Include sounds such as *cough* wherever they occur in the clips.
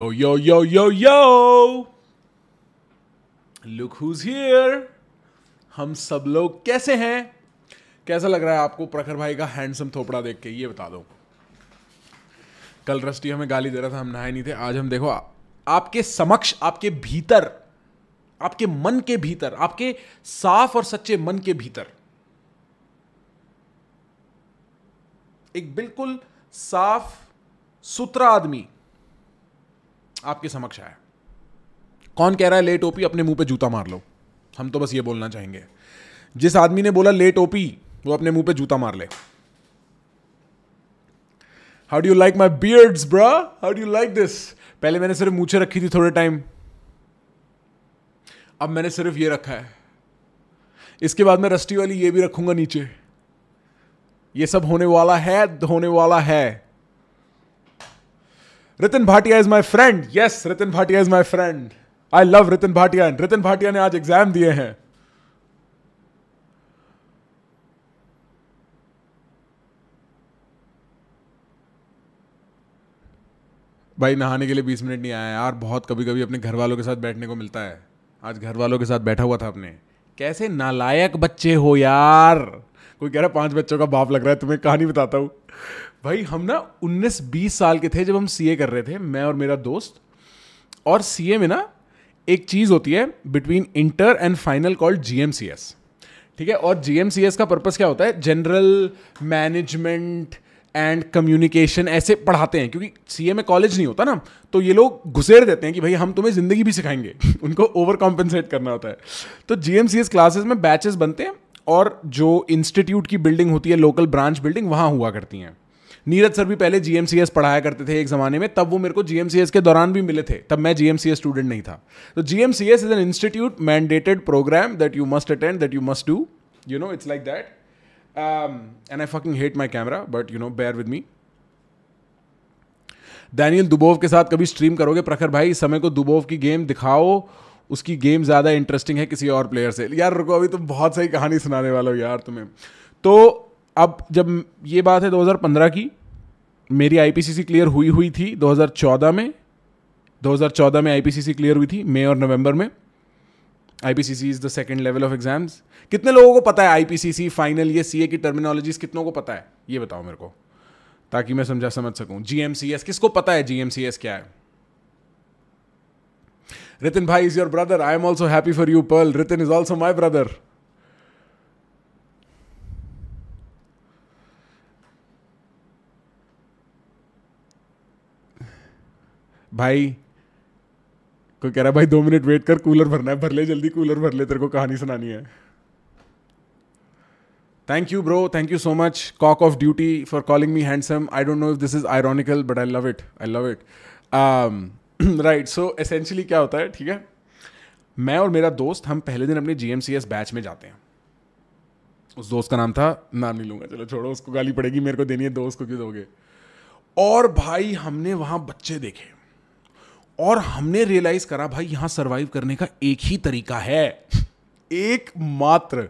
Yo, yo, yo, yo, yo! Look who's here! हम सब लोग कैसे हैं कैसा लग रहा है आपको प्रखर भाई का हैंडसम थोपड़ा देख के ये बता दो कल रस्टी हमें गाली दे रहा था हम नहाए नहीं थे आज हम देखो आपके समक्ष आपके भीतर आपके मन के भीतर आपके साफ़ और सच्चे मन के भीतर एक बिल्कुल साफ़ सुथरा आदमी आपके समक्ष आया। कौन कह रहा है, ले टोपी, अपने मुँह पे जूता मार लो। हम तो बस ये बोलना चाहेंगे। जिस आदमी ने बोला, ले टोपी, वो अपने मुँह पे जूता मार ले। How do you like my beards bro how do you like this पहले मैंने सिर्फ़ मूछे रखी थी थोड़े टाइम। अब मैंने सिर्फ़ ये रखा है। इसके बाद मैं रस्टी वाली ये भी रखूँगा नीचे। ये सब होने वाला है, होने वाला है। Ritin Bhatia is my friend yes Ritin Bhatia is my friend I love Ritin Bhatia Ritin Bhatia ने आज एग्ज़ाम दिए हैं भाई, नहाने के लिए बीस मिनट नहीं आया यार। बहुत कभी कभी अपने घर वालों के साथ बैठने को मिलता है। आज घर वालों के साथ बैठा हुआ था अपने। कैसे नालायक बच्चे हो यार। कोई कह रहा है, पाँच बच्चों का बाप लग रहा है, तुम्हें कहानी बताता हूँ। भाई, हम ना उन्नीस बीस साल के थे जब हम सीए कर रहे थे, मैं और मेरा दोस्त। और सी में ना एक चीज़ होती है between inter and final called जी ठीक है? और जीएमसीएस का पर्पज़ क्या होता है? जनरल मैनेजमेंट एंड कम्युनिकेशन ऐसे पढ़ाते हैं, क्योंकि सीए में कॉलेज नहीं होता ना तो ये लोग घुसेर देते हैं कि भाई, हम तुम्हें ज़िंदगी भी सिखाएँगे। *laughs* उनको ओवर कॉम्पनसेट करना होता है। तो जी क्लासेस में बैचेस बनते हैं और जो इंस्टीट्यूट की बिल्डिंग होती है लोकल ब्रांच बिल्डिंग वहाँ हुआ करती हैं। नीरज सर भी पहले जीएमसीएस पढ़ाया करते थे एक ज़माने में, तब वो मेरे को जीएमसीएस के दौरान भी मिले थे, तब मैं जीएमसीएस स्टूडेंट नहीं था। तो GMCS is an institute mandated program that you must attend that you must do you know it's like that and I fucking hate my camera but you know bear with me Daniel Dubov के साथ कभी stream करोगे? प्रखर भाई, इस समय को Dubov की गेम दिखाओ। उसकी गेम ज़्यादा इंटरेस्टिंग है किसी और प्लेयर से। यार, रुको, अभी तो बहुत सही कहानी सुनाने वाला हो यार तुम्हें। तो अब जब ये बात है 2015 की मेरी आईपीसीसी क्लियर हुई हुई थी 2014 में। 2014 में आईपीसीसी क्लियर हुई थी मई और नवंबर में। IPCC is the second level of exams कितने लोगों को पता है आईपीसीसी फाइनल ये सीए की टर्मिनोलॉजीज कितनों को पता है? ये बताओ मेरे को, ताकि मैं समझा, समझ सकूँ। जीएमसीएस किसको पता है जीएमसीएस क्या है? रितिन भाई is your brother I am also happy for you Pearl Ritin is also my brother भाई, कोई कह रहा है, भाई, दो मिनट वेट कर कूलर भरना है, भर ले, जल्दी कूलर भर ले, तेरे को कहानी सुनानी है. Thank you bro thank you so much cock of duty for calling me handsome I don't know if this is ironical but I love it I love it right so essentially क्या होता है, ठीक है? मैं और मेरा दोस्त, हम पहले दिन अपने जी बैच में जाते हैं। उस दोस्त का नाम था, नाम नहीं लूँगा, चलो छोड़ो, उसको गाली पड़ेगी, मेरे को देनी है, दोस्त को क्यों दोगे? और भाई, हमने वहाँ बच्चे देखे। और हमने रियलाइज़ करा, भाई, यहाँ सरवाइव करने का एक ही तरीका है। एक मात्र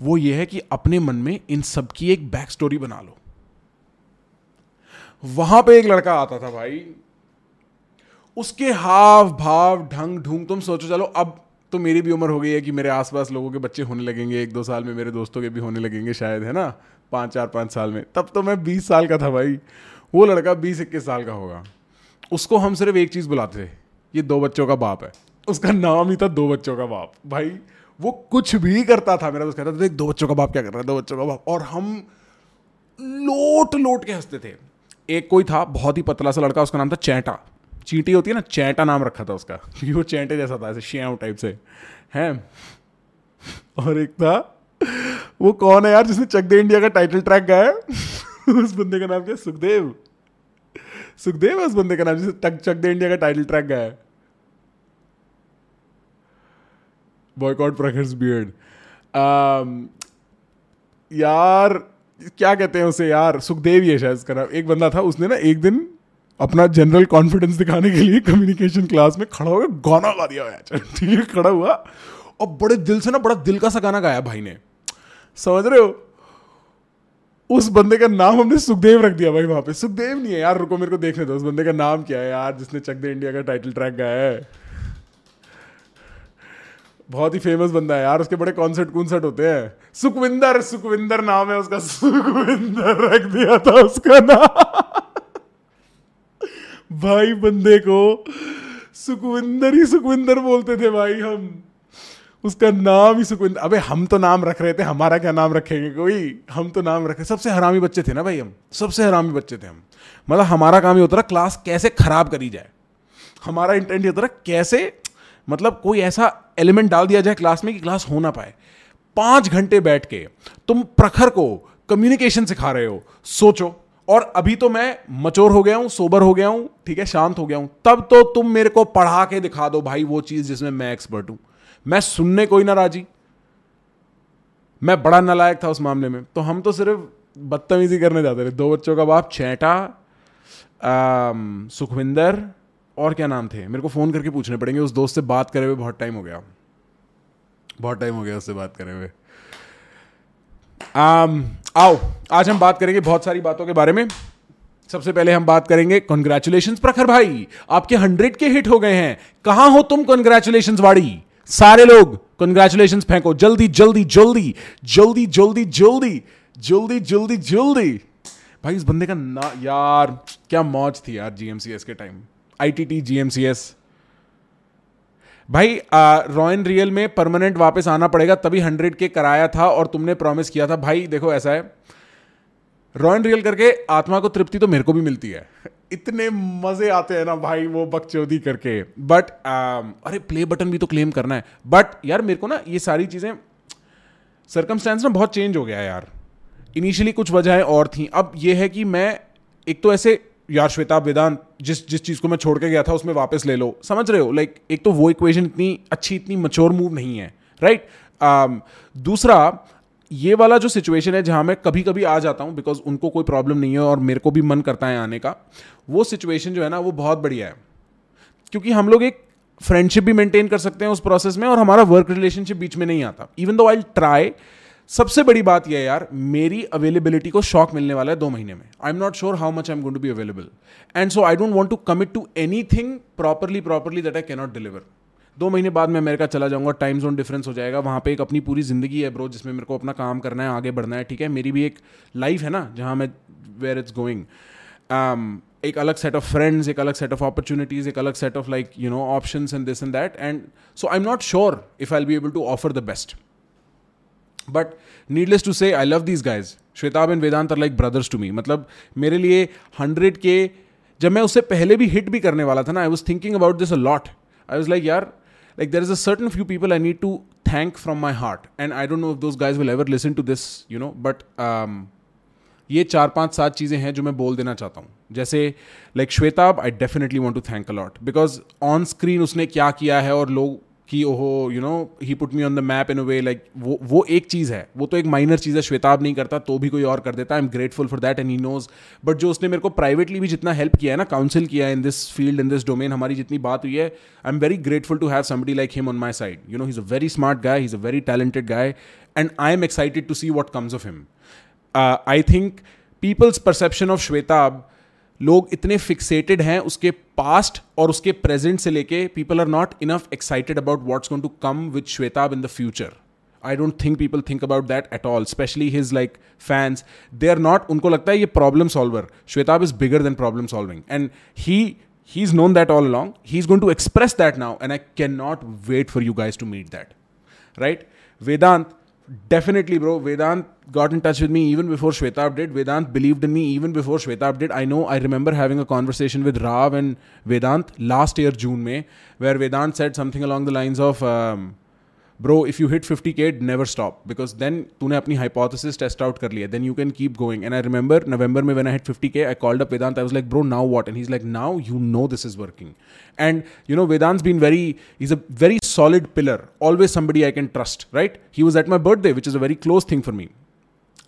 वो ये है कि अपने मन में इन सब की एक बैक स्टोरी बना लो। वहाँ पे एक लड़का आता था, भाई। उसके हाव भाव, ढंग ढूंग, तुम सोचो, चलो, अब तो मेरी भी उम्र हो गई है कि मेरे आसपास लोगों के बच्चे होने लगेंगे, एक दो साल में मेरे दोस्तों के भी होने लगेंगे शायद, है ना? पाँच, चार, पाँच साल में। तब तो मैं बीस साल का था, भाई। वो लड़का बीस, इक्कीस साल का होगा। उसको हम सिर्फ़ एक चीज़ बुलाते थे, ये दो बच्चों का बाप है। उसका नाम ही था दो बच्चों का बाप। भाई, वो कुछ भी करता था, मेरा दोस्त कहता था, देख, दो बच्चों का बाप क्या कर रहा है? दो बच्चों का बाप। और हम लोट लोट के हँसते थे। एक कोई था, बहुत ही पतला सा लड़का, उसका नाम था चैटा। चींटी होती है ना, चैटा नाम रखा था उसका। *laughs* क्योंकि वो चैटे जैसा था, ऐसे श्याव टाइप से। हैं? और एक था, वो कौन है यार, जिसने चक दे इंडिया का टाइटल ट्रैक गाया *laughs* उस बंदे का नाम क्या? सुखदेव। सुखदेव है उस बंदे का नाम जिसे टक चक दे इंडिया का टाइटल ट्रैक गया है। बॉयकॉट प्रखर्स बियर्ड यार, क्या कहते हैं उसे यार? सुखदेव है शायद उसका नाम। एक बंदा था, उसने ना एक दिन अपना जनरल कॉन्फिडेंस दिखाने के लिए कम्युनिकेशन क्लास में खड़ा होकर गाना गा दिया ठीक है, खड़ा हुआ और बड़े दिल से ना बड़ा दिल का सा गाना गाया भाई ने। समझ रहे हो? उस बंदे का नाम हमने सुखदेव रख दिया भाई वहाँ पे। सुखदेव नहीं है यार, रुको मेरे को देखने दो, उस बंदे का नाम क्या है यार, जिसने चक दे इंडिया का टाइटल ट्रैक गाया है। बहुत ही फ़ेमस बंदा है यार, उसके बड़े कॉन्सर्ट कॉन्सर्ट होते हैं। सुखविंदर सुखविंदर नाम है उसका, सुखविंदर रख दिया था उसका नाम। भाई बंदे को सुखविंदर ही सुखविंदर बोलते थे भाई हम। उसका नाम ही सुखविंदर अबे, हम तो नाम रख रहे थे, हमारा क्या नाम रखेंगे? कोई, हम तो नाम रखे सबसे हरामी बच्चे थे ना भाई हम। सबसे हरामी बच्चे थे हम। मतलब हमारा काम ये होता रहा क्लास कैसे खराब करी जाए। हमारा इंटेंट ये होता रहा कैसे मतलब कोई ऐसा एलिमेंट डाल दिया जाए क्लास में कि क्लास हो ना पाए। पाँच घंटे बैठ के तुम प्रखर को कम्युनिकेशन सिखा रहे हो, सोचो। और अभी तो मैं मचोर हो गया हूँ सोबर हो गया हूँ, ठीक है, शांत हो गया हूँ। तब तो तुम मेरे को पढ़ा के दिखा दो भाई वो चीज़ जिसमें मैं एक्सपर्ट हूँ। मैं सुनने कोई ना राज़ी। मैं बड़ा नालायक था उस मामले में। तो हम तो सिर्फ़ बदतमीजी करने जाते थे। दो बच्चों का बाप छेटा सुखविंदर और क्या नाम थे? मेरे को फ़ोन करके पूछने पड़ेंगे। उस दोस्त से बात करे हुए बहुत टाइम हो गया। बहुत टाइम हो गया उससे बात करे हुए। आओ, आज हम बात करेंगे बहुत सारी बातों के बारे में। सबसे पहले हम बात करेंगे कॉन्ग्रेचुलेशन प्रखर भाई। आपके हंड्रेड के हिट हो गए हैं। कहाँ हो तुम कॉन्ग्रेचुलेशन वाड़ी? सारे लोग कंग्रेचुलेशन फेंको। जल्दी जल्दी जल्दी जल्दी जल्दी जल्दी जल्दी जल्दी जल्दी। भाई, इस बंदे का ना, यार, क्या मौज थी यार जीएमसीएस के time I T T G M C S भाई रॉयन रियल में परमानेंट वापस आना पड़ेगा, तभी हंड्रेड के कराया था और तुमने प्रॉमिस किया था। भाई, देखो, ऐसा है। रॉयन रियल करके आत्मा को तृप्ति तो मेरे को भी मिलती है। इतने मज़े आते हैं ना भाई वो बकचौदी करके। बट अरे प्ले बटन भी तो क्लेम करना है। बट यार मेरे को ना ये सारी चीज़ें सरकमस्टेंस ना बहुत चेंज हो गया यार। इनिशियली कुछ वजहें और थी। अब ये है कि मैं एक तो ऐसे यार श्वेता वेदांत जिस जिस चीज़ को मैं छोड़ के गया था उसमें वापस ले लो। समझ रहे हो? लाइक like, एक तो वो इक्वेशन इतनी अच्छी इतनी मच्योर मूव नहीं है। Right right? um, दूसरा ये वाला जो सिचुएशन है जहाँ मैं कभी कभी आ जाता हूँ बिकॉज़ उनको कोई प्रॉब्लम नहीं है और मेरे को भी मन करता है आने का, वो सिचुएशन जो है ना, वो बहुत बढ़िया है। क्योंकि हम लोग एक फ्रेंडशिप भी मेंटेन कर सकते हैं उस प्रोसेस में और हमारा वर्क रिलेशनशिप बीच में नहीं आता। इवन दो आई ट्राई सबसे बड़ी बात यह है यार, मेरी अवेलेबिलिटी को शॉक मिलने वाला है दो महीने में। I am not sure how much I am going to be available and so I don't want to commit to anything properly properly that I cannot deliver दो महीने बाद मैं अमेरिका चला जाऊँगा टाइम जोन डिफरेंस हो जाएगा। वहाँ पे एक अपनी पूरी ज़िंदगी है ब्रो जिसमें मेरे को अपना काम करना है, आगे बढ़ना है, ठीक है? मेरी भी एक लाइफ है ना, जहाँ मैं वेयर इट्स गोइंग एक अलग सेट ऑफ़ फ्रेंड्स एक अलग सेट ऑफ़ अपॉर्चुनिटीज़ एक अलग set of like you know option and this and that and so I am not sure if I be able to offer the best but needless to say I love these guys Shwetabh and Vedant are like brothers to me मतलब मेरे लिए hundred के जब मैं उससे पहले भी hit भी करने वाला था ना I was thinking about this a lot I was like यार like there is a certain few people I need to thank from my heart, and I don't know if those guys will ever listen to this, you know, but um, ये चार पाँच सात चीज़ें हैं जो मैं बोल देना चाहता हूँ जैसे like Shwetabh I definitely want to thank a lot because on screen उसने क्या किया है और लोग कि ओहो you know he put me on the map in a way like वो वो एक चीज़ है। वो तो एक माइनर चीज़ है, श्वेताब नहीं करता तो भी कोई और कर देता। I am grateful for that and he knows but जो उसने मेरे को प्राइवेटली भी जितना हेल्प किया है ना काउंसिल किया है in this field in this domain हमारी जितनी बात हुई है I am very grateful to have somebody like him on my side you know he is a very smart guy he is a very talented guy and I am excited to see what comes of him I think people's perception of Shwetabh लोग इतने fixated हैं उसके past और उसके present से लेके people are not enough excited about what's going to come with Shwetabh in the future I don't think people think about that at all specially his like fans they are not उनको लगता है ये problem solver Shwetabh is bigger than problem solving and he he is known that all that he is he's to express that now and I can not wait for you guys to meet that right vedant definitely bro vedant got in touch with me even before Shwetab did. Vedant believed in me even before Shwetab did. I know I remember having a conversation with Rav and Vedant last year, June, May, where Vedant said something along the lines of, um, bro, if you hit 50k, never stop because then tune apni hypothesis test out liya. Then you can keep going. And I remember November mein when I hit 50k, I called up Vedant. I was like, bro, now what? And he's like, now you know this is working. And you know, Vedant's been very, he's a very solid pillar. Always somebody I can trust, right? He was at my birthday, which is a very close thing for me.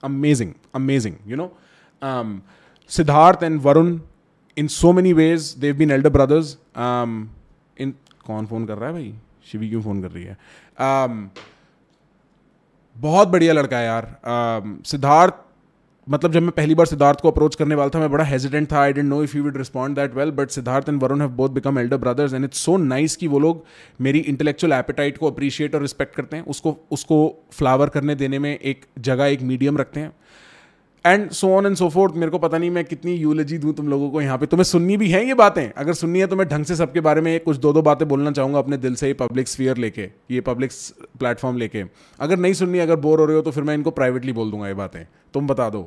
amazing, amazing. You know, um, Siddharth and Varun, in so many ways, they've been elder brothers. Um, in कौन phone कर रहा है भाई शिवी क्यों phone कर रही है um, बहुत बढ़िया लड़का है यार um, सिद्धार्थ मतलब जब मैं पहली बार सिद्धार्थ को अप्रोच करने वाला था, मैं बड़ा हेजिडेंट था I don't know if you would respond that well but Siddharth and Varun have both become elder brothers and it's so nice कि वो लोग मेरी इंटेलेक्चुअल एपेटाइट को अप्रिशिएट और रिस्पेक्ट करते हैं। उसको उसको फ्लावर करने देने में एक जगह, एक मीडियम रखते हैं। And so on and so forth मेरे को पता नहीं मैं कितनी यूलजी दूँ तुम लोगों को यहाँ पे। तुम्हें सुननी भी है ये बातें? अगर सुननी है तो मैं ढंग से सबके बारे में कुछ दो दो बातें बोलना चाहूँगा अपने दिल से ये पब्लिक स्फीयर लेके ये पब्लिक प्लेटफॉर्म लेके। अगर नहीं सुननी अगर बोर हो रहे हो तो फिर मैं इनको प्राइवेटली बोल दूँगा ये बातें। तुम बता दो।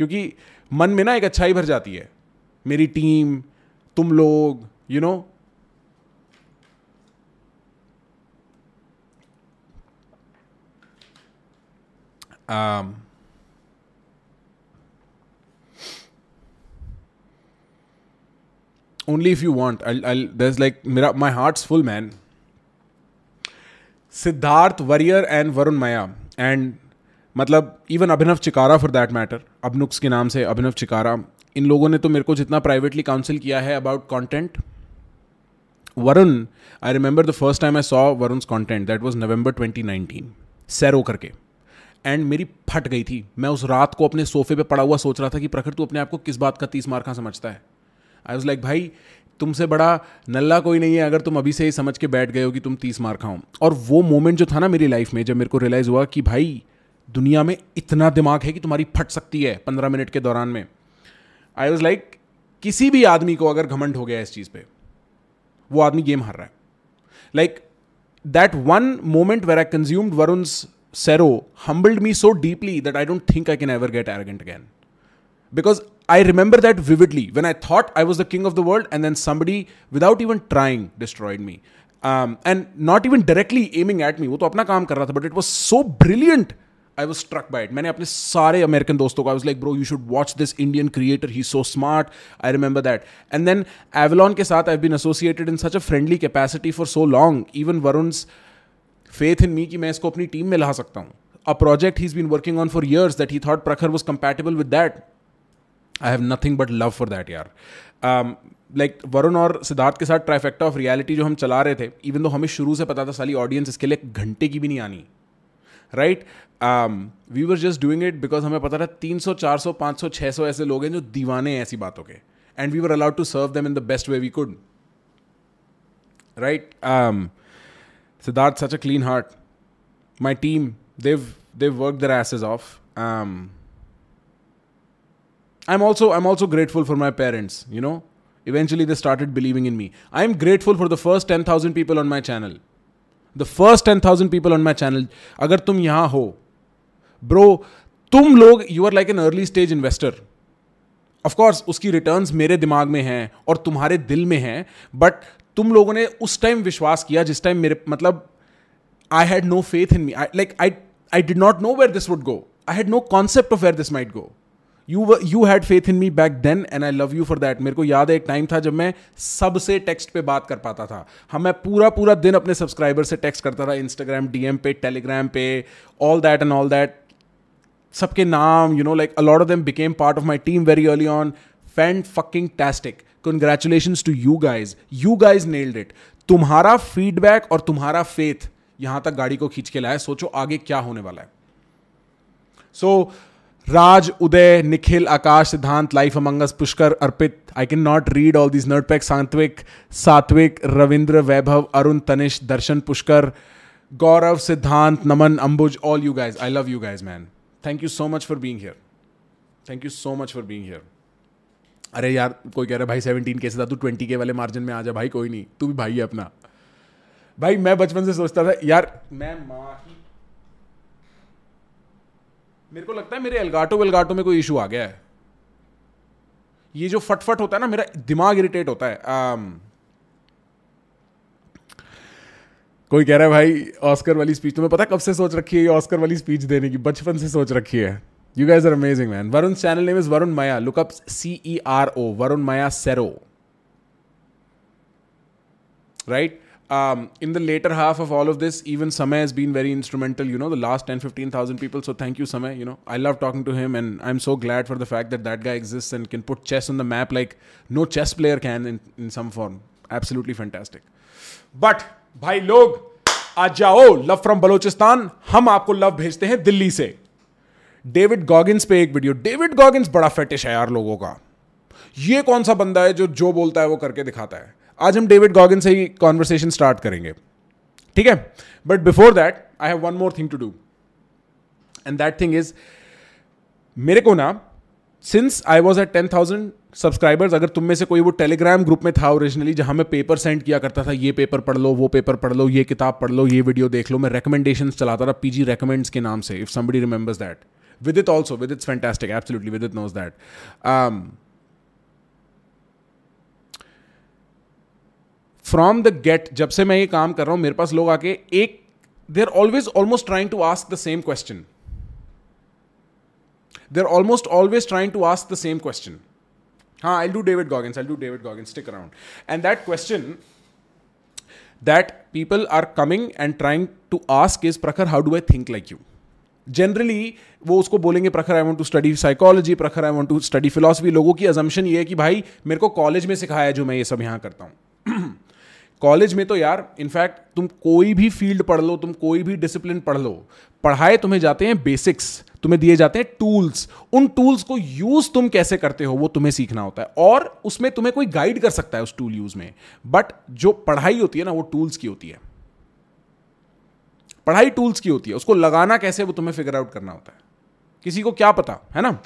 क्योंकि मन में ना एक अच्छाई भर जाती है। मेरी टीम तुम लोग you know um, only if you want. I'll, I'll there's like my heart's full man. Siddharth Warrier and Varun Mayya and मतलब even Abhinav Chikara for that matter अबनुक्स के नाम से अभिनव चिकारा इन लोगों ने तो मेरे को जितना प्राइवेटली काउंसिल किया है about content Varun I remember the first time I saw Varun content that was November 2019 Cero करके एंड मेरी फट गई थी. मैं उस रात को अपने सोफे पे पड़ा हुआ सोच रहा था कि प्रखर तू अपने आप को किस बात का तीस मार समझता है? आई वॉज़ लाइक भाई, तुमसे बड़ा नल्ला कोई नहीं है अगर तुम अभी से ही समझ के बैठ गए हो कि तुम तीस मार खाओ। और वो मोमेंट जो था ना मेरी लाइफ में, जब मेरे को रियलाइज़ हुआ कि भाई, दुनिया में इतना दिमाग है कि तुम्हारी फट सकती है पंद्रह मिनट के दौरान में। आई वॉज़ लाइक किसी भी आदमी को अगर घमंड हो गया इस चीज़ पे, वो आदमी गेम हार रहा है। Like that one moment where I consumed Varun Cero humbled me so deeply that I don't think I can ever get arrogant again because I remember that vividly when I thought I was the king of the world, and then somebody, without even trying, destroyed me. Um, and not even directly aiming at me. वो तो अपना काम कर रहा था, but it was so brilliant. I was struck by it. मैंने अपने सारे अमेरिकन दोस्तों को I was like, bro, you should watch this Indian creator. He's so smart. I remember that. And then Avalon के साथ I've been associated in such a friendly capacity for so long. Even Varun's faith in me कि मैं इसको अपनी team में ला सकता हूँ. A project he's been working on for years that he thought Prakhar was compatible with that. I have nothing but love for that यार like Varun और सिद्धार्थ के साथ ट्राइफेक्टा ऑफ़ रियलिटी जो हम चला रहे थे इवन दो हमें शुरू से पता था साली ऑडियंस इसके लिए घंटे की भी नहीं आनी right we were just doing it because हमें पता था तीन सौ, चार सौ, पाँच सौ छः सौ ऐसे लोग हैं जो दीवाने हैं ऐसी बातों के and we were allowed to serve them in the best way we could right Siddharth such a clean heart my team they've they've work their asses off I'm also I'm also grateful for my parents. You know, eventually they started believing in me. I'm grateful for the first ten thousand people on my channel. The first ten thousand people on my channel. अगर तुम यहाँ हो, bro, तुम लोग you are like an early stage investor of course उसकी returns मेरे दिमाग में हैं और तुम्हारे दिल में हैं बट तुम लोगों ने उस टाइम विश्वास किया जिस टाइम मेरे मतलब I had no faith in me like I I did not know where this would go I had no concept of where this might go you you had faith in me back then and I love you for that मेरे को याद है एक time था जब मैं सबसे text पे बात कर पाता था। हम मैं पूरा पूरा दिन अपने सब्सक्राइबर से टेक्स्ट करता था इंस्टाग्राम डीएम पे टेलीग्राम पे all that and all that सबके नाम you know like a lot of them became part of my team very early on fan fucking tastic congratulation to you guys you guys nailed it तुम्हारा feedback और तुम्हारा faith यहाँ तक गाड़ी को खींच के लाया। सोचो आगे क्या होने वाला है। So so, Raj Uday, Nikhil, Akash, Siddhant life Among Us Pushkar, Arpit. I can not read all these pack Santvik Satvik Ravindra Vaibhav Arun Tanish Darshan Pushkar Gaurav Siddhant Naman Ambuj all you guys I love you guys man thank you so much for being here thank you so much for being here अरे यार, कोई कह रहा भाई seventeen कैसे था, तू twenty के वाले मार्जिन में आ जा, भाई, कोई नहीं। तू भी भाई है अपना। भाई, मैं बचपन से सोचता था, यार, मैं माँ ही मेरे को लगता है मेरे एलगाटो वेलगाटो में कोई इशू आ गया है। ये जो फटफट होता है ना मेरा दिमाग इरिटेट होता है। आम, कोई कह रहा है भाई ऑस्कर वाली स्पीच तुम्हें पता कब से सोच रखी है ये ऑस्कर वाली स्पीच देने की? बचपन से सोच रखी है। You guys are amazing man Varun channel name is Varun Mayya look up C E R O Varun Mayya Cero right um, in the later half of all of this, even Samay has been very instrumental. You know, the last 10, 15,000 people. So thank you, Samay. You know, I love talking to him, and I'm so glad for the fact that that guy exists and can put chess on the map like no chess player can in, in some form. Absolutely fantastic. But भाई लोग आ जाओ love from Balochistan हम आपको love भेजते हैं दिल्ली से David Goggins पे एक वीडियो डेविड गॉगिन्स बड़ा फेटिश है यार लोगों का ये कौन सा बंदा है जो जो बोलता है वो करके दिखाता है आज हम डेविड गॉगिन से ही कॉन्वर्सेशन स्टार्ट करेंगे। ठीक है? But before that I have one more thing to do and that thing is मेरे को ना since I was at ten thousand subscribers अगर तुम में से कोई वो टेलीग्राम ग्रुप में था ओरिजिनली जहाँ मैं पेपर सेंड किया करता था, ये पेपर पढ़ लो, वो पेपर पढ़ लो, ये किताब पढ़ लो, ये वीडियो देख लो, मैं रिकमेंडेशन चलाता था पीजी रेकमेंड्स के नाम से if somebody remembers that with it also with it's fantastic absolutely with it knows that from the get जब से मैं ये काम कर रहा हूँ, मेरे पास लोग आके एक there always almost trying to ask the same question there almost always trying to ask the same question हाँ I do David Goggins I do David Goggin stick around and that question that people are coming and trying to ask is Prakhar how do I think like you generally वो उसको बोलेंगे Prakhar I want to study psychology Prakhar I want to study philosophy लोगों की अजम्पन ये है कि, भाई, मेरे को कॉलेज में सिखाया है जो मैं ये सब यहाँ करता हूँ. *clears throat* कॉलेज में तो यार इनफैक्ट तुम कोई भी फ़ील्ड पढ़ लो, तुम कोई भी डिसिप्लिन पढ़ लो, पढ़ाए तुम्हें जाते हैं बेसिक्स तुम्हें दिए जाते हैं टूल्स उन टूल्स को यूज़ तुम कैसे करते हो, वो तुम्हें सीखना होता है। और उसमें तुम्हें कोई गाइड कर सकता है उस टूल यूज़ में। बट जो पढ़ाई होती है ना, वो टूल्स की होती है। पढ़ाई टूल्स की होती है। उसको लगाना कैसे, वो तुम्हें फिगर आउट करना होता है। किसी को क्या पता, है ना?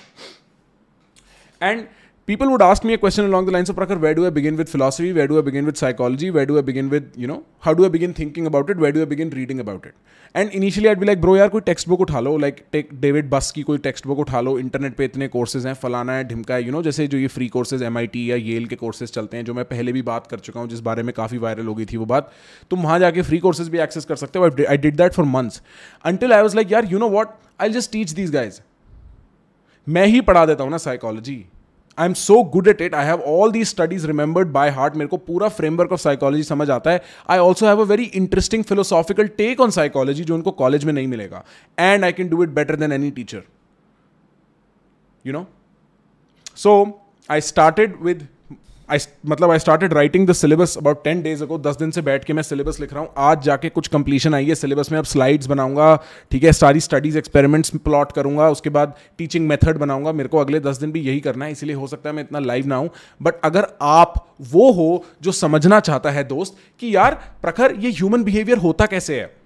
And people would ask me a question along the lines of Prakar, where do I begin with philosophy? Where do I begin with psychology? Where do I begin with, you know, how do I begin thinking about it? Where do I begin reading about it? And initially I'd be like, bro, यार कोई text book उठा लो like take David Buss की कोई text book उठा लो internet पे इतने courses हैं फलाना है ढिमका है यू नो जैसे जो ये फ्री कोर्सेज एम या येल के कोर्सेज चलते हैं जो मैं पहले भी बात कर चुका हूँ जिस बारे में काफ़ी वायरल हो गई थी वो बात तुम वहाँ जाके फ्री कोर्सेज भी एक्सेस कर सकते हो I did that for months until I was like यार you know what I just teach these guys मैं ही पढ़ा देता हूँ ना psychology I am so good at it I have all the studies remembered by heart मेरे को पूरा फ्रेमवर्क ऑफ़ साइकोलॉजी समझ आता है. I also have a very interesting philosophical take on psychology जो उनको कॉलेज में नहीं मिलेगा. And I can do it better than any teacher you know so I started with I मतलब I started writing the syllabus about ten days ago दस दिन से बैठ के मैं सिलेबस लिख रहा हूँ। आज जाके कुछ कंप्लीशन आई है सिलेबस में, अब स्लाइड्स बनाऊँगा, ठीक है, सारी स्टडीज़ एक्सपेरिमेंट्स प्लॉट करूँगा, उसके बाद टीचिंग मेथड बनाऊँगा, मेरे को अगले दस दिन भी यही करना है, इसलिए हो सकता है मैं इतना लाइव ना हूँ। बट अगर आप वो हो जो समझना चाहता है दोस्त कि यार प्रखर ये ह्यूमन बिहेवियर होता कैसे है?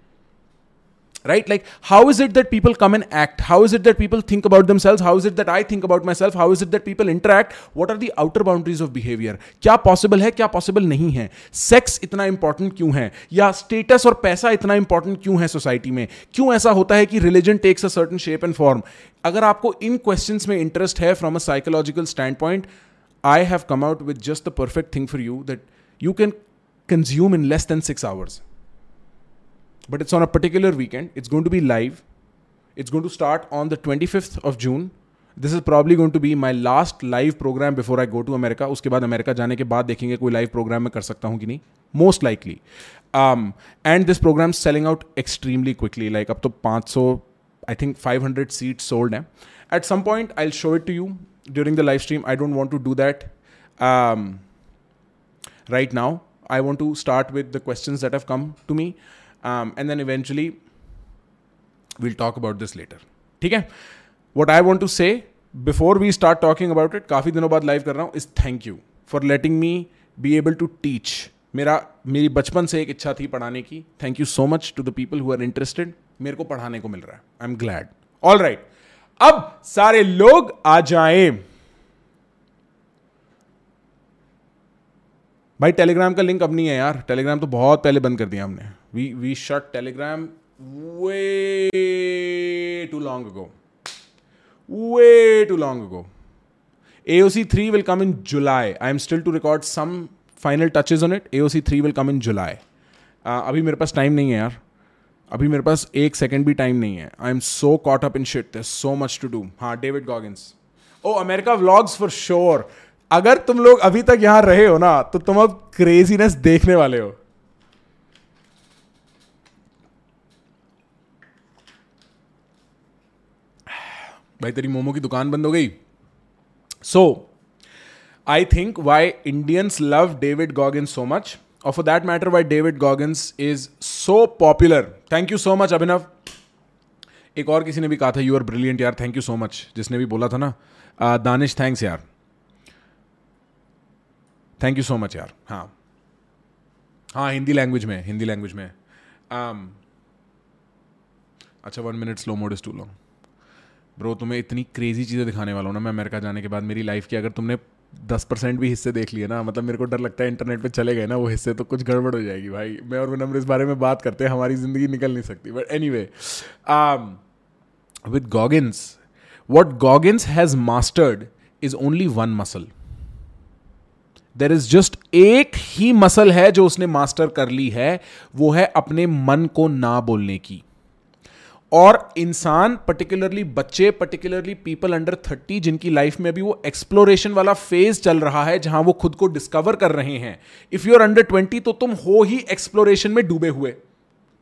Right? Like, how is it that people come and act? How is it that people think about themselves? How is it that i think about myself? How is it that people interact? What are the outer boundaries of behavior? क्या possible है क्या possible नहीं है sex इतना important क्यों है या status और पैसा इतना इंपॉर्टेंट क्यों है सोसाइटी में क्यों ऐसा होता है कि religion takes a certain shape and form अगर आपको इन क्वेश्चंस में इंटरेस्ट है from a psychological standpoint I have come out with just the perfect thing for you that you can consume in less than six hours but it's on a particular weekend. It's going to be live. It's going to start on the 25th of June. This is probably going to be my last live program before I go to America. उसके बाद America जाने के बाद देखेंगे कोई live programme में कर सकता हूँ कि नहीं most likely and this program selling out extremely quickly like अब तो 500 आई थिंक 500 सीट सोल्ड हैं at some point I show it to you during the live stream I don't want to do that right now. I want to start with the questions that have come to me. Um, and then eventually we'll talk about this later. ठीक है? What I want to say before we start talking about it काफ़ी दिनों बाद live कर रहा हूँ is thank you for letting me be able to teach मेरा मेरी बचपन से एक इच्छा थी पढ़ाने की. Thank you so much to the people who are interested मेरे को पढ़ाने को मिल रहा है. I am glad all right अब सारे लोग आ जाएँ. भाई टेलीग्राम का लिंक अब नहीं है यार. टेलीग्राम तो बहुत पहले बंद कर दिया हमने. We we shut Telegram way too long ago way too long ago AOC 3 will come in July. I am still to record some final touches on it. AOC 3 will come in July. Uh, अभी मेरे पास time नहीं है यार. अभी मेरे पास एक second भी टाइम नहीं है. I am so caught up in shit this so much to do हाँ David Goggins oh America vlogs for sure अगर तुम लोग अभी तक यहाँ रहे हो ना तो तुम अब क्रेजीनेस देखने वाले हो. भाई तेरी मोमो की दुकान बंद हो गई? So I think why Indians love David Goggins so much और for that matter why David Goggins is so popular thank you so much Abhinav एक और किसी ने भी कहा था यू आर ब्रिलियंट यार थैंक यू सो मच जिसने भी बोला था ना। दानिश थैंक्स यार। थैंक यू सो मच यार हाँ। हाँ हिंदी लैंग्वेज में हिंदी लैंग्वेज में। Um, अच्छा one minute slow mode is too long bro तुम्हें इतनी क्रेजी चीज़ें दिखाने वाला हूँ ना मैं अमेरिका जाने के बाद मेरी लाइफ की अगर तुमने दस परसेंट भी हिस्से देख लिए ना मतलब मेरे को डर लगता है इंटरनेट पे चले गए ना वो हिस्से तो कुछ गड़बड़ हो जाएगी भाई। मैं और विनम्र इस बारे में बात करते हैं, हमारी ज़िंदगी निकल नहीं सकती। But anyway with Goggins what Goggins has mastered is only one muscle there is just एक ही मसल है जो उसने मास्टर कर ली है, वो है अपने मन को ना बोलने की। और इंसान पर्टिकुलरली बच्चे पर्टिकुलरली पीपल अंडर थर्टी जिनकी लाइफ में अभी वो एक्सप्लोरेशन वाला फ़ेज़ चल रहा है, जहाँ वो खुद को डिस्कवर कर रहे हैं। If you are under twenty तो तुम हो ही एक्सप्लोरेशन में डूबे हुए।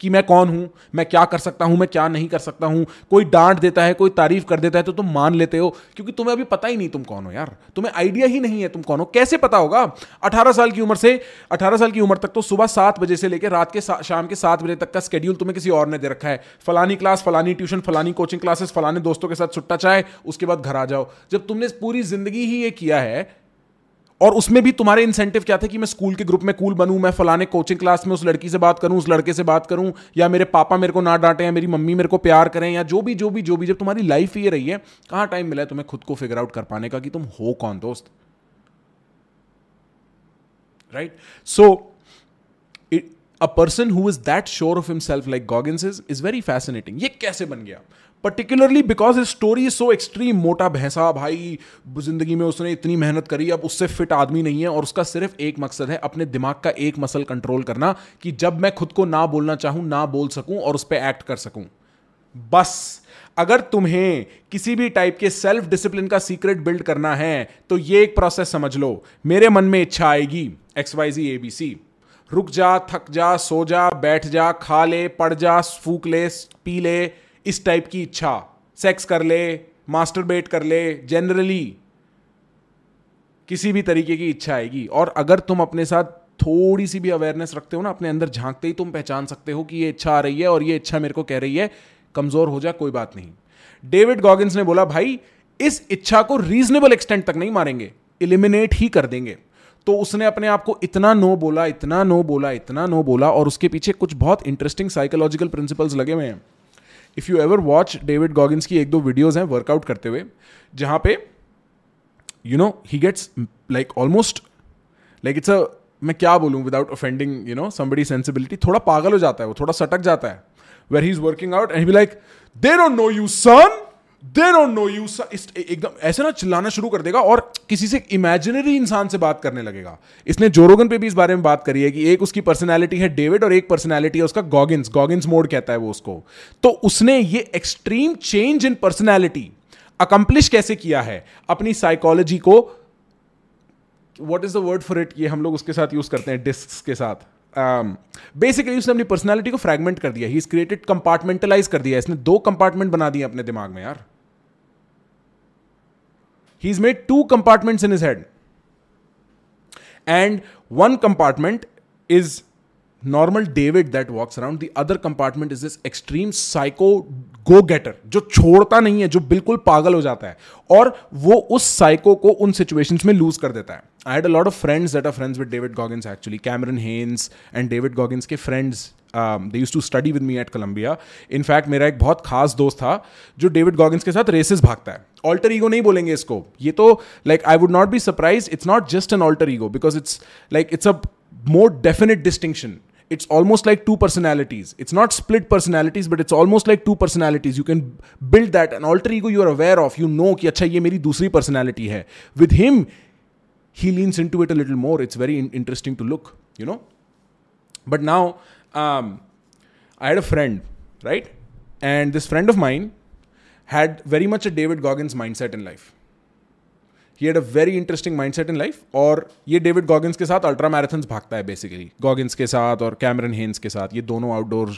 कि मैं कौन हूँ, मैं क्या कर सकता हूँ, मैं क्या नहीं कर सकता हूँ। कोई डांट देता है, कोई तारीफ़ कर देता है तो तुम मान लेते हो, क्योंकि तुम्हें अभी पता ही नहीं तुम कौन हो यार। तुम्हें आइडिया ही नहीं है तुम कौन हो। कैसे पता होगा? अठारह साल की उम्र से, अठारह साल की उम्र तक तो सुबह सात बजे से लेकर रात के शाम के सात बजे तक का स्केड्यूल तुम्हें किसी और ने दे रखा है। फलानी क्लास फलानी ट्यूशन फलानी कोचिंग क्लासेस फलाने दोस्तों के साथ छुट्टा चाहे उसके बाद घर आ जाओ। जब तुमने पूरी ज़िंदगी ही ये किया है और उसमें भी तुम्हारे इंसेंटिव क्या थे कि मैं स्कूल के ग्रुप में कूल बनूं, मैं फलाने कोचिंग क्लास में उस लड़की से बात करूँ, उस लड़के से बात करूँ, या मेरे पापा मेरे को ना डांटे, या मेरी मम्मी मेरे को प्यार करें, या जो भी जो भी जो भी, जब तुम्हारी लाइफ ये रही है, कहाँ टाइम मिला है तुम्हें खुद को फिगर आउट कर पाने का कि तुम हो कौन दोस्त? Right so a person who is that sure of himself like Goggins is is very fascinating ये कैसे बन गया? Particularly because his story so extreme मोटा भैंसा, भाई, ज़िंदगी में उसने इतनी मेहनत करी, अब उससे फिट आदमी नहीं है और उसका सिर्फ़ एक मकसद है, अपने दिमाग का एक मसल कंट्रोल करना कि जब मैं खुद को ना बोलना चाहूँ, ना बोल सकूँ और उस पर एक्ट कर सकूँ। बस, अगर तुम्हें किसी भी टाइप के सेल्फ डिसिप्लिन का सीक्रेट बिल्ड करना है तो ये एक प्रोसेस समझ लो। मेरे मन में इच्छा आएगी X Y Z A B C रुक जा, थक जा, सो जा, बैठ जा, खा ले पड़ जा, फूक ले, पी ले इस टाइप की इच्छा। सेक्स कर ले मास्टरबेट कर ले जनरली किसी भी तरीके की इच्छा आएगी। और अगर तुम अपने साथ थोड़ी सी भी अवेयरनेस रखते हो ना, अपने अंदर झांकते ही तुम पहचान सकते हो कि ये इच्छा आ रही है और ये इच्छा मेरे को कह रही है, कमज़ोर हो जा, कोई बात नहीं। डेविड गॉगिंस ने बोला, भाई, इस इच्छा को रीजनेबल एक्सटेंट तक नहीं मारेंगे इलिमिनेट ही कर देंगे। तो उसने अपने आप को इतना नो बोला, इतना नो बोला, इतना नो बोला और उसके पीछे कुछ बहुत इंटरेस्टिंग साइकोलॉजिकल प्रिंसिपल्स लगे हुए हैं। If you ever watch David Goggins की एक दो वीडियोज़ हैं वर्कआउट करते हुए, जहाँ पे you know he gets like almost like it's a मैं क्या बोलूँ without offending you know somebody sensibility थोड़ा पागल हो जाता है वो, थोड़ा सटक जाता है where he is working out and be like they don't know you son they don't know you एकदम ऐसे ना चिल्लाना शुरू कर देगा और किसी से इमेजिनरी इंसान से बात करने लगेगा। इसने जोरोगन पे भी इस बारे में बात करी है कि एक उसकी पर्सनैलिटी है डेविड और एक पर्सनैलिटी है उसका गॉगिन्स गॉगिन्स मोड कहता है वो उसको। तो उसने ये extreme change in personality accomplish कैसे किया है? अपनी साइकोलॉजी को what is the word for it ये हम लोग उसके साथ यूज़ करते हैं डिस्क के साथ। Um, बेसिकली उसने अपनी पर्सनैलिटी को फ्रेगमेंट कर दिया। ही इज़ क्रिएटेड कंपार्टमेंटलाइज कर दिया। इसने दो कंपार्टमेंट बना दिए अपने दिमाग में यार। He is made two compartments in his head and one compartment is normal David that walks around the other compartment is this extreme psycho go getter जो छोड़ता नहीं है, जो बिल्कुल पागल हो जाता है। और वो उस साइको को उन सिचुएशंस में लूज कर देता है। I had a lot of friends that are friends with David Goggins actually Cameron Hanes and David Goggins के friends they used to study with me at Columbia in fact मेरा एक बहुत खास दोस्त था, जो डेविड गॉगिन्स के साथ रेसेस भागता है। ऑल्टर ईगो नहीं बोलेंगे इसको। ये तो like I would not be surprise it's not just an alter ego because it's like it's a more definite distinction it's almost like two personalities. It's not split personalities, but it's almost like two personalities. You can build that. An alter ego you are aware of, you know कि अच्छा ये मेरी दूसरी personality है. With him he leans into it a little more it's very in- interesting to look you know but now um, I had a friend right and this friend of mine had very much a David Goggins mindset in life. He had a very interesting mindset in life और ये David Goggins के साथ ultra marathons भागता है basically Goggins के साथ और Cameron Hanes के साथ ये दोनों आउटडोर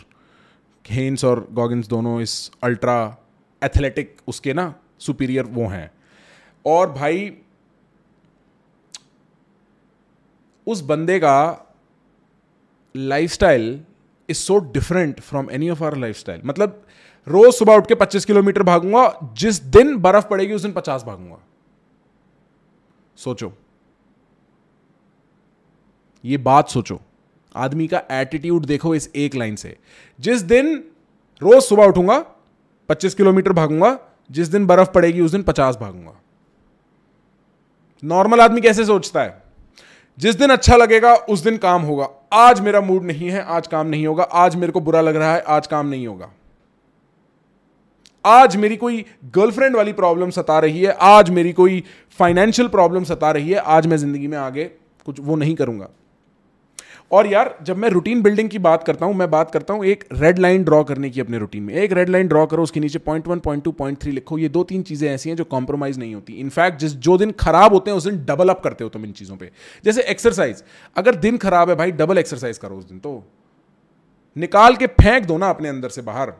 हेन्स और गॉगिन्स दोनों इस अल्ट्रा एथलेटिक उसके ना सुपीरियर वो हैं और भाई उस बंदे का life style is so different from any of our life style मतलब रोज सुबह उठ के 25 किलोमीटर भागूँगा, जिस दिन बर्फ़ पड़ेगी, उस दिन 50 भागूँगा। सोचो। ये बात सोचो। आदमी का एटीट्यूड देखो इस एक लाइन से। जिस दिन रोज सुबह उठूँगा 25 किलोमीटर भागूँगा, जिस दिन बर्फ़ पड़ेगी, उस दिन 50 भागूँगा। नॉर्मल आदमी कैसे सोचता है? जिस दिन अच्छा लगेगा, उस दिन काम होगा। आज मेरा मूड नहीं है, आज काम नहीं होगा। आज मेरे को बुरा लग रहा है, आज काम नहीं होगा। आज मेरी कोई गर्लफ्रेंड वाली प्रॉब्लम सता रही है, आज मेरी कोई फाइनेंशियल प्रॉब्लम सता रही है, आज मैं ज़िंदगी में आगे कुछ वो नहीं करूँगा। और यार, जब मैं रूटीन बिल्डिंग की बात करता हूँ, मैं बात करता हूँ एक रेड लाइन ड्रॉ करने की अपने रूटीन में। एक रेड लाइन ड्रॉ करो, उसके नीचे point one point two point three लिखो। ये दो तीन चीज़ें ऐसी हैं जो कॉम्प्रोमाइज नहीं होती। इनफैक्ट जिस जो दिन खराब होते हैं, उस दिन डबल अप करते हो तुम इन चीज़ों पर जैसे एक्सरसाइज अगर दिन खराब है भाई डबल एक्सरसाइज करो उस दिन तो। निकाल के फेंक दो ना अपने अंदर से बाहर।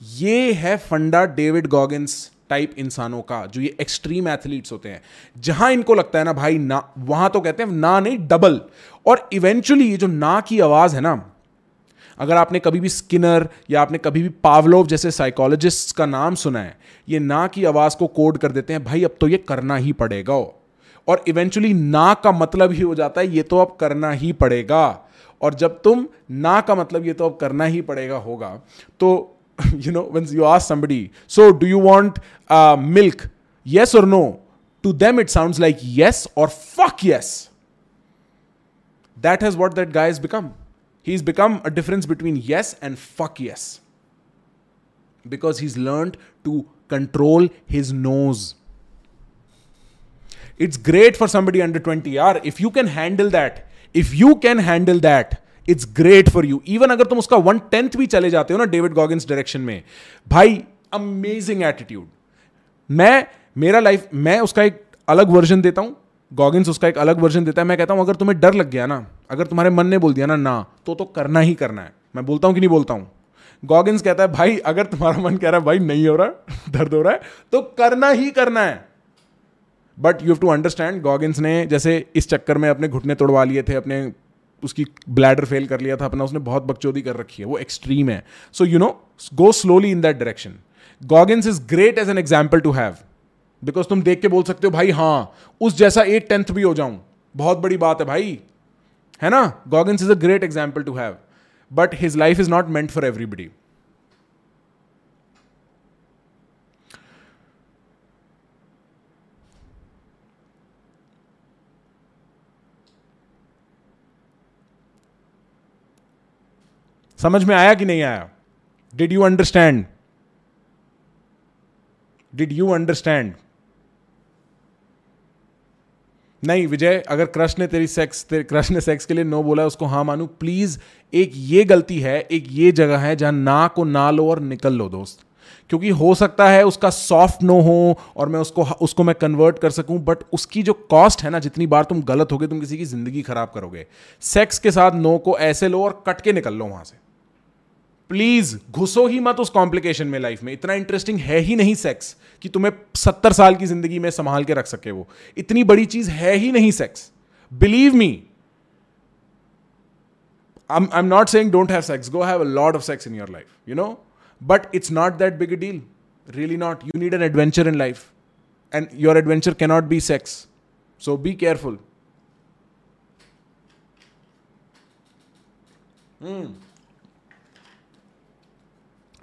ये है फंडा डेविड गॉगिन्स टाइप इंसानों का, जो ये एक्सट्रीम एथलीट्स होते हैं। जहाँ इनको लगता है ना भाई, ना, वहाँ तो कहते हैं, ना नहीं डबल और इवेंचुअली ये जो ना की आवाज़ है ना अगर आपने कभी भी स्किनर या आपने कभी भी पावलोव जैसे साइकोलॉजिस्ट का नाम सुना है ये ना की आवाज़ को कोड कर देते हैं भाई अब तो ये करना ही पड़ेगा और इवेंचुअली ना का मतलब ही हो जाता है ये तो अब करना ही पड़ेगा और जब तुम ना का मतलब ये तो अब करना ही पड़ेगा होगा तो you know you ask somebody, so do you want uh, milk? Yes or no? To them, it sounds like yes or fuck yes. That is what that guy has become. He's become a difference between yes and fuck yes. Because he's learned to control his nose. It's great for somebody under 20 yaar. If you can handle that, if you can handle that, it's great for you even अगर तुम उसका one tenth भी चले जाते हो ना David Goggins direction में भाई अमेजिंग एटीट्यूड मैं मेरा लाइफ मैं उसका एक अलग वर्जन देता हूँ गॉगिन्स उसका एक अलग वर्जन देता है। मैं कहता हूँ, अगर तुम्हें डर लग गया ना, अगर तुम्हारे मन ने बोल दिया ना ना तो तो करना ही करना है। मैं बोलता हूँ कि नहीं बोलता हूँ? गॉगिन्स कहता है, भाई, अगर तुम्हारा मन कह रहा है, भाई, नहीं हो रहा, *laughs* दर्द हो रहा है तो करना ही करना है। But you have to understand Goggins ने जैसे इस चक्कर में अपने घुटने तोड़वा लिए थे, अपने उसकी ब्लैडर फेल कर लिया था, अपना उसने बहुत बकचोदी कर रखी है, वो एक्सट्रीम है। So you know go slowly in that direction Goggins is great as an example to have because तुम देख के बोल सकते हो, भाई हाँ उस जैसा एट टेंथ भी हो जाऊँ। बहुत बड़ी बात है भाई। है ना? Goggins is a great example to have but his life is not meant for everybody समझ में आया कि नहीं आया? Did you understand did you understand नहीं, विजय, अगर क्रश ने तेरी सेक्स तेरे क्रश ने सेक्स के लिए नो बोला उसको हाँ मानू प्लीज़ एक ये गलती है, एक ये जगह है जहाँ ना को ना लो और निकल लो दोस्त। क्योंकि हो सकता है उसका सॉफ्ट नो हो और मैं उसको उसको मैं कन्वर्ट कर सकूँ बट उसकी जो कॉस्ट है ना, जितनी बार तुम गलत होगे, तुम किसी की ज़िंदगी खराब करोगे। सेक्स के साथ नो को ऐसे लो और कट के निकल लो वहाँ से। प्लीज़ घुसो ही मत उस कॉम्प्लिकेशन में लाइफ में। इतना इंटरेस्टिंग है ही नहीं सेक्स कि तुम्हें सत्तर साल की ज़िंदगी में संभाल के रख सके वो। इतनी बड़ी चीज़ है ही नहीं sex believe me I am not saying don't have sex go have a lot of sex in your life you know but it's not that big deal really not you need an adventure in life and your adventure cannot be sex so be careful hmm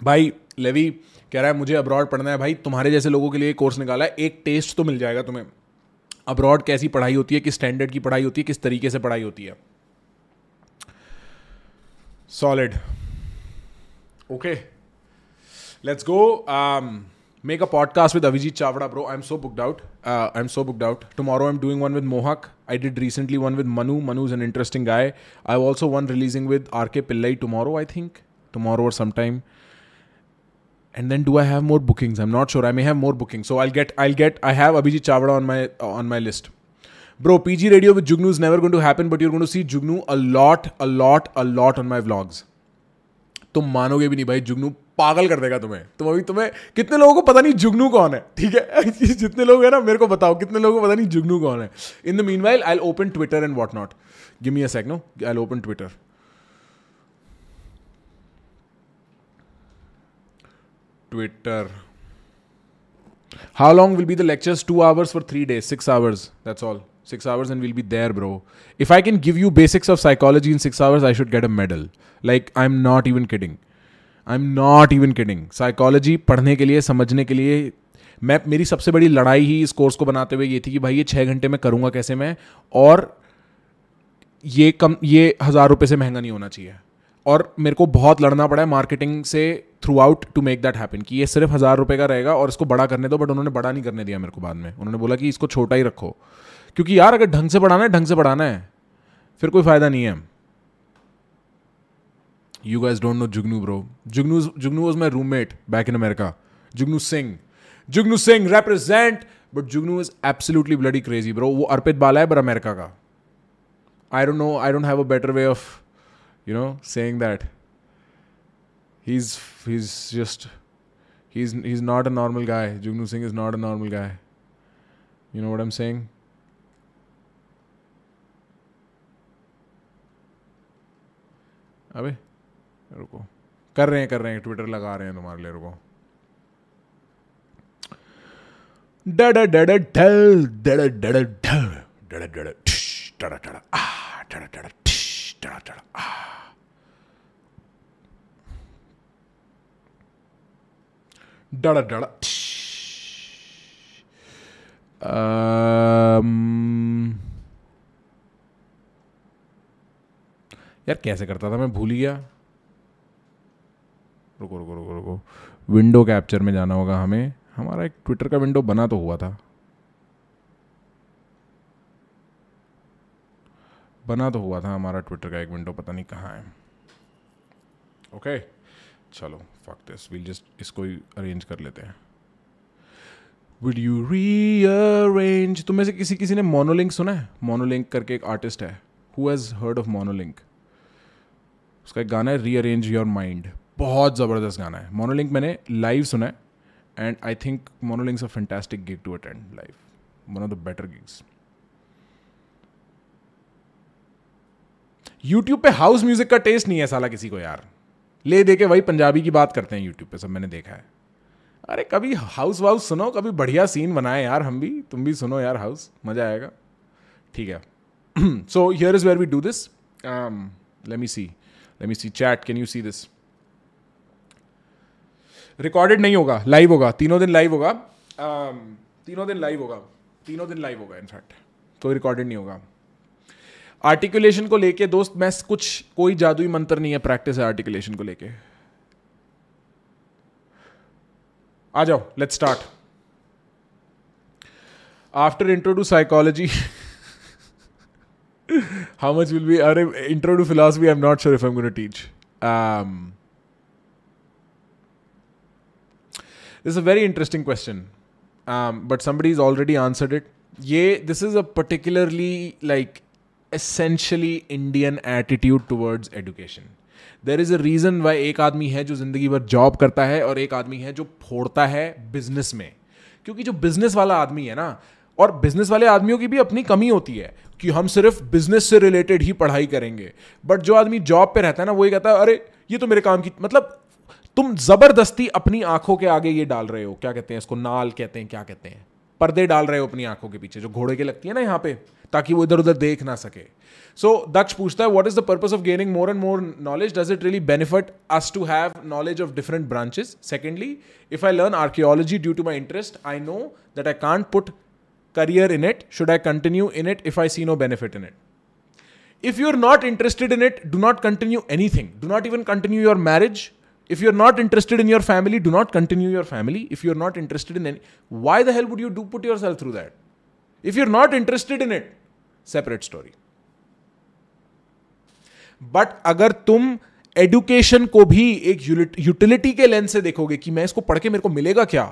भाई, Levi कह रहा है, मुझे abroad पढ़ना है भाई, तुम्हारे जैसे लोगों के लिए कोर्स निकाला है, एक टेस्ट तो मिल जाएगा तुम्हें। अब्रॉड कैसी पढ़ाई होती है, किस स्टैंडर्ड की पढ़ाई होती है, किस तरीके से पढ़ाई होती है? Solid okay let's go make a podcast with Abhijit Chawda bro I am so booked out I am so booked out tomorrow I am doing one with Mohak I did recently one with Manu Manu is an interesting guy I also one releasing with R K Pillai tomorrow I think tomorrow और sometime and then do I have more bookings? I'm not sure. I may have more bookings. So I'll get I'll get I have Abhijit Chavda on my uh, on my list. Bro, PG radio with Jugnu is never going to happen, but you're going to see Jugnu a lot, a lot, a lot on my vlogs. तुम मानोगे भी नहीं भाई जुगनू पागल कर देगा तुम्हें तुम अभी तुम्हें कितने लोगों को पता नहीं जुगनू कौन है ठीक है जितने लोग हैं ना मेरे को बताओ कितने लोगों को पता नहीं जुगनू कौन है in the meanwhile I open Twitter and what not give me a sec no I open Twitter Twitter how long will be the lectures two hours for three days six hours that's all six hours and will be there bro if I can give you basics of psychology in six hours I should get a medal like I am not even kidding I am not even kidding psychology पढ़ने के लिए, समझने के लिए, मैं, मेरी सबसे बड़ी लड़ाई ही इस कोर्स को बनाते हुए ये थी कि भाई ये छः घंटे में करूँगा कैसे मैं? और ये कम, ये हज़ार रुपये से महँगा नहीं होना चाहिए। और मेरे को बहुत लड़ना पड़ा है मार्केटिंग से throughout to make that happen कि ये सिर्फ़ हज़ार रुपये का रहेगा और इसको बड़ा करने दो बट उन्होंने बड़ा नहीं करने दिया मेरे को बाद में। उन्होंने बोला कि इसको छोटा ही रखो। क्योंकि यार, अगर ढंग से पढ़ाना है, ढंग से पढ़ाना है। फिर कोई फ़ायदा नहीं है। You guys don't know Jugnu bro Jugnu Jugnu was my roommate back in America Jugnu Singh Jugnu Singh represent! But Jugnu is absolutely bloody crazy bro वो अर्पित बाला है बट अमेरिका का। I don't know I don't have a better way of you know saying that. He's he's just he's he's not a normal guy jugnu singh is not a normal guy you know what i'm saying अबे रुको कर रहे हैं कर रहे हैं Twitter लगा रहे हैं तुम्हारे लिए रुको डड डड डड डड, डड़ा। यार कैसे करता था? मैं भूल गया। रुको रुको रुको रुको। विंडो कैप्चर में जाना होगा हमें। हमारा एक ट्विटर का विंडो बना तो हुआ था। बना तो हुआ था हमारा ट्विटर का एक विंडो, पता नहीं कहाँ है। ओके। okay. चलो फक दिस विल जस्ट इसको ही अरेंज कर लेते हैं। विड यू रीअरेंज तुम में से किसी किसी ने मोनोलिंक सुना है? मोनोलिंक करके एक आर्टिस्ट है। Who has heard of Monolink उसका एक गाना है रीअरेंज योर माइंड बहुत ज़बरदस्त गाना है। मोनोलिंक मैंने लाइव सुना है and I think Monolink's a fantastic gig to attend live one of the better gigs YouTube पे हाउस म्यूज़िक का टेस्ट नहीं है साला किसी को यार। ले दे के वही पंजाबी की बात करते हैं यूट्यूब पे सब मैंने देखा है। अरे कभी हाउस वाउस सुनो कभी बढ़िया सीन बनाए यार हम भी तुम भी सुनो यार हाउस मज़ा आएगा। ठीक है। So here is where we do this let me see let me see chat can you see this recorded नहीं होगा लाइव होगा तीनों दिन लाइव होगा। Um, तीनों दिन लाइव होगा तीनों दिन लाइव होगा इनफैक्ट कोई रिकॉर्डेड नहीं होगा। आर्टिकुलेशन को लेके दोस्त, मैं कुछ, कोई जादुई मंत्र नहीं है प्रैक्टिस है आर्टिकुलेशन को लेके। आ जाओ let's start after intro to psychology how much will be अरे intro to philosophy I am not sure if I am to teach this a very interesting question but somebody is already answered it ये this is a particularly like essentially Indian attitude towards education. There is a reason why एक आदमी है जो ज़िंदगी भर job करता है और एक आदमी है जो फोड़ता है बिज़नेस में। क्योंकि जो बिज़नेस वाला आदमी है ना, और बिज़नेस वाले आदमियों की भी अपनी कमी होती है कि हम सिर्फ़ बिज़नेस से रिलेटेड ही पढ़ाई करेंगे। बट जो आदमी जॉब पे रहता है ना, वो ये कहता है, अरे, ये तो मेरे काम की मतलब तुम ज़बरदस्ती अपनी आँखों के आगे ये डाल रहे हो। क्या कहते हैं इसको? नाल कहते हैं, क्या कहते हैं? पर्दे डाल रहे हो अपनी आँखों के पीछे जो घोड़े के लगती है ना यहाँ पे ताकि वो इधर उधर देख ना सके। सो so, दक्ष पूछता है what is the purpose of gaining more and more knowledge does it really benefit us to have knowledge of different branches secondly if I learn archaeology due to my interest I know that I can't put career in it. Should i continue in it if i see no benefit in it? If you're not interested in it do not continue anything. Do not even continue your marriage. If you are not interested in your family do not continue your family if you are not interested in any why the help would you do put yourself through that if you are not interested in it separate story but अगर तुम education को भी एक utility के lens से देखोगे कि मैं इसको पढ़ के मेरे को मिलेगा क्या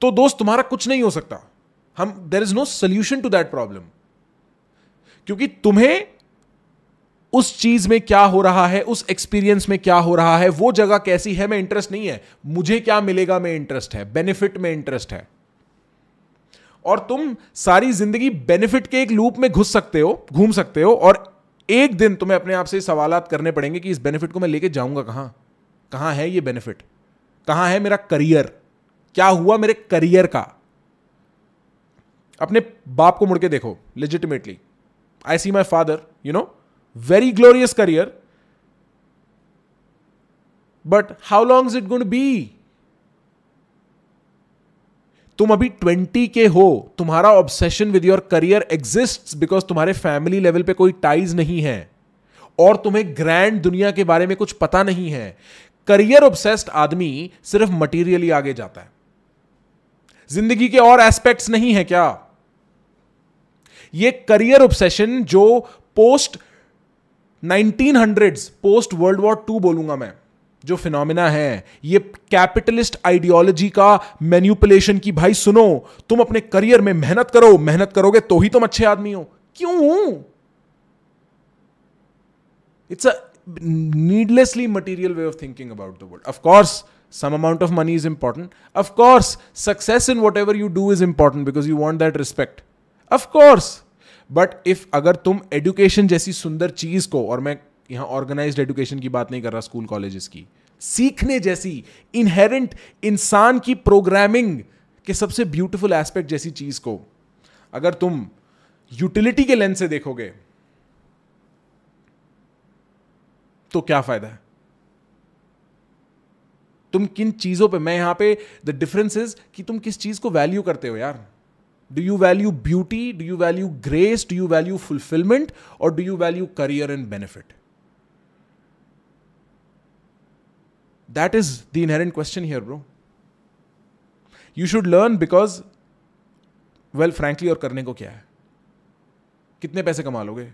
तो दोस्त तुम्हारा कुछ नहीं हो सकता। हम there is no solution to that problem क्योंकि तुम्हें उस चीज़ में क्या हो रहा है, उस एक्सपीरियंस में क्या हो रहा है, वो जगह कैसी है, मैं इंटरेस्ट नहीं है। मुझे क्या मिलेगा में इंटरेस्ट है बेनिफिट में इंटरेस्ट है। और तुम सारी ज़िंदगी बेनिफिट के एक लूप में घुस सकते हो, घूम सकते हो, और एक दिन तुम्हें अपने आप से सवाल करने पड़ेंगे कि इस बेनिफिट को मैं लेके जाऊँगा कहाँ? कहाँ है ये बेनिफिट कहाँ है मेरा करियर क्या हुआ मेरे करियर का? अपने बाप को मुड़ के देखो legitimately I see my father you know very glorious career but how long is it good be तुम अभी ट्वेंटी के हो, तुम्हारा obsession with your career exist because तुम्हारे फैमिली लेवल पे कोई टाइज नहीं है। और तुम्हें ग्रैंड दुनिया के बारे में कुछ पता नहीं है। करियर ऑब्सेस्ड आदमी सिर्फ़ मटीरियली आगे जाता है। ज़िंदगी के और एस्पेक्ट्स नहीं है क्या? ये करियर ऑब्सेशन जो post nineteen hundred post world war two बोलूँगा मैं, जो फिनोमिना है, ये कैपिटलिस्ट आइडियोलॉजी का मैन्यूपुलेशन की, भाई सुनो, तुम अपने करियर में मेहनत करो, मेहनत करोगे तो ही तुम अच्छे आदमी हो। क्यों? It's a needlessly material way of thinking about the world of course some amount of money is important of course success in whatever you do is important because you want that respect of course but if अगर तुम education जैसी सुंदर चीज़ को, और मैं यहाँ organise education की बात नहीं कर रहा स्कूल कॉलेजेस की, सीखने जैसी इनहेरेंट इंसान की प्रोग्रामिंग के सबसे ब्यूटीफुल एस्पेक्ट जैसी चीज़ को, अगर तुम यूटिलिटी के लेंस से देखोगे तो क्या फ़ायदा है? तुम किन चीज़ों पे, मैं यहाँ पे द डिफरेंस इज़ कि तुम किस चीज़ को वैल्यू करते हो यार? Do you value beauty do you value grace do you value fulfilment और do you value career and benefit that is the inherent question here bro you should learn because well frankly और करने को क्या है? कितने पैसे कमा लोगे?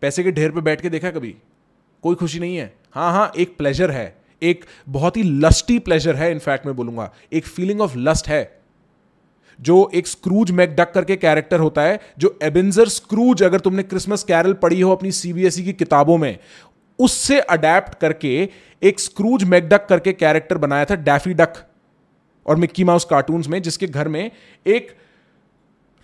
पैसे के ढेर पे बैठ के देखा कभी? कोई खुशी नहीं है। हाँ हाँ एक प्लेजर है। एक बहुत ही लस्टी प्लेजर है इनफैक्ट मैं बोलूँगा। एक फीलिंग ऑफ़ लस्ट है। जो एक स्क्रूज मैकडक करके कैरेक्टर होता है, जो एबेंजर स्क्रूज अगर तुमने क्रिसमस कैरल पढ़ी हो अपनी सीबीएसई e की किताबों में, उससे अडेप्ट करके एक स्क्रूज मैकडक करके कैरेक्टर बनाया था डैफी डक और मिक्की माउस कार्टून्स में, जिसके घर में एक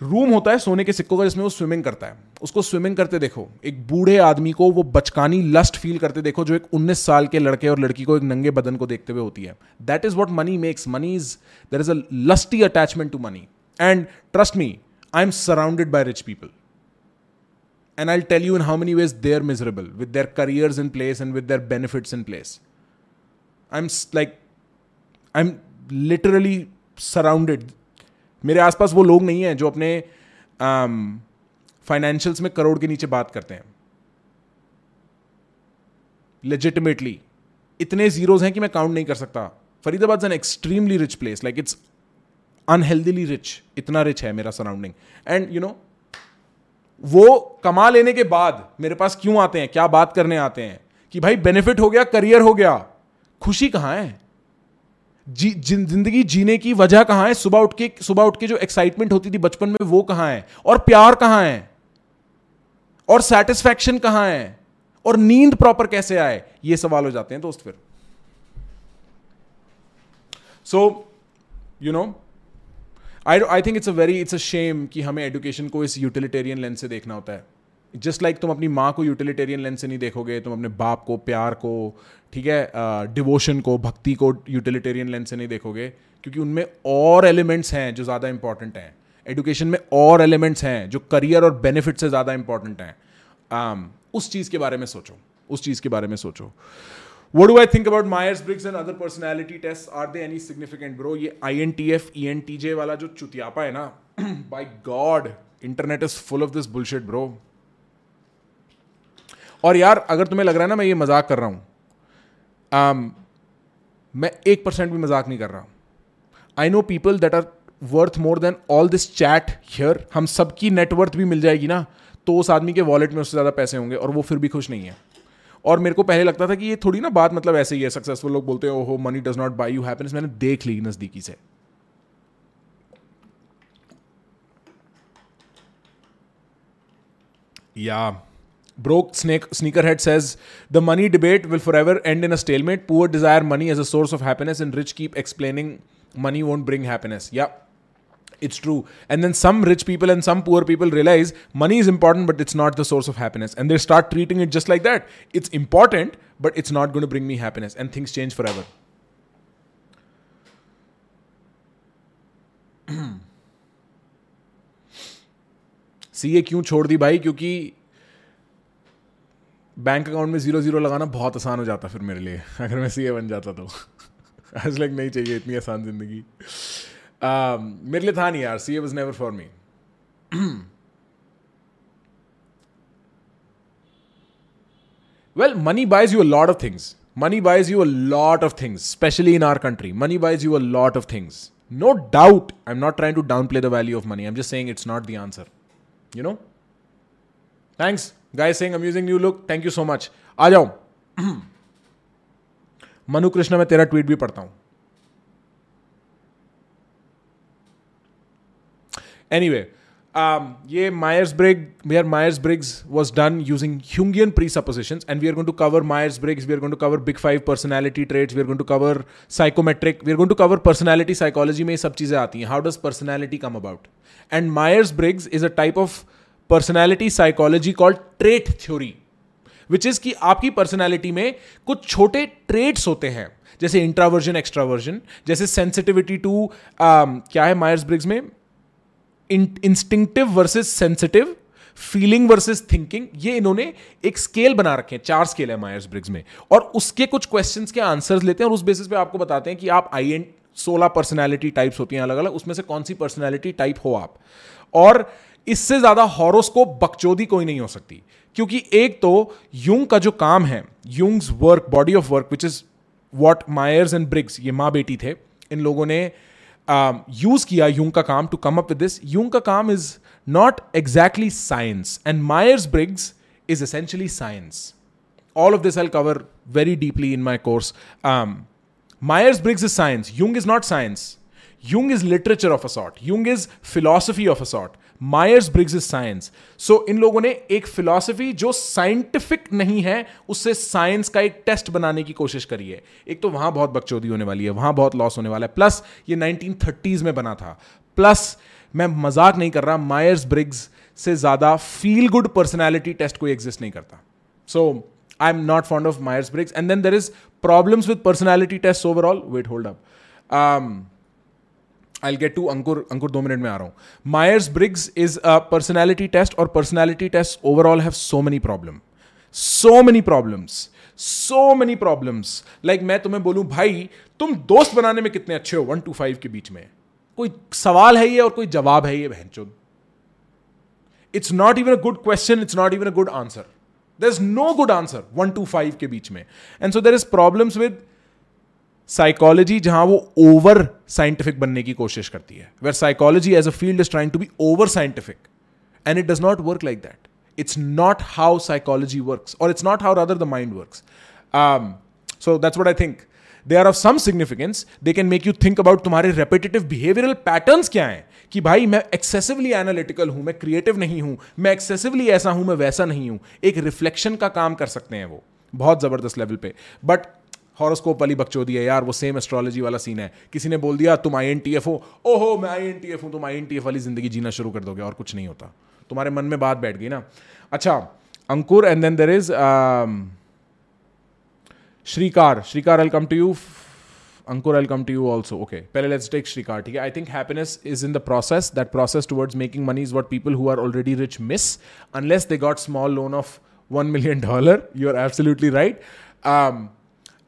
रूम होता है सोने के सिक्कों का, जिसमें वो स्विमिंग करता है। उसको स्विमिंग करते देखो। एक बूढ़े आदमी को वो बचकानी लस्ट फील करते देखो, जो एक 19 साल के लड़के और लड़की को एक नंगे बदन को देखते हुए होती है। That is what money makes money is there is a lusty attachment to money and trust me I am surrounded by rich people and I tell you in how many ways they are miserable with their careers in place and with their benefits in place I am like I am literally surrounded मेरे आसपास वो लोग नहीं हैं जो अपने financials um, में करोड़ के नीचे बात करते हैं। लेजिटिमेटली इतने जीरोज हैं कि मैं काउंट नहीं कर सकता। Faridabad an extremely rich place like it's unhealthily rich इतना रिच है मेरा सराउंडिंग एंड यू नो वो कमा लेने के बाद मेरे पास क्यों आते हैं? क्या बात करने आते हैं? कि भाई बेनिफिट हो गया करियर हो गया। खुशी कहाँ है? जी ज़िंदगी जीने की वजह कहाँ है? सुबह उठ के, सुबह उठ के जो एक्साइटमेंट होती थी बचपन में, वो कहाँ है? और प्यार कहाँ है? और सेटिस्फैक्शन कहाँ है? और नींद प्रॉपर कैसे आए? ये सवाल हो जाते हैं दोस्त फिर। So you know I I think it's a very it's a shame कि हमें एडुकेशन को इस यूटिलिटेरियन लेंस से देखना होता है। जस्ट लाइक like तुम अपनी माँ को यूटिलिटेरियन लेंस से नहीं देखोगे तुम अपने बाप को प्यार को ठीक है डिवोशन को भक्ति को यूटिलिटेरियन लेंस से नहीं देखोगे क्योंकि उनमें और एलिमेंट्स हैं जो ज़्यादा इंपॉर्टेंट हैं। एडुकेशन में और एलिमेंट्स हैं जो करियर और बेनिफिट से ज़्यादा इंपॉर्टेंट हैं। Um, उस चीज़ के बारे में सोचो उस चीज़ के बारे में सोचो। What do I think about Myers Briggs and other personality test are they any significant bro ये INTF, ENTJ वाला जो चुतियापा है ना by god internet is full of this bullshit, bro. और यार अगर तुम्हें लग रहा है ना मैं ये मज़ाक कर रहा हूँ um, मैं एक परसेंट भी मज़ाक नहीं कर रहा I know people that are worth more than all this chat here हम सबकी नेटवर्थ भी मिल जाएगी ना तो उस आदमी के वॉलेट में उससे ज़्यादा पैसे होंगे और वो फिर भी खुश नहीं है। और मेरे को पहले लगता था कि ये थोड़ी ना बात मतलब ऐसे ही है सक्सेसफुल लोग बोलते हैं ओहो money does not buy you happiness मैंने देख ली नज़दीकी से। या Broke snake, Sneakerhead says the money debate will forever end in a stalemate. Poor desire money as a source of happiness, and rich keep explaining money won't bring happiness. Yeah, it's true. And then some rich people and some poor people realize money is important, but it's not the source of happiness. And they start treating it just like that. It's important, but it's not going to bring me happiness. And things change forever. *clears throat* CA क्यों छोड़ दी भाई क्योंकि bank account में zero zero लगाना बहुत आसान हो जाता फिर मेरे लिए। *laughs* अगर मैं सीए बन जाता तो। *laughs* आज लाइक नहीं चाहिए इतनी आसान ज़िंदगी। मेरे लिए था नहीं यार। C A never for me well money buys you a lot of things money buys you a lot of things specially in our country money buys you a lot of things no doubt I am not trying to downplay the value of money I am just saying it's not the answer you know thanks guy Singh amusing new look thank you so much आ जाओ। *clears throat* मनु कृष्ण, मैं तेरा tweet भी पढ़ता हूँ। Any way ये Myers Brigg we are Myers Briggs was done using Jungian presupposition and we are gone to cover Myers Briggs we are gone to cover big five personality traits we are gone to cover psychometric we are gone to cover personality psychology में ये सब चीज़ें आती हैं। How does personality come about and Myers Briggs is a type of personality psychology called trait theory which is कि आपकी personality में कुछ छोटे traits होते हैं जैसे इंट्रावर्जन एक्स्ट्रावर्जन जैसे सेंसिटिविटी टू um, क्या है मायर्स ब्रिग्स में instinctive versus sensitive feeling versus thinking ये इन्होंने एक स्केल बना रखे हैं चार स्केल है मायर्स ब्रिग्स में। और उसके कुछ क्वेश्चन के आंसर्स लेते हैं और उस बेसिस पे आपको बताते हैं कि आप आई एन सोलह पर्सनैलिटी टाइप्स होती हैं अलग अलग उसमें से कौन सी पर्सनैलिटी टाइप हो आप। और इससे ज़्यादा हॉरोस्कोप बकचोदी कोई नहीं हो सकती। क्योंकि एक तो यूंग का जो काम है Jung's work body of work which is what Myers and Briggs ये माँ बेटी थे इन लोगों ने यूज़ uh, किया यूंग का काम to come up with this Jung का काम is not exactly science and Myers Briggs is essentially science all of this I cover very deeply in my course Myers Briggs is science Jung is not science Jung is literature of a sort Jung is philosophy of a sort Myers Briggs is science. So, इन लोगों ने एक philosophy जो scientific नहीं है, उससे science का एक टेस्ट बनाने की कोशिश करी है। एक तो वहाँ बहुत बकचोदी होने वाली है, वहाँ बहुत लॉस होने वाला है। प्लस ये 1930s में बना था। प्लस मैं मज़ाक नहीं कर रहा मायर्स ब्रिग्स से ज़्यादा फील गुड पर्सनैलिटी टेस्ट कोई एग्जिस्ट नहीं करता। So I am not fond of Myers Briggs and then there is problems with personality test overall wait hold up I get to Ankur Ankur दो minute में आ रहा हूँ। Myers Briggs is a personality test और personality test overall have so many problem so many problems so many problems like मैं तुम्हें बोलूँ, भाई, तुम दोस्त बनाने में कितने अच्छे हो वन टू फाइव के बीच में। कोई सवाल है ये और कोई जवाब है ये, बहन it's not even a good question it's not even a good answer there is no good answer one two five के बीच में। And so there is problems with psychology जहाँ वो ओवर साइंटिफिक बनने की कोशिश करती है where psychology as a field is trying to be over scientific and it does not work like that it's not how psychology work और it's not how other the mind work so that's what I think they are of some significance they can make you think about तुम्हारे repetitive behavioural patterns क्या हैं? कि भाई, मैं excessively analytical हूँ, मैं creative नहीं हूँ, मैं एक्सेसिवली ऐसा हूँ, मैं वैसा नहीं हूँ। एक रिफ्लेक्शन का काम कर सकते हैं वो, बहुत ज़बरदस्त लेवल पे। बट हॉरोस्कोप वाली बकचोदी है यार, वो सेम एस्ट्रोलॉजी वाला सीन है। किसी ने बोल दिया, तुम आई एन टी एफ़ हो। ओ हो मैं आई एन टी एफ़ हूँ, तुम आई एन टी एफ़ वाली ज़िंदगी जीना शुरू कर दोगे और कुछ नहीं होता। तुम्हारे मन में बात बैठ गई ना? अच्छा Ankur and then there is Shrikar. Shrikar welcome to you Ankur welcome to you also okay पहले लेट्स टेक श्रीकार, ठीक है? I think happiness is in the process that process towards making money is what people who are already rich miss unless they got small loan of one million dollar you are absolutely right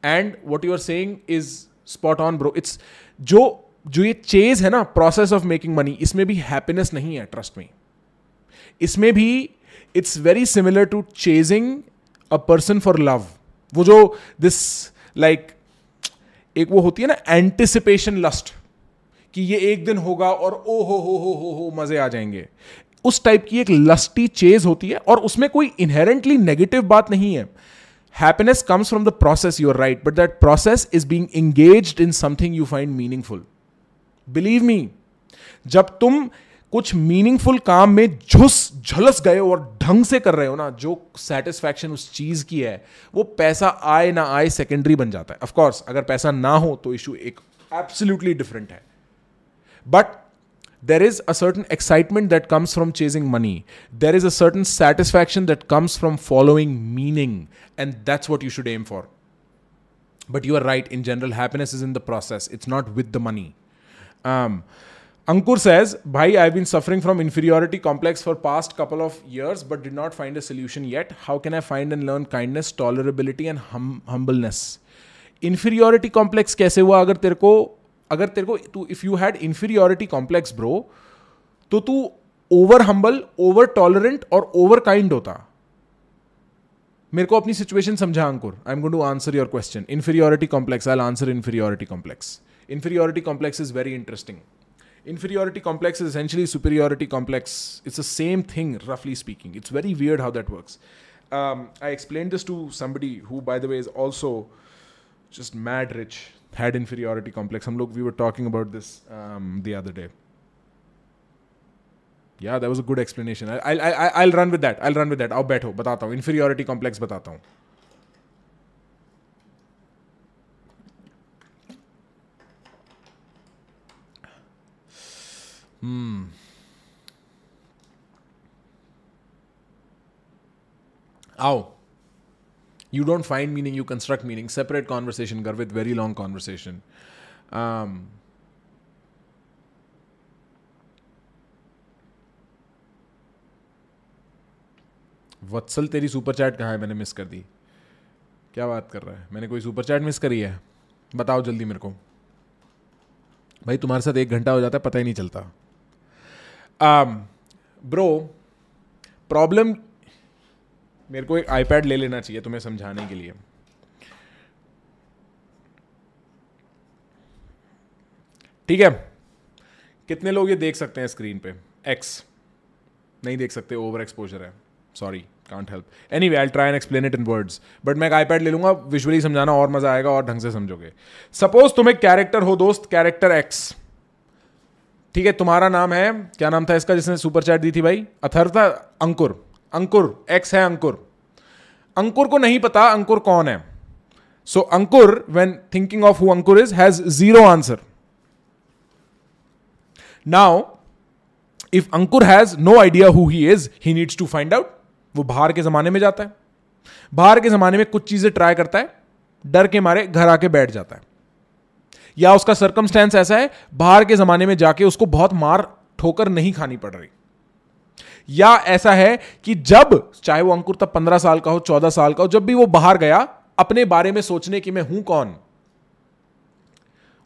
and what you are saying is spot on, bro. It's जो जो ये chase है ना process of making money इसमें भी happiness नहीं है trust में इसमें भी it's very similar to chasing a person for love वो जो दिस लाइक like, एक वो होती है ना एंटिसिपेशन लस्ट कि ये एक दिन होगा और ओ हो हो हो हो हो मज़े आ जाएँगे. उस टाइप की एक लस्टी चेज होती है और उसमें कोई इनहेरेंटली नेगेटिव बात नहीं है. Happiness comes from the process you're right but that process is being engage in something you find meaningful believe me जब तुम कुछ मीनिंगफुल काम में झुस, झलस गए हो और ढंग से कर रहे हो ना, जो सेटिस्फैक्शन उस चीज़ की है, वो पैसा आए ना आए सेकेंडरी बन जाता है। ऑफकोर्स अगर पैसा ना हो तो इशू एक एब्सोल्यूटली डिफरेंट है। But there is a certain excitement that comes from chasing money. There is a certain satisfaction that comes from following meaning, and that's what you should aim for. But you are right, in general, happiness is in the process, it's not with the money. Um, Ankur says, Bhai, I've been suffering from inferiority complex for past couple of years, but did not find a solution yet. How can I find and learn kindness, tolerability and hum- humbleness? Inferiority complex कैसे हुआ अगर तेरे को अगर तेरे को, तू if you had inferiority complex bro तो तू ओवर हम्बल ओवर टॉलरेंट और ओवर काइंड होता। मेरे को अपनी सिचुएशन समझा, Ankur. I am going to answer your question inferiority complex I answer inferiority complex inferiority complex is very interesting inferiority complex is essentially superiority complex it's a same thing रफली speaking it's very weird how that works I explain this to somebody who by the way is also just made rich had inferiority complex. Hum look, we were talking about this um, the other day. Yeah, that was a good explanation. I, I, I, I'll run with that. I'll run with that. I'll bet ho, batata. Inferiority complex batata. Hmm. Ow. You don't find meaning you construct meaning separate conversation कर with very long conversation Vatsal तेरी Super Chat कहाँ है? मैंने miss कर दी। क्या बात कर रहा है? मैंने कोई सुपरचैट मिस करी है? बताओ जल्दी मेरे को। भाई, तुम्हारे साथ एक घंटा हो जाता है, पता ही नहीं चलता। um, ब्रो प्रॉब्लम मेरे को एक आईपैड ले लेना चाहिए तुम्हें समझाने के लिए। ठीक है? कितने लोग ये देख सकते हैं स्क्रीन पे? एक्स नहीं देख सकते ओवर एक्सपोजर है। Sorry can't help anyway I try and explain it in words but मैं एक आईपैड ले लूँगा विजुअली समझाना और मज़ा आएगा और ढंग से समझोगे। सपोज़ तुम एक कैरेक्टर हो दोस्त कैरेक्टर एक्स ठीक है, तुम्हारा नाम है, क्या नाम था इसका जिसने सुपर चैट दी थी भाई? अथर था अंकुर। अंकुर एक्स है अंकुर। अंकुर को नहीं पता अंकुर कौन है। So Ankur when thinking of who Ankur is has zero answer now if Ankur has no idea who he is he needs to find out वो बाहर के जमाने में जाता है। बाहर के जमाने में कुछ चीज़ें ट्राई करता है। डर के मारे घर आके बैठ जाता है। या उसका सरकमस्टेंस ऐसा है, बाहर के जमाने में जाके उसको बहुत मार ठोकर नहीं खानी पड़ रही। या ऐसा है कि जब, चाहे वो अंकुर तब पंद्रह साल का हो, चौदह साल का हो, जब भी वो बाहर गया, अपने बारे में सोचने की मैं हूँ कौन,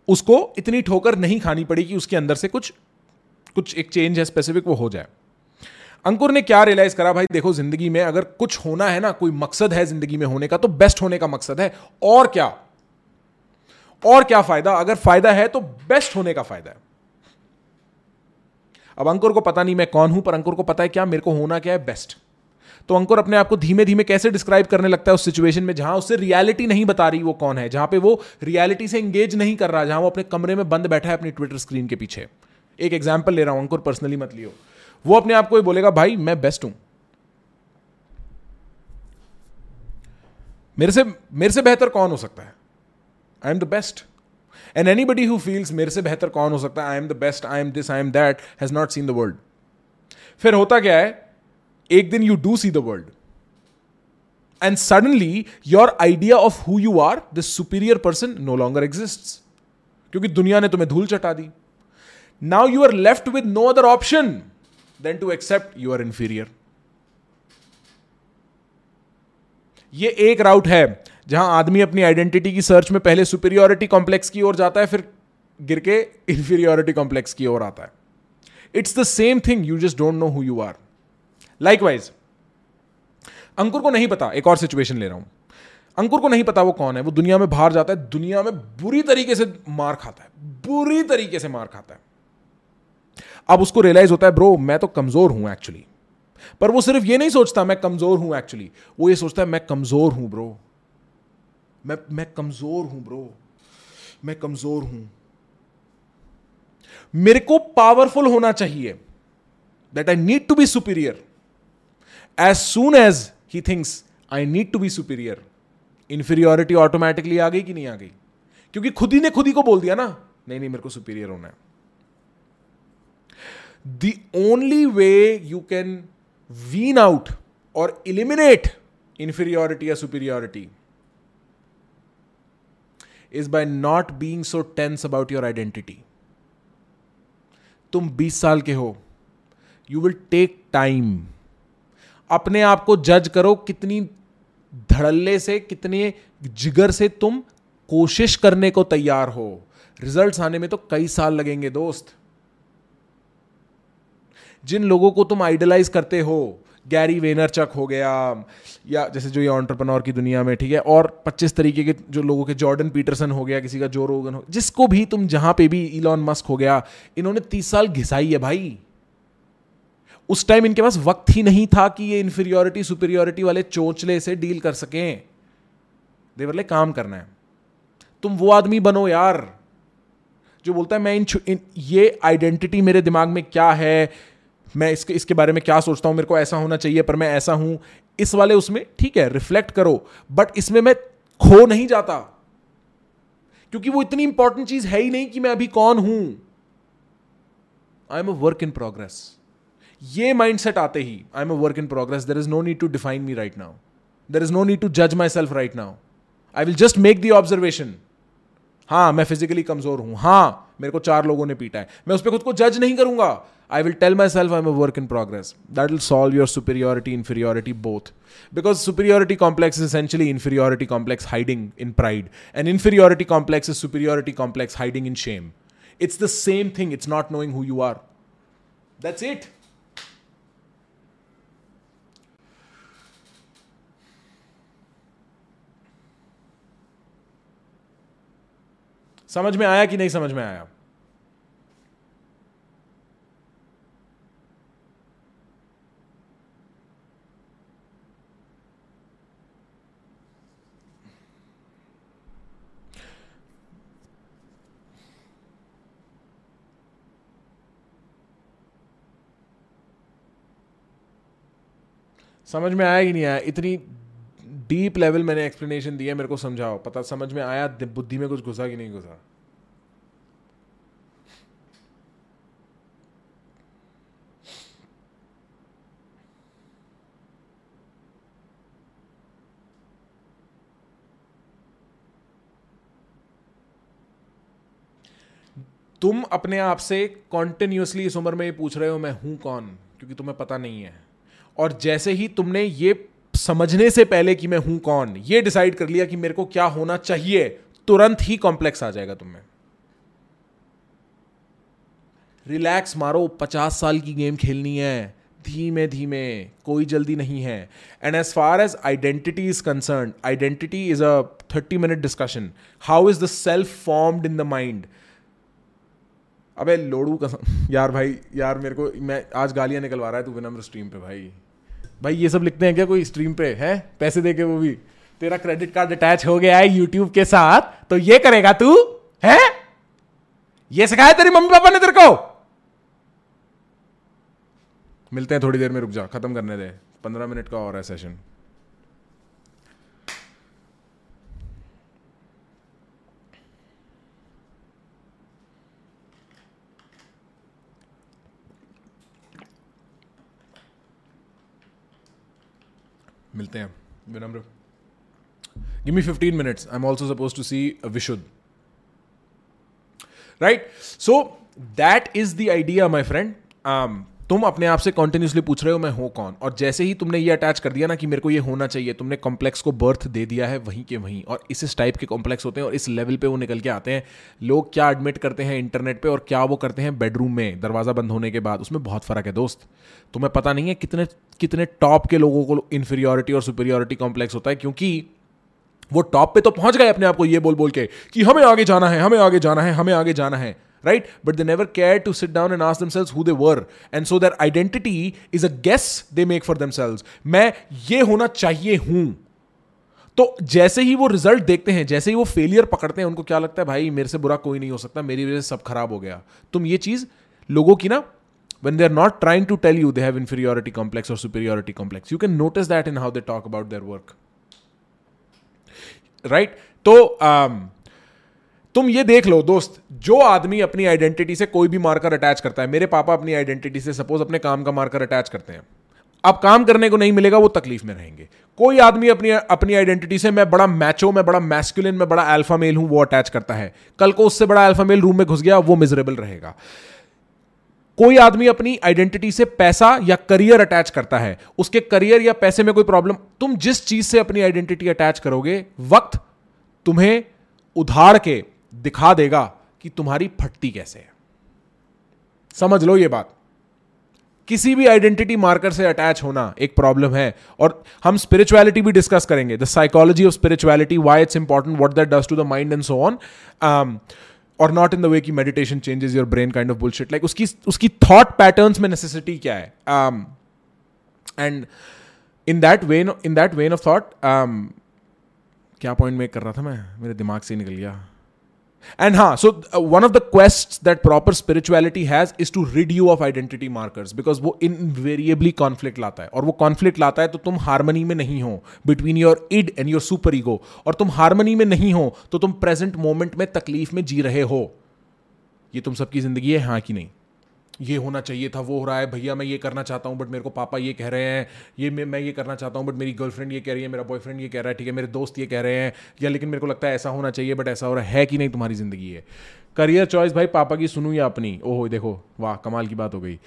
उसको इतनी ठोकर नहीं खानी पड़ी कि उसके अंदर से कुछ कुछ एक चेंज है स्पेसिफिक वो हो जाए। अंकुर ने क्या रियलाइज़ करा भाई, देखो ज़िंदगी में अगर कुछ होना है ना, कोई मकसद है ज़िंदगी में होने का तो बेस्ट होने का मकसद है। और क्या? और क्या फ़ायदा? अगर फ़ायदा है तो बेस्ट होने का फ़ायदा है। अब अंकुर को पता नहीं मैं कौन हूँ, पर अंकुर को पता है क्या मेरे को होना क्या है बेस्ट तो अंकुर अपने आप को धीमे धीमे कैसे डिस्क्राइब करने लगता है उस सिचुएशन में, जहाँ उससे रियलिटी नहीं बता रही वो कौन है, जहाँ पे वो रियलिटी से एंगेज नहीं कर रहा, जहाँ वो अपने कमरे में बंद बैठा है अपनी ट्विटर स्क्रीन के पीछे। एक एग्ज़ाम्पल ले रहा हूँ, अंकुर पर्सनली मत लियो। वो अपने आप को बोलेगा, भाई, मैं बेस्ट हूँ। मेरे से मेरे से बेहतर कौन हो सकता है? I am the best and anybody who feels मेरे से बेहतर कौन हो सकता है I am the best I am this I am that has not seen the world फिर होता क्या है एक दिन you do see the world and suddenly your idea of who you are this superior person no longer exist क्योंकि दुनिया ने तुम्हें धूल चटा दी now you are left with no other option then to accept you are inferior ये एक route है जहाँ आदमी अपनी आइडेंटिटी की सर्च में पहले सुपीरियोरिटी कॉम्प्लेक्स की ओर जाता है, फिर गिर के इंफीरियोरिटी कॉम्प्लेक्स की ओर आता है। It's the same thing you just don't know who you are likewise Ankur को नहीं पता, एक और सिचुएशन ले रहा हूँ। अंकुर को नहीं पता वो कौन है, वो दुनिया में बाहर जाता है, दुनिया में बुरी तरीके से मार खाता है, बुरी तरीके से मार खाता है। अब उसको रियलाइज़ होता है, ब्रो, मैं तो कमज़ोर हूँ एक्चुअली पर वो सिर्फ़ ये नहीं सोचता, मैं कमज़ोर हूँ एक्चुअली वो ये सोचता है, मैं कमज़ोर हूँ, ब्रो. मैं मैं कमज़ोर हूँ ब्रो मैं कमज़ोर हूँ. मेरे को पावरफुल होना चाहिए. That I need to be superior as soon as he thinks I need to be superior inferiority automatically आ गई कि नहीं आ गई? क्योंकि खुद ही ने खुद ही को बोल दिया ना, नहीं नहीं, मेरे को सुपीरियर होना है. The only way you can wean out or eliminate inferiority or superiority is by not being so tense about your identity तुम 20 साल के हो। यू विल टेक टाइम अपने आप को जज करो कितनी धड़ल्ले से, कितने जिगर से तुम कोशिश करने को तैयार हो। रिजल्ट्स आने में तो कई साल लगेंगे, दोस्त। जिन लोगों को तुम आइडलाइज करते हो गैरी वेनरचक हो गया या जैसे जो ये ऑन्टरप्रनोर की दुनिया में ठीक है? और 25 तरीके के जो लोगों के जॉर्डन पीटरसन हो गया किसी का जो रोगन हो जिसको भी तुम जहाँ पे भी इलॉन मस्क हो गया इन्होंने 30 साल घिसाई है भाई। उस टाइम इनके पास वक्त ही नहीं था कि ये इंफीरियोरिटी सुपीरियोरिटी वाले चोचले से डील कर सकें। देवरले काम करना है। तुम वो आदमी बनो यार जो बोलता है मैं इन, इन ये आइडेंटिटी मेरे दिमाग में क्या है? मैं इसके इसके बारे में क्या सोचता हूँ? मेरे को ऐसा होना चाहिए, पर मैं ऐसा हूँ। इस वाले उसमें, ठीक है रिफ्लेक्ट करो। बट इसमें मैं खो नहीं जाता। क्योंकि वो इतनी इंपॉर्टेंट चीज़ है ही नहीं कि मैं अभी कौन हूँ। I am a work in progress ये माइंडसेट आते ही I am a work in progress there is no need to define me right now there is no need to जज myself right now I will just make the observation हाँ मैं physically कमज़ोर हूँ। हाँ मेरे को चार लोगों ने पीटा है। मैं उस पर खुद को जज नहीं करूँगा। I will tell myself I'm a work in progress. That will solve your superiority, inferiority, both. Because superiority complex is essentially inferiority complex hiding in pride. And inferiority complex is superiority complex hiding in shame. It's the same thing, it's not knowing who you are. That's it. समझ में आया कि नहीं समझ में आया समझ में आया कि नहीं आया? इतनी डीप लेवल मैंने एक्सप्लेनेशन दिया मेरे को समझाओ। पता, समझ में आया? बुद्धि में कुछ घुसा कि नहीं घुसा? तुम अपने आप से कॉन्टिन्यूसली इस उम्र में ये पूछ रहे हो, मैं हूँ कौन? क्योंकि तुम्हें पता नहीं है। और जैसे ही तुमने ये समझने से पहले कि मैं हूँ कौन, ये डिसाइड कर लिया कि मेरे को क्या होना चाहिए, तुरंत ही कॉम्प्लेक्स आ जाएगा तुम्हें। रिलैक्स मारो, पचास साल की गेम खेलनी है। धीमे धीमे, कोई जल्दी नहीं है। And as far as identity is concern identity is a thirty minute discussion how is the self formed in the mind अबे, लोड़ू कसम। *laughs* यार भाई, यार मेरे को, मैं आज गालियाँ निकलवा रहा है, तू विनम्र स्ट्रीम पे भाई। भाई, ये सब लिखते हैं क्या कोई स्ट्रीम पे? है? पैसे दे के वो भी। तेरा क्रेडिट कार्ड अटैच हो गया है यूट्यूब के साथ तो ये करेगा तू? है? ये सिखाया तेरी मम्मी पापा ने तेरे को? मिलते हैं थोड़ी देर में, रुक जा, खत्म करने दे। पंद्रह मिनट का और है session मिलते हैं Vinamra give me fifteen minutes I am also suppose to see Vishuddh right so that is the idea my friend तुम अपने आप से कॉन्टिन्यूसली पूछ रहे हो, मैं हूँ कौन? और जैसे ही तुमने ये अटैच कर दिया ना कि मेरे को ये होना चाहिए, तुमने कॉम्प्लेक्स को बर्थ दे दिया है वहीं के वहीं। और इस टाइप के कॉम्प्लेक्स होते हैं और इस लेवल पे वो निकल के आते हैं। लोग क्या एडमिट करते हैं इंटरनेट पे और क्या वो करते हैं बेडरूम में, दरवाज़ा बंद होने के बाद? उसमें बहुत फ़र्क है दोस्त। तुम्हें पता नहीं है कितने कितने टॉप के लोगों को इन्फीरियोरिटी और सुपीरियोरिटी कॉम्प्लेक्स होता है, क्योंकि वो टॉप पे तो पहुँच गए अपने आप को ये बोल बोल के कि हमें आगे जाना है, हमें आगे जाना है, हमें आगे जाना है। right? But they never care to sit down and ask themselves who they were. And so their identity is a guess they make for themselves. main ye hona chahiye hu तो जैसे ही वो रिज़ल्ट देखते हैं जैसे ही वो failure पकड़ते हैं उनको क्या लगता है भाई मेरे से बुरा कोई नहीं हो सकता मेरी वजह से सब खराब हो गया। तुम ये चीज़ लोगों की ना when they are not trying to tell you they have inferiority complex और superiority complex you can notice that in how they talk about their work right तो um, तुम ये देख लो, दोस्त, जो आदमी अपनी आइडेंटिटी से कोई भी मार्कर अटैच करता है, मेरे पापा अपनी आइडेंटिटी से सपोज़ अपने काम का मार्कर अटैच करते हैं। अब काम करने को नहीं मिलेगा, वो तकलीफ़ में रहेंगे। कोई आदमी अपनी अपनी आइडेंटिटी से मैं बड़ा मैचो मैं बड़ा मैस्कुलिन मैं बड़ा अल्फ़ा मेल हूँ, वो अटैच करता है। कल को उससे बड़ा अल्फ़ा मेल रूम में घुस गया, वो मिजरेबल रहेगा। कोई आदमी अपनी आइडेंटिटी से पैसा या करियर अटैच करता है, उसके करियर या पैसे में कोई प्रॉब्लम तुम जिस चीज़ से अपनी आइडेंटिटी अटैच करोगे, वक्त तुम्हें उधार के दिखा देगा कि तुम्हारी फटती कैसे है। समझ लो ये बात। किसी भी आइडेंटिटी मार्कर से अटैच होना एक प्रॉब्लम है और हम स्पिरिचुअलिटी भी डिस्कस करेंगे। The psychology of spirituality why it's important what that does to the mind and so on और नॉट इन द वे की meditation changes your brain kind of bullshit like उसकी उसकी thought patterns में necessity क्या है? And in that vein in that vein of thought क्या point make कर रहा था मैं? मेरे दिमाग से निकल गया। And ha, so uh, one of the quests that proper spirituality has is to rid you of identity markers because वो invariably conflict लाता है और वो conflict लाता है तो तुम harmony में नहीं हो between your id and your super ego और तुम harmony में नहीं हो तो तुम present moment में तकलीफ़ में जी रहे हो ये तुम सबकी ज़िंदगी है हाँ कि नहीं ये होना चाहिए था, वो हो रहा है, भैया मैं ये करना चाहता हूँ बट मेरे को पापा ये कह रहे हैं, ये मैं मैं ये करना चाहता हूँ बट मेरी गर्लफ्रेंड ये कह रही है, मेरा बॉयफ्रेंड ये कह रहा है, ठीक है, मेरे दोस्त ये कह रहे हैं, या लेकिन मेरे को लगता है ऐसा होना चाहिए बट ऐसा हो रहा है कि नहीं, तुम्हारी ज़िंदगी है। करियर चॉइस भाई, पापा की सुनूँ या अपनी? ओहो, देखो, वाह, कमाल की बात हो गई।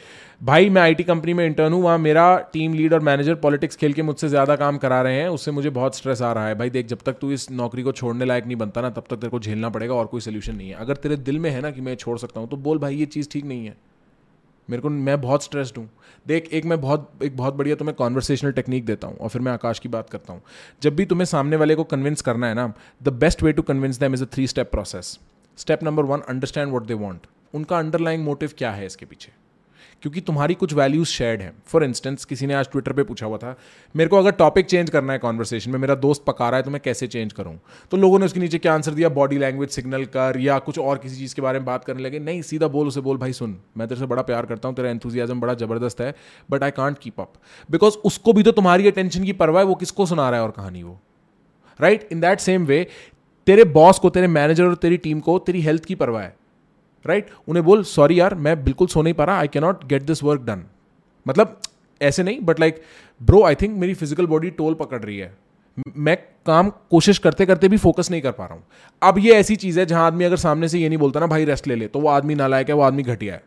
भाई, मैं आईटी कंपनी में इंटर्न हूँ, वहाँ मेरा टीम लीड और मैनेजर पॉलिटिक्स खेल के मुझसे ज़्यादा काम करा रहे हैं, उससे मुझे बहुत स्ट्रेस आ रहा है। भाई, देख, जब तक तू इस नौकरी को छोड़ने लायक नहीं बनता ना, तब तक तेरे को झेलना पड़ेगा, और कोई सोल्यूशन नहीं है। अगर तेरे दिल में है ना कि मैं छोड़ सकता हूँ तो बोल भाई, ये चीज़ ठीक नहीं है। मेरे को, मैं बहुत स्ट्रेस्ड हूँ। देख, एक मैं बहुत, एक बहुत बढ़िया तुम्हें कॉन्वर्सेशनल टेक्निक देता हूँ और फिर मैं आकाश की बात करता हूँ। जब भी तुम्हें सामने वाले को कन्विंस करना है ना the best way to convince them is a three step process step number one understand what they want उनका अंडरलाइंग मोटिव क्या है इसके पीछे? क्योंकि तुम्हारी कुछ वैल्यूज़ शेयर्ड हैं। फॉर इंस्टेंस किसी ने आज ट्विटर पे पूछा हुआ था, मेरे को अगर टॉपिक चेंज करना है कॉन्वर्सेशन में, मेरा दोस्त पका रहा है तो मैं कैसे चेंज करूँ? तो लोगों ने उसके नीचे क्या आंसर दिया? बॉडी लैंग्वेज सिग्नल कर या कुछ और किसी चीज़ के बारे में बात करने लगे? नहीं, सीधा बोल, उसे बोल, भाई सुन, मैं तेरे से बड़ा प्यार करता हूँ, तेरा एंथुजियाजम बड़ा ज़बरदस्त है but I can't keep up because उसको भी तो तुम्हारी अटेंशन की परवाह है, वो किसको सुना रहा है और कहानी वो? Right in that same way तेरे बॉस को, तेरे मैनेजर और तेरी टीम को, तेरी हेल्थ की परवाह है। Right right? उन्हें बोल सॉरी यार, मैं बिल्कुल सो नहीं पा रहा I cannot get this work done मतलब ऐसे नहीं but like bro I think मेरी फ़िज़िकल बॉडी टोल पकड़ रही है। मैं काम कोशिश करते करते भी फोकस नहीं कर पा रहा हूँ। अब ये ऐसी चीज़ है, जहाँ आदमी अगर सामने से ये नहीं बोलता ना, भाई रेस्ट ले ले। तो वो आदमी नालायक है, वो आदमी घटिया है।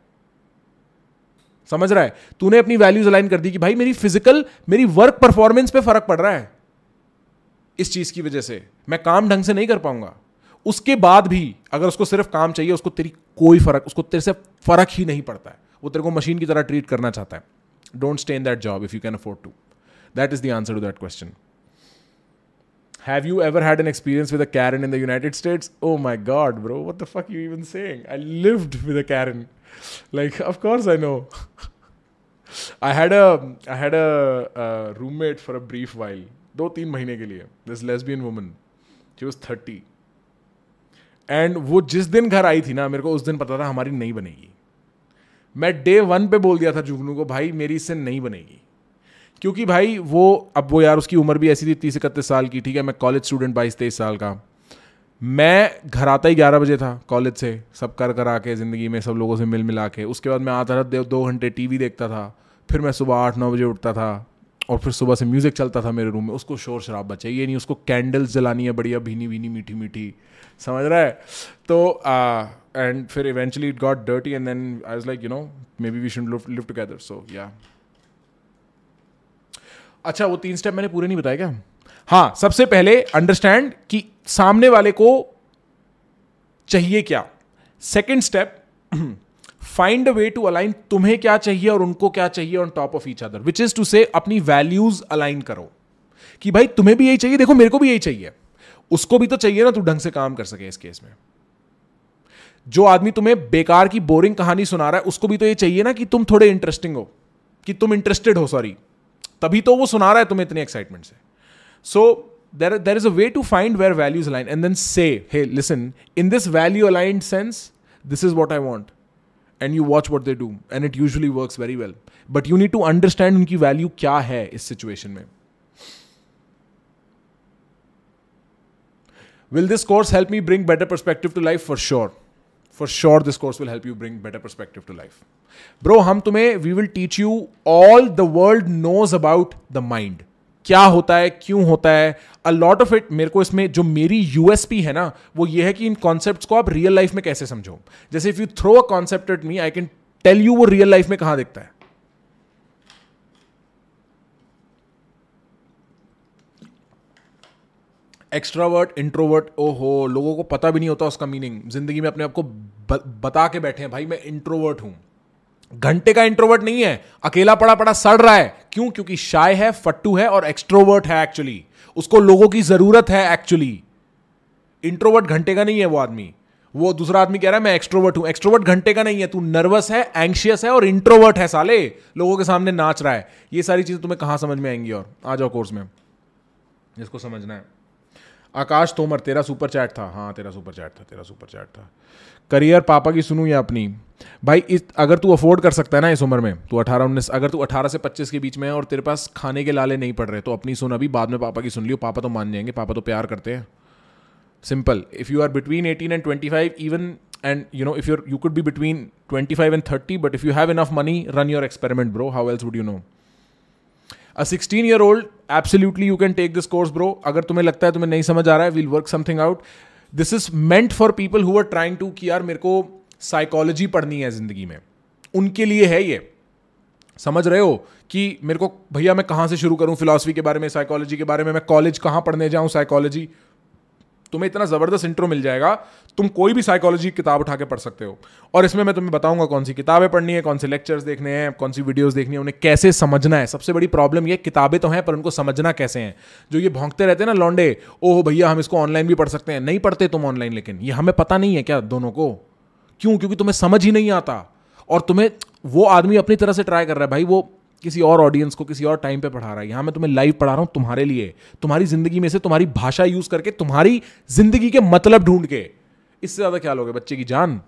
समझ रहा है? तूने अपनी वैल्यूज़ अलाइन कर दी कि, भाई, मेरी फ़िज़िकल मेरी वर्क परफॉर्मेंस पे फ़र्क पड़ रहा है। इस चीज़ की वजह से। मैं काम ढंग से नहीं कर पाऊँगा। उसके बाद भी अगर उसको सिर्फ़ काम चाहिए, उसको तेरी कोई फ़र्क, उसको तेरे से फ़र्क ही नहीं पड़ता है। वो तेरे को मशीन की तरह ट्रीट करना चाहता है। Don't stay in that job if you can afford to that is the answer to that question have you ever had an experience with a Karen in the United States oh my god bro what the fuck you even saying I lived with a Karen like of course I know I had I had a roommate for a brief while दो तीन महीने के लिए. This lesbian woman she was thirty and वो जिस दिन घर आई थी ना, मेरे को उस दिन पता था हमारी नहीं बनेगी। मैं डे वन पे बोल दिया था जुगनू को, भाई, मेरी इससे नहीं बनेगी। क्योंकि भाई, वो, अब वो यार, उसकी उम्र भी ऐसी थी, तीस इकतीस साल की, ठीक है, मैं कॉलेज स्टूडेंट बाईस, तेईस साल का। मैं घर आता ही ग्यारह बजे था कॉलेज से, सब कर कर आके ज़िंदगी में सब लोगों से मिल मिला के। उसके बाद मैं आता था, दो घंटे टीवी देखता था, फिर मैं सुबह आठ, नौ बजे उठता था, और फिर सुबह से म्यूज़िक चलता था मेरे रूम में। उसको शोर शराब चाहिए नहीं, उसको कैंडल्स जलानी है, बढ़िया भीनी भीनी मीठी मीठी समझ रहा है? तो एंड फिर eventually it got dirty and then I was like you know maybe we should live together so yeah अच्छा वो तीन स्टेप मैंने पूरे नहीं बताया क्या? हाँ सबसे पहले अंडरस्टैंड कि सामने वाले को चाहिए क्या। Second step find a way to align तुम्हें क्या चाहिए और उनको क्या चाहिए on top of each other which is to say अपनी वैल्यूज़ अलाइन करो। कि भाई तुम्हें भी यही चाहिए, देखो मेरे को भी यही चाहिए। उसको भी तो चाहिए ना तू ढंग से काम कर सके इस केस में। जो आदमी तुम्हें बेकार की बोरिंग कहानी सुना रहा है, उसको भी तो ये चाहिए ना कि तुम थोड़े इंटरेस्टिंग हो, कि तुम इंटरेस्टेड हो सॉरी तभी तो वो सुना रहा है तुम्हें इतनी एक्साइटमेंट से। So there there is a way to find where values align and then say hey listen in this value aligned sense this is what I want and you watch what they do and it usually work very well but you need to understand उनकी value क्या है इस situation में। Will this course help me bring better perspective to life for sure for sure this course will help you bring better perspective to life bro हम तुम्हें we will teach you all the world knows about the mind क्या होता है क्यों होता है a lot of it मेरे को इसमें जो मेरी यूएसपी है ना वो ये है कि इन कॉन्सेप्ट को आप रियल लाइफ में कैसे समझो जैसे if you throw a concept at me I can tell you वो रियल लाइफ में कहाँ दिखता है एक्स्ट्रावर्ट इंट्रोवर्ट ओ हो लोगों को पता भी नहीं होता उसका मीनिंग ज़िंदगी में अपने आप को बता के बैठे हैं, भाई, मैं इंट्रोवर्ट हूँ। घंटे का इंट्रोवर्ट नहीं है, अकेला पड़ा पड़ा सड़ रहा है। क्यों? क्योंकि शाय है, फट्टू है और एक्सट्रोवर्ट है एक्चुअली उसको लोगों की ज़रूरत है एक्चुअली इंट्रोवर्ट घंटे का नहीं है वो आदमी। वो दूसरा आदमी कह रहा है, मैं एक्सट्रोवर्ट हूँ। एक्सट्रोवर्ट घंटे का नहीं है, तू नर्वस है एंशियस है और इंट्रोवर्ट है साले। लोगों के सामने नाच रहा है। ये सारी चीज़ें तुम्हें कहाँ समझ में आएँगी और? आ जाओ कोर्स में। जिसको समझना है। आकाश तोमर तेरा सुपर चैट था। हाँ तेरा सुपर चैट था, तेरा सुपर चैट था। करियर पापा की सुनू या अपनी? भाई, इस, अगर तू अफोर्ड कर सकता है ना इस उम्र में, तू अठारह, उन्नीस, अगर तू अठारह से पच्चीस के बीच में है और तेरे पास खाने के लाले नहीं पड़ रहे तो अपनी सुन अभी, बाद में पापा की सुन लियो। पापा तो मान जाएँगे, पापा तो प्यार करते हैं। Simple if you are between eighteen and twenty five even and you know if you're you could be between twenty five and thirty but if you have enough money run your experiment bro how else would you know a sixteen year old absolutely you can take this course bro अगर तुम्हें लगता है, तुम्हें नहीं समझ आ रहा है will work something out this is meant for people who are trying to कि यार मेरे को साइकोलॉजी पढ़नी है ज़िंदगी में। उनके लिए है ये। समझ रहे हो कि मेरे को, भैया, मैं कहाँ से शुरू करूँ फिलासफी के बारे में साइकोलॉजी के बारे में? मैं कॉलेज कहाँ पढ़ने जाऊँ साइकोलॉजी तुम्हें इतना ज़बरदस्त इंट्रो मिल जाएगा, तुम कोई भी साइकोलॉजी किताब उठा के पढ़ सकते हो। और इसमें मैं तुम्हें बताऊँगा कौन सी किताबें पढ़नी है, कौन से लेक्चर्स देखने हैं, कौन सी वीडियोस देखनी है, उन्हें कैसे समझना है। सबसे बड़ी प्रॉब्लम ये, किताबें तो हैं, पर उनको समझना कैसे हैं? जो ये भोंकते रहते हैं ना लॉन्डे ओह भैया, हम इसको ऑनलाइन भी पढ़ सकते हैं। नहीं पढ़ते तुम ऑनलाइन लेकिन ये हमें पता नहीं है क्या दोनों को? क्यों? क्योंकि तुम्हें समझ ही नहीं आता। और तुम्हें, वो आदमी अपनी तरह से ट्राई कर रहा है, भाई, वो किसी और ऑडियंस को किसी और टाइम पे पढ़ा रहा है। यहाँ मैं तुम्हें लाइव पढ़ा रहा हूँ तुम्हारे लिए। तुम्हारी ज़िंदगी में से तुम्हारी भाषा यूज़ करके, तुम्हारी ज़िंदगी के मतलब ढूंढ के। इससे ज़्यादा क्या लोगे? बच्चे की जान।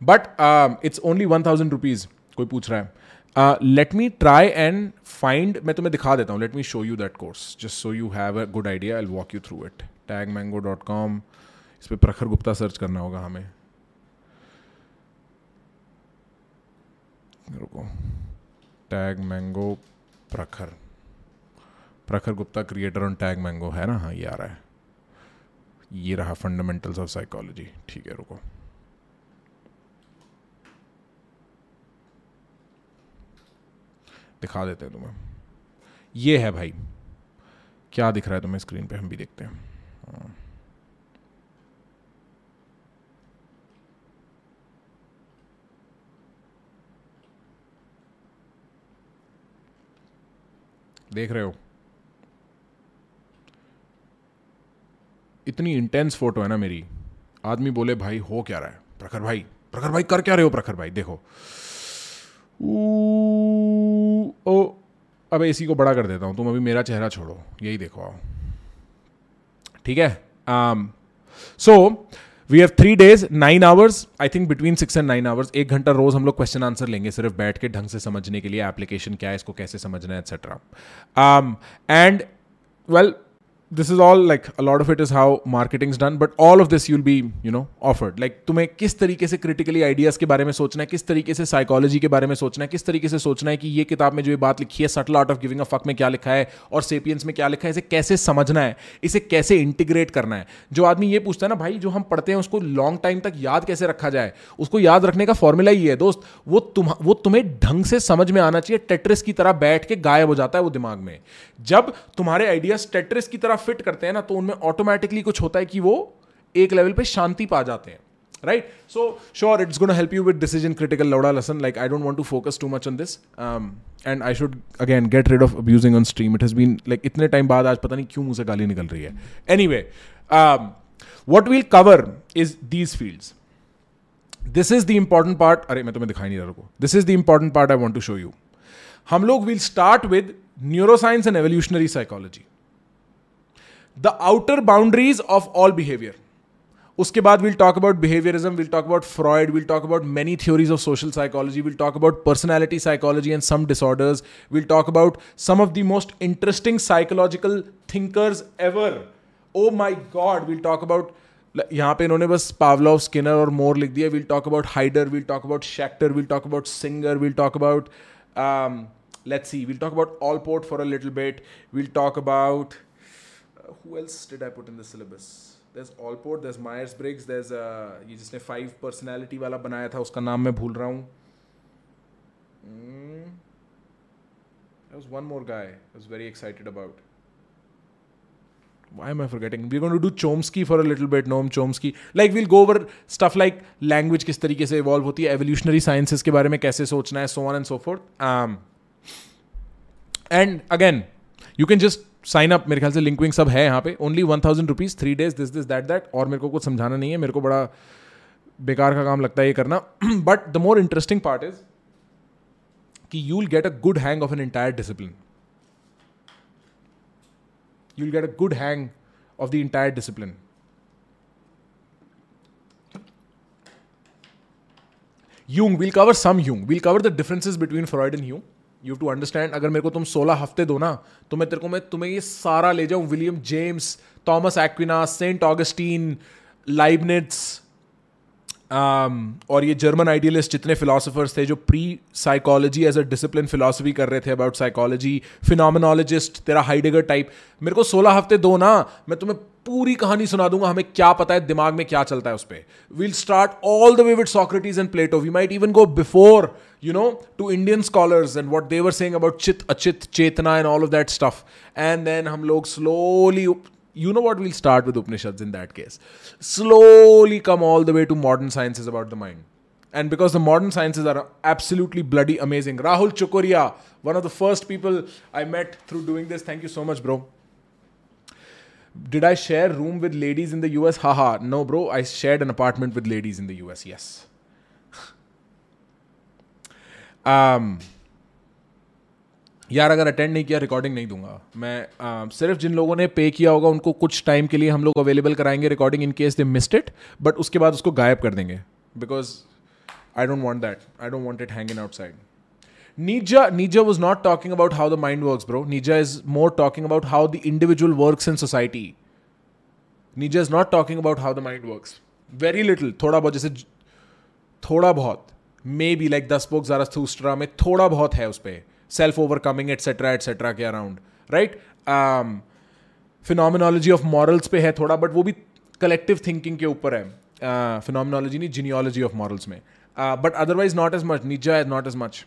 But it's only one thousand rupees कोई पूछ रहा है। Let me try and find मैं तुम्हें दिखा देता हूँ। Let me show you that course just so you have a good idea I walk you through it Tag Mango dot com इस पर प्रखर गुप्ता सर्च करना होगा हमें। रुको। Tag Mango Prakhar. Prakhar Gupta creator on Tag Mango है ना? हाँ ये आ रहा है। ये रहा फंडामेंटल्स ऑफ़ साइकोलॉजी ठीक है, रुको। दिखा देते हैं तुम्हें। ये है भाई। क्या दिख रहा है तुम्हें स्क्रीन पे? हम भी देखते हैं। देख रहे हो। इतनी इंटेंस फ़ोटो है ना मेरी। आदमी बोले, भाई, हो क्या रहा है? प्रखर भाई प्रखर भाई, कर क्या रहे हो प्रखर भाई? देखो। ओ, अब इसी को बड़ा कर देता हूँ। तुम अभी मेरा चेहरा छोड़ो। यही देखो आओ। ठीक है? So we have three days nine hours I think between six and nine hours एक घंटा रोज हम लोग क्वेश्चन आंसर लेंगे सिर्फ़ बैठ के ढंग से समझने के लिए एप्लीकेशन क्या है, इसको कैसे समझना है etcetera and well this is all like a of it is how marketing is done, but all of this you'll be, you know, offered. तुम्हें किस तरीके से क्रिटिकली आइडियाज़ के बारे में सोचना है, किस तरीके से साइकोलॉजी के बारे में सोचना है, किस तरीके से सोचना है कि ये किताब में जो ये बात लिखी है subtle art of giving a fuck में क्या लिखा है, और सेपियंस में क्या लिखा है, इसे कैसे समझना है, इसे कैसे इंटीग्रेट करना है? जो आदमी ये पूछता है ना, भाई, जो हम पढ़ते हैं, उसको लॉन्ग टाइम तक याद कैसे रखा जाए? उसको याद रखने का फॉर्मूला ही है, दोस्त, वो तुम वो तुम्हें ढंग से समझ में आना चाहिए टेट्रिस की तरह बैठ के गायब हो जाता है वो दिमाग में। जब तुम्हारे आइडियाज़ टेट्रिस की तरह आप फिट करते हैं ना तो उनमें ऑटोमेटिकली कुछ होता है कि वो एक लेवल पे शांति पा जाते हैं right so sure it's gonna help you with decision critical लौड़ा lesson like I don't want to focus too much on this and I should again get rid of abusing on stream it has been like इतने time बाद आज पता नहीं क्यों मुझे गाली निकल रही है. Anyway what we'll cover is these field this is the important part अरे, मैं तुम्हें दिखाई नहीं रहा हूँ this is the important part I want to show you हम लोग will start with neuroscience and evolutionary psychology the outer boundaries of all behaviour उसके बाद will talk about behaviourism will talk about Freud will talk about many theories of social psychology will talk about personality psychology and some disorders will talk about some of the most interesting psychological thinkers ever oh my god will talk about यहाँ पे इन्होंने बस Pavlov Skinner और more लिख दिया will talk about Heider will talk about Schacter will talk about Singer will talk about let's see we'll talk about Allport for a little bit we'll talk about who else did I put in the syllabus? there's Allport, there's Myers Briggs, there's uh, ये जिसने five personality वाला बनाया था उसका नाम मैं भूल रहा हूँ mm. There was one more guy I was very excited about. Why am I forgetting? We're going to do Chomsky for a little bit, Noam Chomsky. Like we'll go over stuff like language किस तरीके से evolve होती है, evolutionary sciences के बारे में कैसे सोचना है, so on and so forth. Um, and again, you can just sign up मेरे ख्याल से लिंक विंक सब है यहाँ पे। Only one thousand rupees three days this this that that और मेरे को कुछ समझाना नहीं है। मेरे को बड़ा बेकार का काम लगता है ये करना। But the more interesting part is कि you will get a good hang of an entire discipline you will get a good hang of the entire discipline Jung will cover some Jung will cover the differences between Freud and Jung you to understand अगर मेरे को तुम सोलह हफ़्ते दो ना तो मैं तेरे को, मैं तुम्हें ये सारा ले जाऊँ। William James Thomas Aquinas Saint Augustine Leibniz और ये जर्मन आइडियलिस्ट जितने फिलोसफर्स थे जो pre psychology as a discipline philosophy कर रहे थे अबाउट साइकोलॉजी फिनोमिनोलॉजिस्ट तेरा हाइडेगर टाइप मेरे को सोलह हफ़्ते दो ना, मैं तुम्हें पूरी कहानी सुना दूँगा हमें क्या पता है दिमाग में क्या चलता है उस पर will start all the way with Socrates and Plato we might even go before know to indian scholars and what they were saying about chit achit chetna and all of that stuff and then hum log slowly you know what we'll start with upanishads in that case slowly come all the way to modern sciences about the mind and because the modern sciences are absolutely bloody amazing rahul chukuria one of the first people i met through doing this thank you so much bro did I share room with ladies in the US? Haha. No, bro. I shared an apartment with ladies in the US. Yes. *laughs* um, यार अगर attend नहीं किया recording नहीं दूँगा मैं uh, सिर्फ़ जिन लोगों ने पे किया होगा उनको कुछ टाइम के लिए हम लोग अवेलेबल कराएँगे recording in case they missed it but उसके बाद उसको गायब कर देंगे because I don't want that I don't want it hang in outside Nietzsche, Nietzsche was not talking about how the mind works, bro. Nietzsche is more talking about how the individual works in society. Nietzsche is not talking about how the mind works. Very little. थोड़ा बहुत जैसे थोड़ा बहुत maybe like this book Zarathustra में थोड़ा बहुत है उस पर सेल्फ ओवरकमिंग एटसेट्रा एटसेट्रा के around right phenomenology of morals पे है थोड़ा बट वो भी कलेक्टिव थिंकिंग के ऊपर है फिनोमिनोलॉजी नहीं जीनियोलॉजी ऑफ़ मॉरल्स में but otherwise not as much Nietzsche is not as much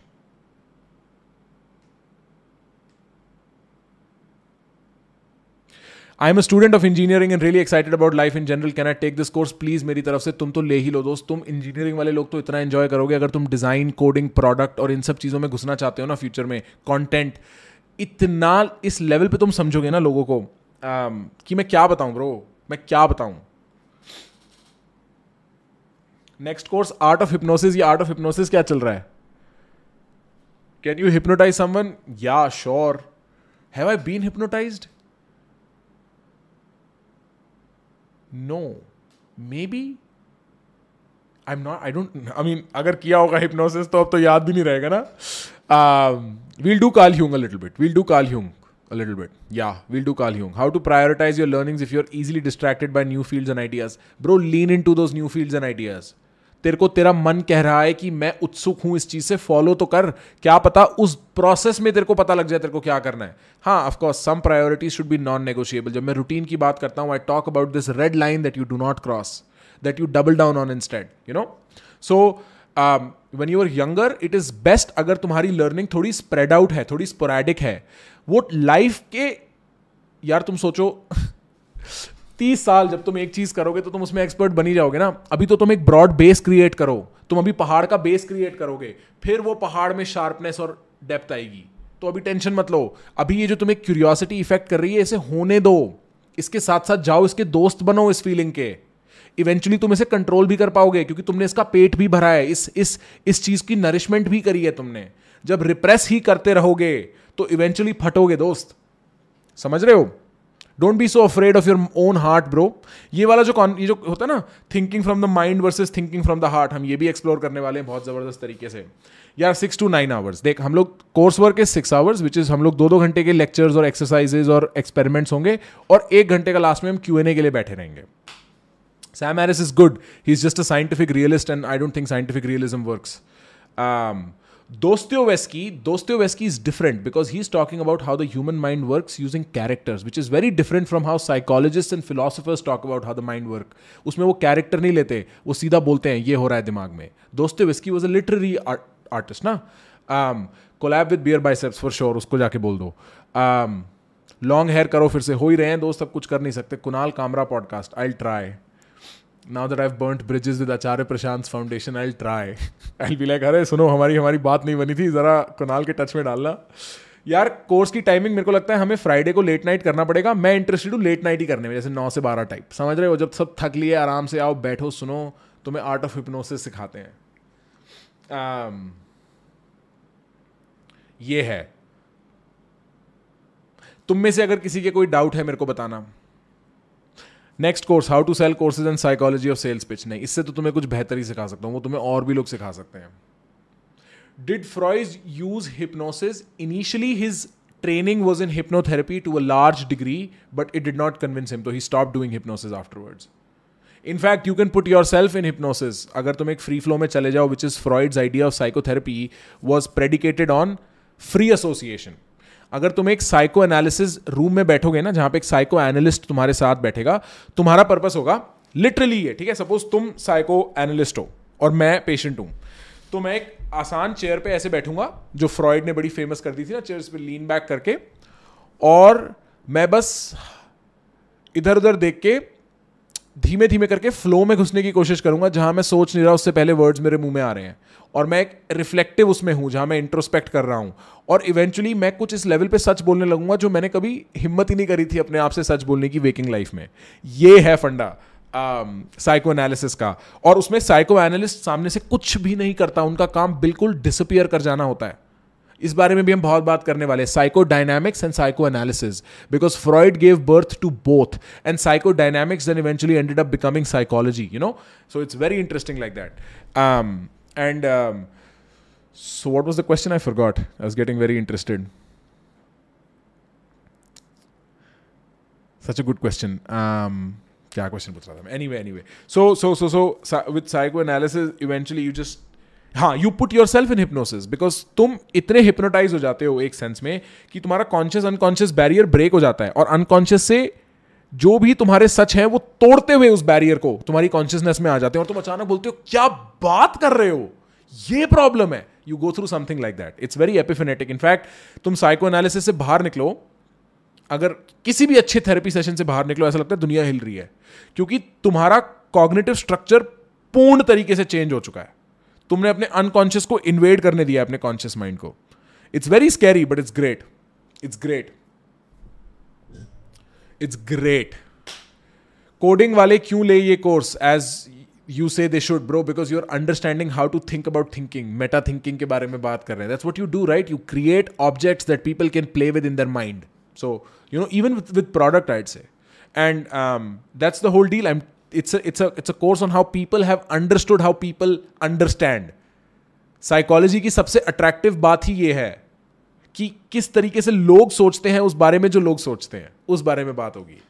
I am a student of engineering and really excited about life in general can I take this course please मेरी तरफ़ से तुम तो ले ही लो दोस्त। तुम engineering वाले लोग तो इतना एंजॉय करोगे। अगर तुम डिज़ाइन कोडिंग प्रोडक्ट और इन सब चीज़ों में घुसना चाहते हो ना फ्यूचर में कॉन्टेंट इतना इस लेवल पे तुम समझोगे ना लोगों को um, कि मैं क्या बताऊँ ब्रो मैं क्या बताऊँ? Next course art of hypnosis या आर्ट ऑफ़ हिप्नोसिस क्या चल रहा है? कैन यू हिप्नोटाइज समवन या sure have I been hypnotised no maybe I am not I don't I mean अगर किया होगा हिप्नोसिस तो अब तो याद भी नहीं रहेगा ना we'll do Carl Jung a little bit we'll do Carl Jung a little bit. Yeah, we'll do Carl Jung. How to prioritize your learnings if you're easily distracted by new fields and ideas. Bro, lean into those new fields and ideas. तेरे को तेरा मन कह रहा है कि मैं उत्सुक हूँ इस चीज़ से फॉलो तो कर। क्या पता उस प्रोसेस में तेरे को पता लग जाए तेरे को क्या करना है। हाँ of course some priorities should be non negotiable जब मैं रूटीन की बात करता हूँ I talk about this red line that you do not cross that you double down on instead you know so when you are younger it is best अगर तुम्हारी learning थोड़ी spread out है, थोड़ी sporadic है। वो life के, यार तुम सोचो तीस साल जब तुम एक चीज़ करोगे तो तुम उसमें एक्सपर्ट बनी जाओगे ना। अभी तो तुम एक ब्रॉड बेस क्रिएट करो। तुम अभी पहाड़ का बेस क्रिएट करोगे। फिर वो पहाड़ में शार्पनेस और डेप्थ आएगी। तो अभी टेंशन मत लो। अभी ये जो तुम्हें क्यूरियोसिटी इफ़ेक्ट कर रही है, इसे होने दो। इसके साथ साथ जाओ, इसके दोस्त बनो इस फीलिंग के। इवेंचुअली तुम इसे कंट्रोल भी कर पाओगे, क्योंकि तुमने इसका पेट भी भरा है। इस इस इस चीज़ की नरिशमेंट भी करी है तुमने। जब रिप्रेस ही करते रहोगे तो इवेंचुअली फटोगे दोस्त। समझ रहे हो? Don't be so afraid of your own heart bro ये वाला जो ये जो होता है ना thinking from the mind versus thinking from the heart हम ये भी एक्सप्लोर करने वाले हैं बहुत ज़बरदस्त तरीके से। यार सिक्स टू नाइन आवर्स देख हम लोग course work is six hours which is हम लोग दो दो घंटे के लेक्चर्स और एक्सरसाइजेज और एक्सपेरिमेंट्स होंगे और एक घंटे का लास्ट में हम क्यू एन ए के लिए बैठे रहेंगे। Sam Harris is good He's is just scientific realist, and I don't think scientific realism works. Um, different because he is talking about how the human mind work using characters which is very different from how psychologist and philosophers talk about how the mind work उसमें वो character नहीं लेते वो सीधा बोलते हैं ये हो रहा है दिमाग में. Dostoevsky was a literary artist ना? Collab with Beer Biceps for sure उसको जाके बोल दो। लॉन्ग um, हेयर करो फिर से। हो ही रहे हैं दोस्त अब कुछ कर नहीं सकते। Kunal Kamra podcast I try now that I burnt bridges with Acharya Prashant foundation I try I be like अरे सुनो हमारी हमारी बात नहीं बनी थी ज़रा कुणाल के टच में डालना. यार कोर्स की टाइमिंग मेरे को लगता है हमें फ्राइडे को लेट नाइट करना पड़ेगा। मैं इंटरेस्टेड हूँ लेट नाइट ही करने में जैसे नौ से बारह टाइप समझ रहे हो? जब सब थक लिए आराम से आओ बैठो सुनो तुम्हें आर्ट ऑफ़ हिप्नोसिस सिखाते हैं। Um, ये है। तुम में से अगर किसी के कोई डाउट है मेरे को बताना। Next course how to sell courses and psychology of sales pitch नहीं, इससे तो तुम्हें कुछ बेहतर ही सिखा सकता हूँ, वो तुम्हें और भी लोग सिखा सकते हैं। Did Freud's use hypnosis initially his training was in hypnotherapy to a large degree but it did not convince him तो he stop doing hypnosis afterwards in fact you can put yourself in hypnosis अगर तुम एक free flow में चले जाओ which is Freud's idea of psychotherapy was predicated on free association अगर तुम एक साइको एनालिसिस रूम में बैठोगे ना, जहाँ पे एक साइको एनालिस्ट तुम्हारे साथ बैठेगा, तुम्हारा पर्पस होगा लिटरली ये, ठीक है? सपोज़ तुम साइको एनालिस्ट हो और मैं पेशेंट हूँ तो मैं एक आसान चेयर पे ऐसे बैठूँगा, जो फ्रॉइड ने बड़ी फ़ेमस कर दी थी ना चेयर्स पे लीन बैक करके, और मैं बस इधर उधर देख के धीमे धीमे करके फ्लो में घुसने की कोशिश करूँगा, जहाँ मैं सोच नहीं रहा उससे पहले वर्ड्स मेरे मुँह में आ रहे हैं। और मैं एक रिफ्लेक्टिव उसमें हूँ जहाँ मैं इंट्रोस्पेक्ट कर रहा हूँ। और इवेंचुअली मैं कुछ इस लेवल पे सच बोलने लगूँगा जो मैंने कभी हिम्मत ही नहीं करी थी अपने आप से सच बोलने की वेकिंग लाइफ में। ये है फंडा साइको um, एनालिसिस का। और उसमें साइको एनालिस्ट सामने से कुछ भी नहीं करता उनका काम बिल्कुल डिसअपियर कर जाना होता है। इस बारे में भी हम बहुत बात करने वाले psychodynamics and psychoanalysis because Freud gave birth to both and psychodynamics then eventually ended up becoming psychology you know so it's very interesting like that and so what was the question? I forgot. I was getting very interested. Such a good question. Um क्या question पूछ रहा था anyway anyway so so so so with psychoanalysis eventually you just हाँ you put yourself in hypnosis because तुम इतने hypnotise हो जाते हो एक सेंस में कि तुम्हारा कॉन्शियस अनकॉन्शियस बैरियर ब्रेक हो जाता है और अनकॉन्शियस से जो भी तुम्हारे सच हैं, वो तोड़ते हुए उस बैरियर को तुम्हारी कॉन्शियसनेस में आ जाते हैं और तुम अचानक बोलते हो, क्या बात कर रहे हो? ये प्रॉब्लम है. You go through something like that it's very epiphanic in fact तुम साइको एनालिसिस से बाहर निकलो। अगर किसी भी अच्छे थेरेपी सेशन से बाहर निकलो, ऐसा लगता है दुनिया हिल रही है। क्योंकि तुम्हारा कॉग्निटिव स्ट्रक्चर पूर्ण तरीके से चेंज हो चुका है। तुमने अपने अनकॉन्शियस को इन्वेड करने दिया अपने कॉन्शियस माइंड को। It's very scary but it's great it's great it's great coding वाले क्यों ले ये course as you say they should bro because you are understanding how to think about thinking meta thinking के बारे में बात कर रहे हैं that's what you do right you create objects that people can play with in their mind so you know even with product आइट से and that's the whole deal I it's a it's a it's a course on how people have understood how people understand. Psychology की सबसे attractive बात ही ये है कि किस तरीके से लोग सोचते हैं, उस बारे में जो लोग सोचते हैं, उस बारे में बात होगी।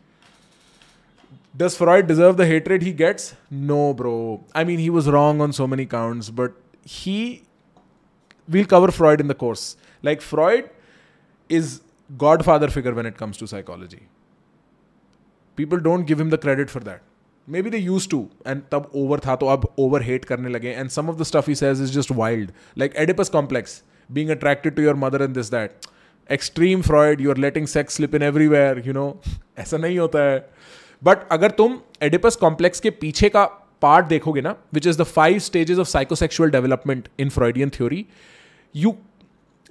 Does Freud deserve the hatred he gets no bro I mean he was wrong on so many count but he will cover Freud in the course like Freud is godfather figure when it comes to psychology people don't give him the credit for that maybe they use to and तब over था तो अब over hate करने लगे and some of the stuff is is just wild like Oedipus complex being attracted to your mother and this, that. Extreme Freud, you're letting sex slip in everywhere, you know. ऐसा नहीं होता है but अगर तुम Oedipus complex के पीछे का part देखोगे ना which is the five stages of psychosexual development in Freudian theory you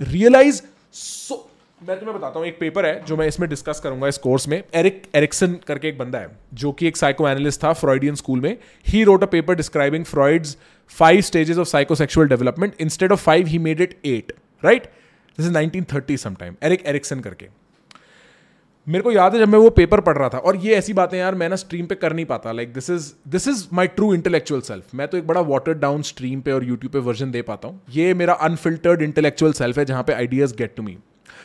realise so मैं तुम्हें बताता हूँ, एक पेपर है जो मैं इसमें डिस्कस करूँगा इस कोर्स में। एरिक एरिक्सन करके एक बंदा है, जो कि एक साइको एनालिस्ट था फ्रॉइडियन स्कूल में। He wrote a paper describing Freud's five stages of psychosexual development instead of five he made it eight right this is nineteen thirty sometime Erik Erikson करके। मेरे को याद है जब मैं वो पेपर पढ़ रहा था, और ये ऐसी बातें यार मैं ना स्ट्रीम पे कर नहीं पाता। Like this is this is my true intellectual self मैं तो एक बड़ा वाटर डाउन स्ट्रीम पे और यूट्यूब पे वर्जन दे पाता हूँ। ये मेरा अनफिल्टर्ड इंटेलेक्चुअल सेल्फ है जहाँ पे ideas get to me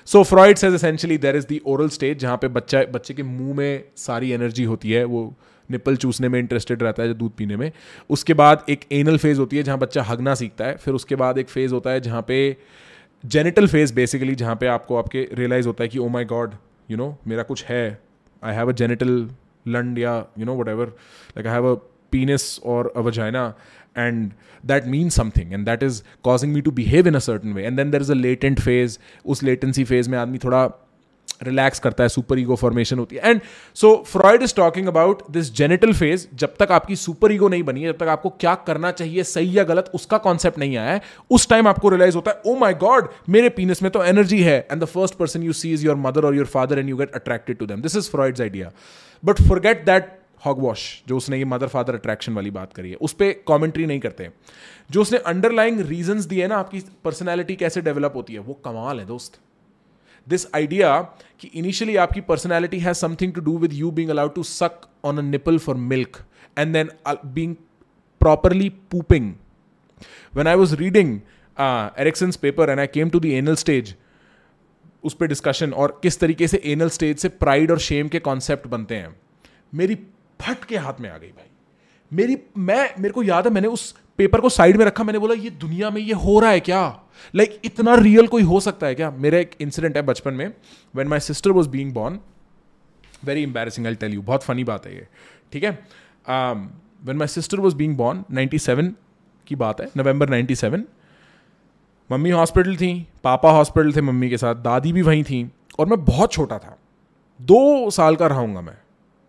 so Freud says essentially there is the oral stage जहाँ पे बच्चा, बच्चे के मुँह में सारी एनर्जी होती है, वो निपल चूसने में इंटरेस्टेड रहता है, जो दूध पीने में। उसके बाद एक एनल फ़ेज़ होती है, जहाँ बच्चा हगना सीखता है। फिर उसके बाद एक फ़ेज़ होता है, जहाँ पे जेनिटल फ़ेज़ बेसिकली जहाँ पे आपको, आपके रियलाइज़ होता है कि oh my God you know मेरा कुछ है। आई हैव अ जेनिटल लंड या you know whatever like I have a penis और a vagina and that means something, and that is causing me to behave in a certain way. And then there is a latent phase, उस latency phase में आदमी थोड़ा relax करता है superego formation होती है। And so Freud is talking about this genital phase जब तक आपकी सुपर ईगो नहीं बनी है, जब तक आपको क्या करना चाहिए, सही या गलत, उसका कॉन्सेप्ट नहीं आया है, उस टाइम आपको रियलाइज़ होता है ओ माई गॉड मेरे पीनस में तो एनर्जी है। And the first person you see is your mother और your father and you get attracted to them this is Freud's idea but forget that hogwash जो उसने ये मदर फादर अट्रैक्शन वाली बात करी है, उस पर कॉमेंट्री नहीं करते जो उसने अंडरलाइंग रीजन दिए ना, आपकी पर्सनैलिटी कैसे डेवलप होती है, वो कमाल है दोस्त। दिस आइडिया कि इनिशियली आपकी personality has something to do with you being allowed to suck on a nipple for milk and then being properly pooping when I was reading Erikson's paper and I came to the anal stage उस पर discussion और किस तरीके से anal stage से pride और shame के concept बनते हैं। मेरी फट के हाथ में आ गई भाई। मेरी मैं मेरे को याद है मैंने उस पेपर को साइड में रखा मैंने बोला ये दुनिया में ये हो रहा है क्या? लाइक like, इतना रियल कोई हो सकता है क्या? मेरा एक इंसिडेंट है बचपन में when my sister was being born very embarrassing I tell you बहुत फनी बात है ये। ठीक है? When my sister was being born ninety seven की बात है नवंबर नाइन्टी सेवन मम्मी हॉस्पिटल थी पापा हॉस्पिटल थे मम्मी के साथ दादी भी वहीं थी और मैं बहुत छोटा था। दो साल का रहूँगा मैं।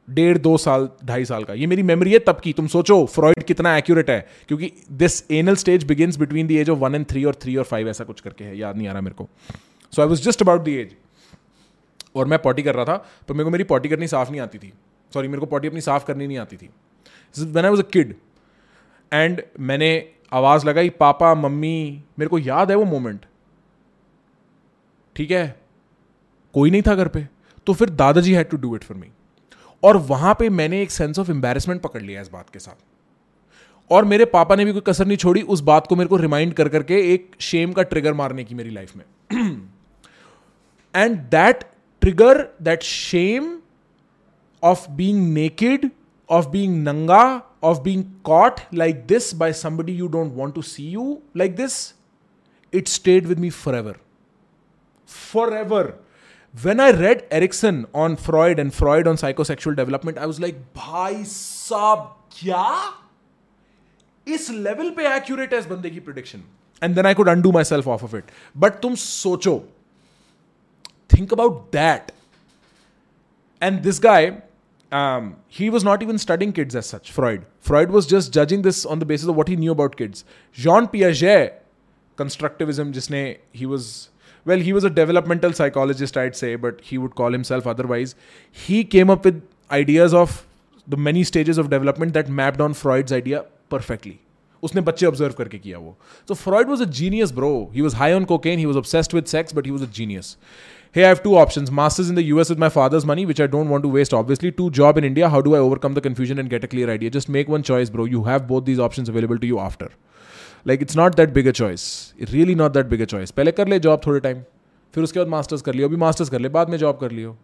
डेढ़, दो साल, ढाई साल का। ये मेरी मेमोरी है तब की। तुम सोचो फ्रॉइड कितना एक्यूरेट है, क्योंकि this anal stage begins between the age of one and three और थ्री और फाइव ऐसा कुछ करके है, याद नहीं आ रहा मेरे को। So I was just about the age और मैं पॉटी कर रहा था पर मेरे को मेरी पॉटी करनी साफ़ नहीं आती थी। सॉरी मेरे को पॉटी अपनी साफ़ करनी नहीं आती थी। When I was a kid and मैंने आवाज़ लगाई, पापा, मम्मी, मेरे को याद है वो मोमेंट ठीक है? कोई नहीं था घर पे। तो फिर दादाजी had to do it for me और वहाँ पे मैंने एक सेंस ऑफ़ एम्बेरसमेंट पकड़ लिया इस बात के साथ। और मेरे पापा ने भी कोई कसर नहीं छोड़ी, उस बात को मेरे को रिमाइंड कर करके एक शेम का ट्रिगर मारने की मेरी लाइफ में। And that trigger that shame of being naked of being नंगा of being caught like this by somebody you don't want to see you like this it stayed with me forever forever when I read Erickson on Freud and Freud on psychosexual development, I was like, भाई साहब क्या इस level पे accurate है इस बंदे की prediction and then I could undo myself off off it but तुम सोचो think about that and this guy um, he was not even studying kids as such, Freud. Freud was just judging this on the basis of what he knew about kids. Jean Piaget, constructivism, जिसने he was well, he was a developmental psychologist, I'd say, but he would call himself otherwise. He came up with ideas of the many stages of development that mapped on Freud's idea perfectly. उसने बच्चे observe करके किया वो So Freud was a genius, bro. He was high on cocaine. He was obsessed with sex, but he was a genius. hey i have two options masters in the us with my father's money which i don't want to waste obviously two job in india how do i overcome the confusion and get a clear idea just make one choice bro you have both these options available to you after Like it's not that big a choice really not that big a choice पहले कर ले job थोड़े time फिर उसके बाद masters कर लियो, अभी masters कर ले, बाद में जॉब कर लियो।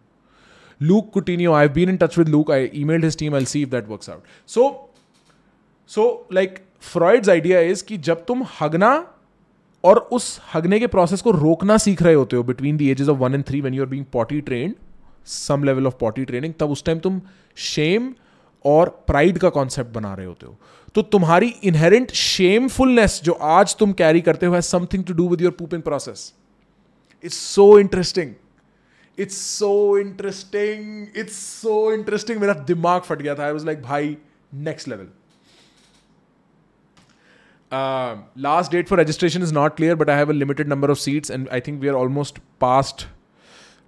Luke Coutinho I been in touch with Luke I emailed his team I see if that work out so so like Freud's idea is कि जब तुम हगना और उस हगने के प्रोसेस को रोकना सीख रहे होते हो between the ages of one and three when you are being potty train some level of potty training तब उस टाइम तुम शेम और प्राइड का कॉन्सेप्ट बना रहे होते हो। तो तुम्हारी इनहेरेंट शेमफुलनेस जो आज तुम कैरी करते हो something to do with your pooping process it's so interesting it's so interesting it's so interesting मेरा दिमाग फट गया था। आई वॉज़ लाइक भाई next level last date for registration is not clear but I have a limited number of seats and I think we are almost past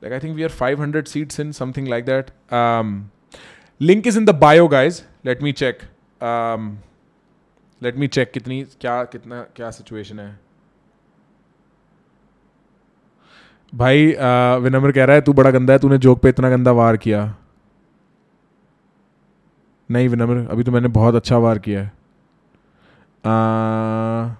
like i think we are 500 seats in something like that. Um, is in the bio guys. Let me check. Um, let me check कितनी क्या कितना क्या situation है। भाई विनम्र कह रहा है तू बड़ा गंदा है तूने जोक पे इतना गंदा वार किया। नहीं विनम्र अभी तो मैंने बहुत अच्छा वार किया है। आ,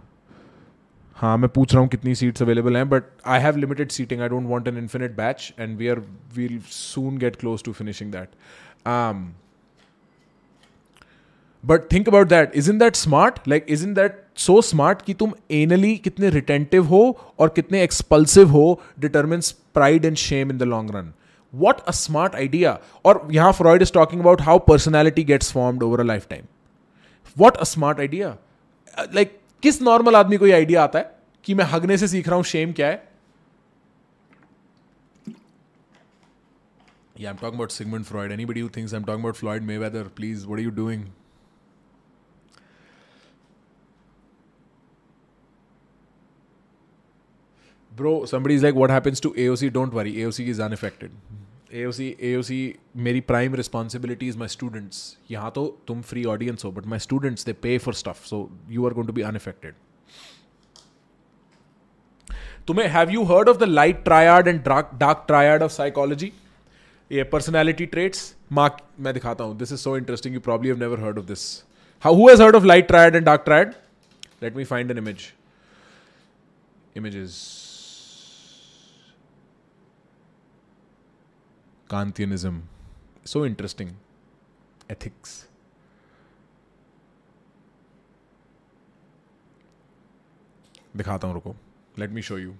हाँ मैं पूछ रहा हूँ कितनी सीट्स अवेलेबल हैं but I have limited seating I don't want an infinite batch and we are will soon get close to finishing that but think about that isn't that smart like isn't that so smart कि तुम एनली कितने retentive हो और कितने expulsive हो determines pride and shame in the long run what a smart idea और यहाँ Freud is talking about how personality gets formed over a lifetime what a smart idea like किस नॉर्मल आदमी को ये आइडिया आता है कि मैं हगने से सीख रहा हूँ शेम क्या है? Yeah, I'm talking about Sigmund Freud. Anybody who thinks I'm talking about Floyd Mayweather, please, what are you doing? Bro, somebody's like, what happens to AOC? Don't worry, AOC is unaffected. AOC, AOC, मेरी prime responsibility is my students. यहाँ तो तुम free audience हो, but my students, they pay for stuff. So you are going to be unaffected. तुम्हें have you heard of the light triad and dark triad of psychology ये personality traits mark मैं दिखाता हूँ। This is so interesting you probably have never heard of this how who has heard of light triad and dark triad let me find an image images. Kantianism. So interesting. Ethics. दिखाता हूँ, रुको। Let me show you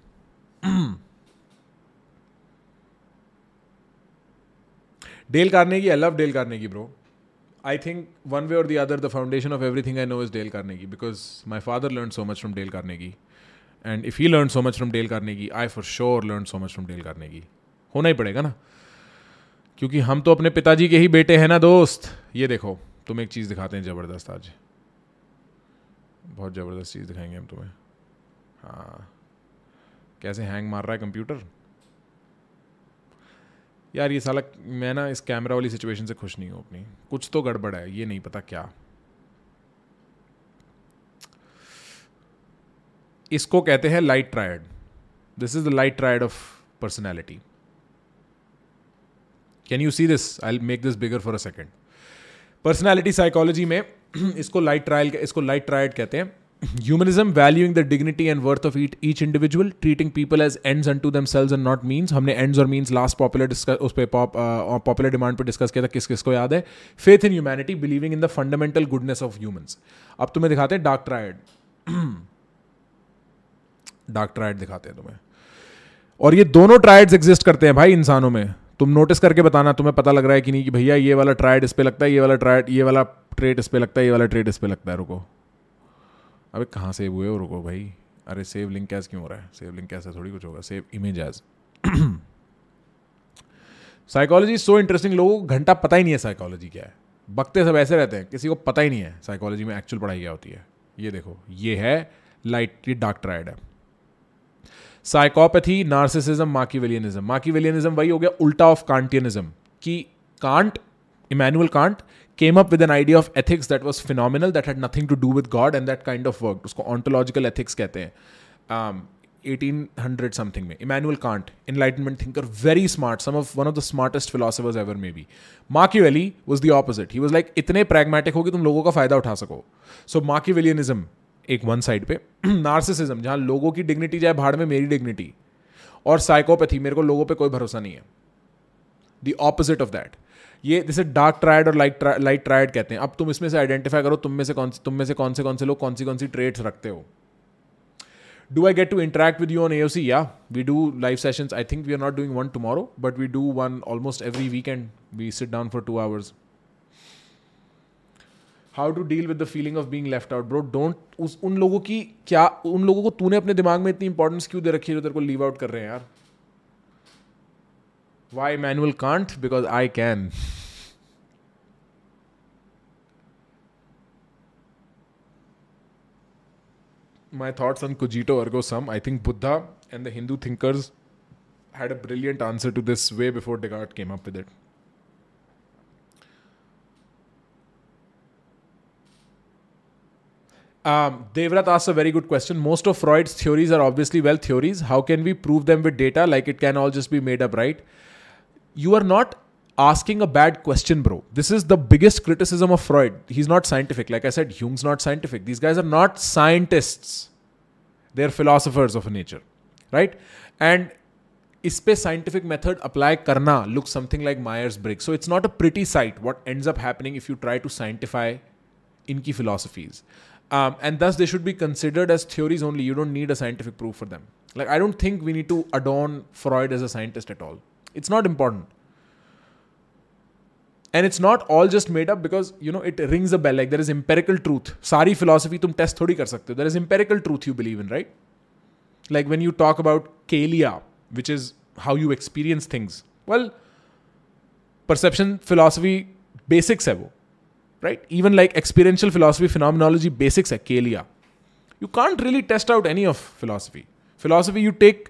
Dale Carnegie I love Dale की bro I think one way or the other the foundation of everything I know is Dale की because my father learn so much from Dale की and if he learn so much from Dale की I for sure learn so much from Dale की होना ही पड़ेगा ना? क्योंकि हम तो अपने पिताजी के ही बेटे हैं ना, दोस्त। ये देखो, तुम एक चीज़ दिखाते हैं ज़बरदस्त आज। बहुत ज़बरदस्त चीज़ दिखाएँगे हम तुम्हें। हाँ। कैसे हैंग मार रहा है कंप्यूटर यार ये साला, मैं ना इस कैमरा वाली सिचुएशन से खुश नहीं हूँ अपनी। कुछ तो गड़बड़ है, ये नहीं पता क्या। इसको कहते हैं light triad this is the light triad of personality can you see this I make this bigger for a second personality psychology में *clears throat* इसको लाइट ट्रायल इसको लाइट ट्रायड कहते हैं। Humanism valuing the dignity and worth of eat each individual treating people as ends and to themselves and not means हमने ends और means last popular discuss उस पर popular demand पर discuss किया था, किस किस को याद है? Faith in humanity believing in the fundamental goodness of humans अब तुम्हें दिखाते हैं डार्क ट्रायड डार्क ट्रायड दिखाते हैं तुम्हें। और ये दोनों ट्रायड्स एग्जिस्ट करते हैं भाई इंसानों में। तुम नोटिस करके बताना, तुम्हें पता लग रहा है कि नहीं कि भैया ये वाला ट्रायड इस पर लगता है, ये वाला ट्रायड ये वाला ट्रेड इस पे लगता है, ये वाला ट्रेड इस पे लगता है, रुको। अबे कहाँ सेव हुए रुको भाई। अरे सेव लिंक कैस क्यों हो रहा है? सेव लिंक कैसे थोड़ी कुछ होगा। Save image as psychology so interesting लोगों को घंटा पता ही नहीं है साइकोलॉजी क्या है। बकते सब ऐसे रहते हैं, किसी को पता ही नहीं है साइकोलॉजी में एक्चुअल पढ़ाई क्या होती है। ये देखो, ये है लाइट ये डार्क ट्रायड है। साइकोपैथी नार्सिसिज्म माकीविलियनिज्म माकीविलियनिज्म वही हो गया, उल्टा ऑफ़ कांटियनिज्म कि Kant Immanuel Kant came up with an idea of ethics that was phenomenal that had nothing to do with God and that kind of work उसको ontological ethics कहते हैं। Eighteen hundred something में। Immanuel Kant enlightenment thinker very smart some of one of the smartest philosophers ever maybe Machiavelli was the opposite he was like इतने pragmatic हो कि तुम लोगों का फ़ायदा उठा सको. सो मार्की वेलियनिज्म एक वन साइड पे। *clears throat* नार्सिसिज्म जहाँ लोगों की डिग्निटी जाए, भाड़ में मेरी डिग्निटी और साइकोपैथी मेरे को लोगों पर कोई भरोसा नहीं है। द ऑपोजिट ऑफ़ दैट ये जैसे डार्क ट्रायड और लाइट लाइट ट्रायड कहते हैं अब तुम इसमें से आइडेंटिफाई करो तुम में से कौन तुम में से कौन से कौन से लोग कौन सी कौन सी ट्रेड्स रखते हो do I get to interact with you on AOC? Yeah, we do live sessions. I think we are not doing one tomorrow, but we do one almost every weekend. We sit down for two hours. How to deal with the feeling of being left out, bro? Don't उस उन लोगों की क्या उन लोगों को तूने अपने दिमाग में इतनी इंपॉर्टेंस क्यों दे रखी है जो तेरे को लीव आउट कर रहे हैं यार Why Manuel can't? Because I can. my thoughts on Cogito ergo sum. I think Buddha and the Hindu thinkers had a brilliant answer to this way before Descartes came up with it. Um, Devrat asks a very good question. Most of Freud's theories are obviously well theories. How can we prove them with data? Like it can all just be made up, right? You are not asking a bad question, bro. This is the biggest criticism of Freud. He's not scientific. Like I said, Jung's not scientific. These guys are not scientists. They're philosophers of nature, right? And इस पे scientific method apply करना looks something like Myers Briggs. So it's not a pretty sight what ends up happening if you try to scientify इनकी philosophies and thus they should be considered as theories only you don't need a scientific proof for them like I don't think we need to adorn Freud as a scientist at all It's not important and it's not all just made up because you know it rings a bell like there is empirical truth sari philosophy tum test thodi kar sakte ho there is empirical truth you believe in right like when you talk about kalia which is how you experience things well perception philosophy basics hai wo right even like experiential philosophy phenomenology basics hai kalia you can't really test out any of philosophy philosophy you take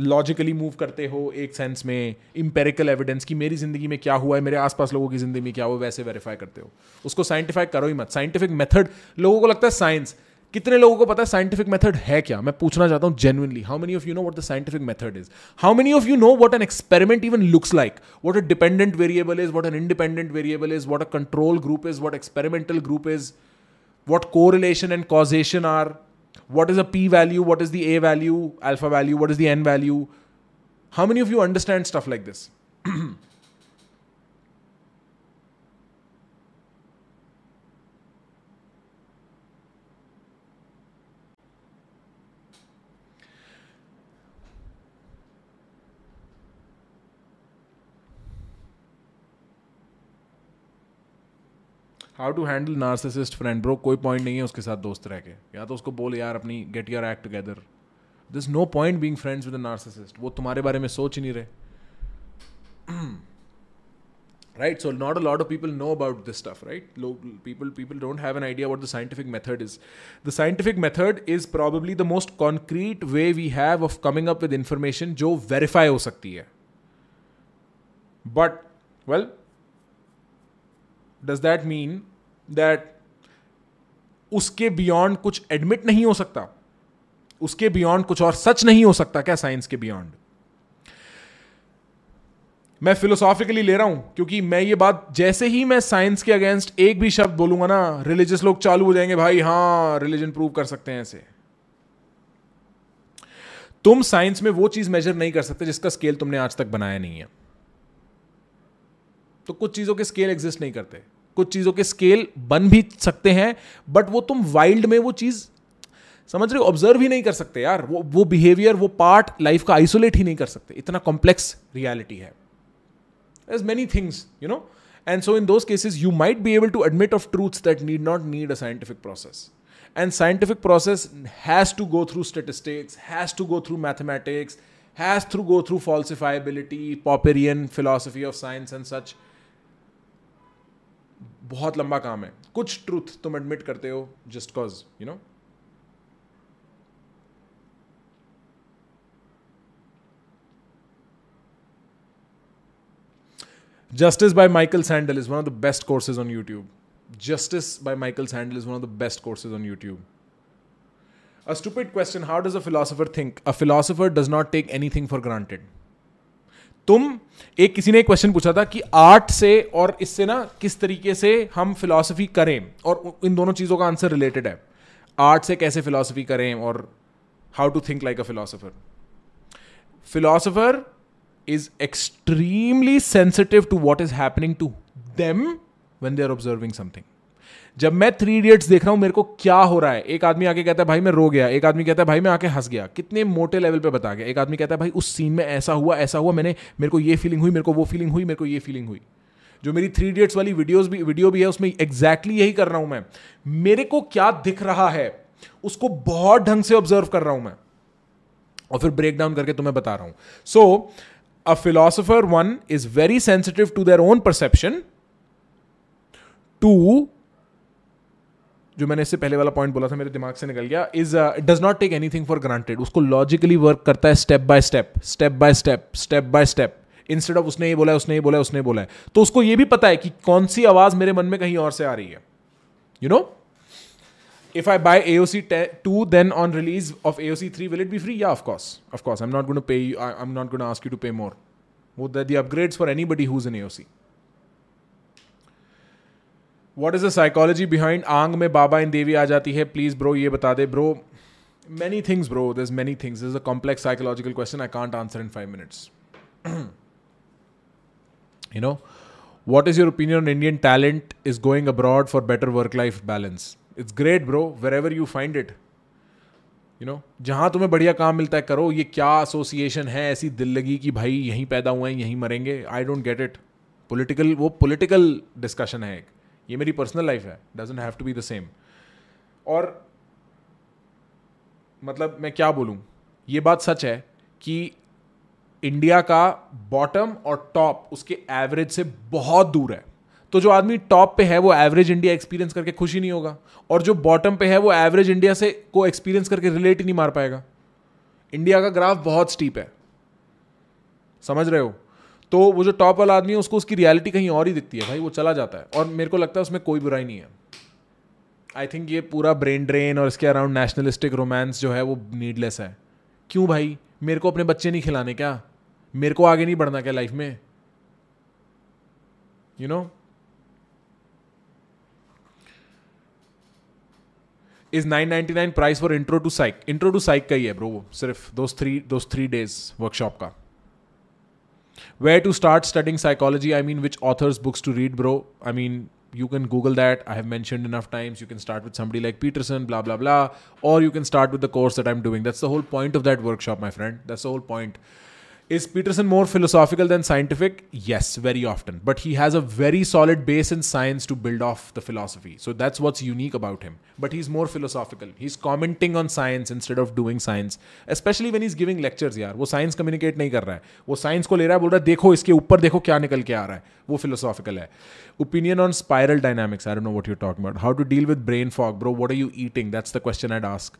logically move करते हो एक sense में empirical evidence की मेरी ज़िंदगी में क्या हुआ है, मेरे आसपास लोगों की ज़िंदगी में क्या हुआ वैसे वेरीफाई करते हो। उसको साइंटिफाई करो ही मत। साइंटिफिक मेथड लोगों को लगता है साइंस कितने लोगों को पता है साइंटिफिक मेथड है क्या? मैं पूछना चाहता हूँ genuinely how many of you know what the scientific method is how many of you know what an experiment even looks like what a dependent variable is what an independent variable is what a control group is what experimental group is what correlation and causation are? What is a p value? What is the a value? Alpha value? What is the n value? How many of you understand stuff like this *clears throat* how to handle narcissist friend bro कोई point नहीं है उसके साथ दोस्त रह के। या तो उसको बोल, यार, अपनी get your act together this no point being friends with narcissist वो तुम्हारे बारे में सोच ही नहीं रहे। Right so not a lot of people know about this stuff right people people don't have an idea about the scientific method is the scientific method is probably the most concrete way we have of coming up with information जो verify हो सकती है। But well does that mean that उसके beyond कुछ admit नहीं हो सकता। उसके बियॉन्ड कुछ और सच नहीं हो सकता क्या साइंस के बियॉन्ड मैं फिलोसॉफिकली ले रहा हूँ, क्योंकि मैं ये बात जैसे ही मैं साइंस के अगेंस्ट एक भी शब्द बोलूँगा ना रिलीजियस लोग चालू हो जाएँगे, भाई हाँ रिलीजन प्रूव कर सकते हैं ऐसे. तुम साइंस में वो चीज़ मेजर नहीं कर सकते जिसका स्केल तुमने आज तक बनाया नहीं है। तो कुछ चीज़ों के स्केल एग्जिस्ट नहीं करते। कुछ चीज़ों के स्केल बन भी सकते हैं बट वो तुम वाइल्ड में वो चीज़ समझ रहे हो? ऑब्ज़र्व ही नहीं कर सकते यार। वो वो बिहेवियर वो पार्ट लाइफ का आइसोलेट ही नहीं कर सकते। इतना कॉम्प्लेक्स रियलिटी है। As many things you know and so in those cases you might be able to admit of truths that need not need a scientific process and scientific process has to go through statistics, has to go through mathematics, has to go through falsifiability, popperian philosophy of science and such. बहुत लंबा काम है। कुछ truth तुम admit करते हो just cause you know Justice by Michael Sandel is one of the best courses on YouTube Justice by Michael Sandel is one of the best courses on YouTube a stupid question how does a philosopher think a philosopher does not take anything for granted तुम, एक किसी ने एक question पूछा था कि art से और इससे ना किस तरीके से हम फिलॉसफी करें? और इन दोनों चीज़ों का आंसर रिलेटेड है। आर्ट से कैसे फिलॉसफी करें और how to think like a philosopher philosopher is extremely sensitive to what is happening to them when they are observing something. जब मैं थ्री इडियट्स देख रहा हूँ, मेरे को क्या हो रहा है? एक आदमी आके कहता है, भाई, मैं रो गया। एक आदमी कहता है, भाई, मैं आके हंस गया। कितने मोटे लेवल पे बता गया। एक आदमी कहता है, भाई, उस सीन में ऐसा हुआ ऐसा हुआ, मैंने, मेरे को ये फीलिंग हुई, मेरे को वो फीलिंग हुई, मेरे को ये फीलिंग हुई। जो मेरी थ्री इडियट्स वाली वीडियोस भी वीडियो भी है, उसमें एग्जैक्टली यही कर रहा हूँ मैं। मेरे को क्या दिख रहा है, उसको बहुत ढंग से ऑब्ज़र्व कर रहा हूँ मैं। और फिर ब्रेक डाउन करके तुम्हें बता रहा हूँ। So a a one is very sensitive to to own perception two जो मैंने इससे पहले वाला पॉइंट बोला था, मेरे दिमाग से निकल गया is it does not take anything for granted उसको लॉजिकली वर्क करता है step by step step by step step by step instead of उसने ये बोला उसने ये बोला है, उसने बोला है. तो उसको ये भी पता है कि कौन सी आवाज़ मेरे मन में कहीं और से आ रही है. You know if I buy A C two then on release of A C three will it be free या of course of course I am not gonna pay I am not gonna ask you to pay more वो that the upgrades for anybody who's in A C what is the psychology behind आंग में बाबा इन देवी आ जाती है? Please bro ये बता दे। Bro many things bro this many things is a complex psychological question I can't answer in five minutes you know what is your opinion on Indian talent is going abroad for better work life balance it's great bro wherever you find it you know जहाँ तुम्हें बढ़िया काम मिलता है, करो। ये क्या association है? ऐसी दिल लगी कि भाई यहीं पैदा हुए हैं, यहीं मरेंगे। I don't get it political वो पोलिटिकल डिस्कशन है एक। ये मेरी पर्सनल लाइफ है doesn't have to be the same और मतलब मैं क्या बोलूँ? ये बात सच है कि इंडिया का बॉटम और टॉप उसके एवरेज से बहुत दूर है। तो जो आदमी टॉप पे है, वो एवरेज इंडिया एक्सपीरियंस करके खुश ही नहीं होगा। और जो बॉटम पे है, वो एवरेज इंडिया से को एक्सपीरियंस करके रिलेट ही नहीं मार पाएगा। इंडिया का ग्राफ बहुत स्टीप है। समझ रहे हो? तो वो जो टॉप वाला आदमी है, उसको उसकी रियलिटी कहीं और ही दिखती है भाई, वो चला जाता है। और मेरे को लगता है उसमें कोई बुराई नहीं है। आई थिंक ये पूरा ब्रेन ड्रेन और इसके अराउंड नेशनलिस्टिक रोमांस जो है, वो नीडलेस है। क्यों भाई? मेरे को अपने बच्चे नहीं खिलाने क्या? मेरे को आगे नहीं बढ़ना क्या लाइफ में? You know is nine ninety nine price for intro to psych intro to psych का ही है ब्रो वो, सिर्फ़ दोस्त थ्री दोस्त थ्री डेज़ वर्कशॉप का। where to start studying psychology i mean which authors books to read bro? I mean you can google that. I have mentioned enough times. You can start with somebody like peterson blah blah blah. Or you can start with the course that i'm doing. That's the whole point of that workshop my friend. That's the whole point. Is Peterson more philosophical than scientific yes very often but he has a very solid base in science to build of the philosophy so that's what's unique about him but he is more philosophical he is commenting on science instead of doing science specially when is giving lectures यार वो science communicate नहीं कर रहा है वो science को ले रहा है बोल रहा है देखो इसके ऊपर देखो क्या निकल के आ रहा है वो फिलोसॉफिकल है opinion on spiral dynamics are know what you talk about how to deal with brain fog bro what are you eating that's the question I'd ask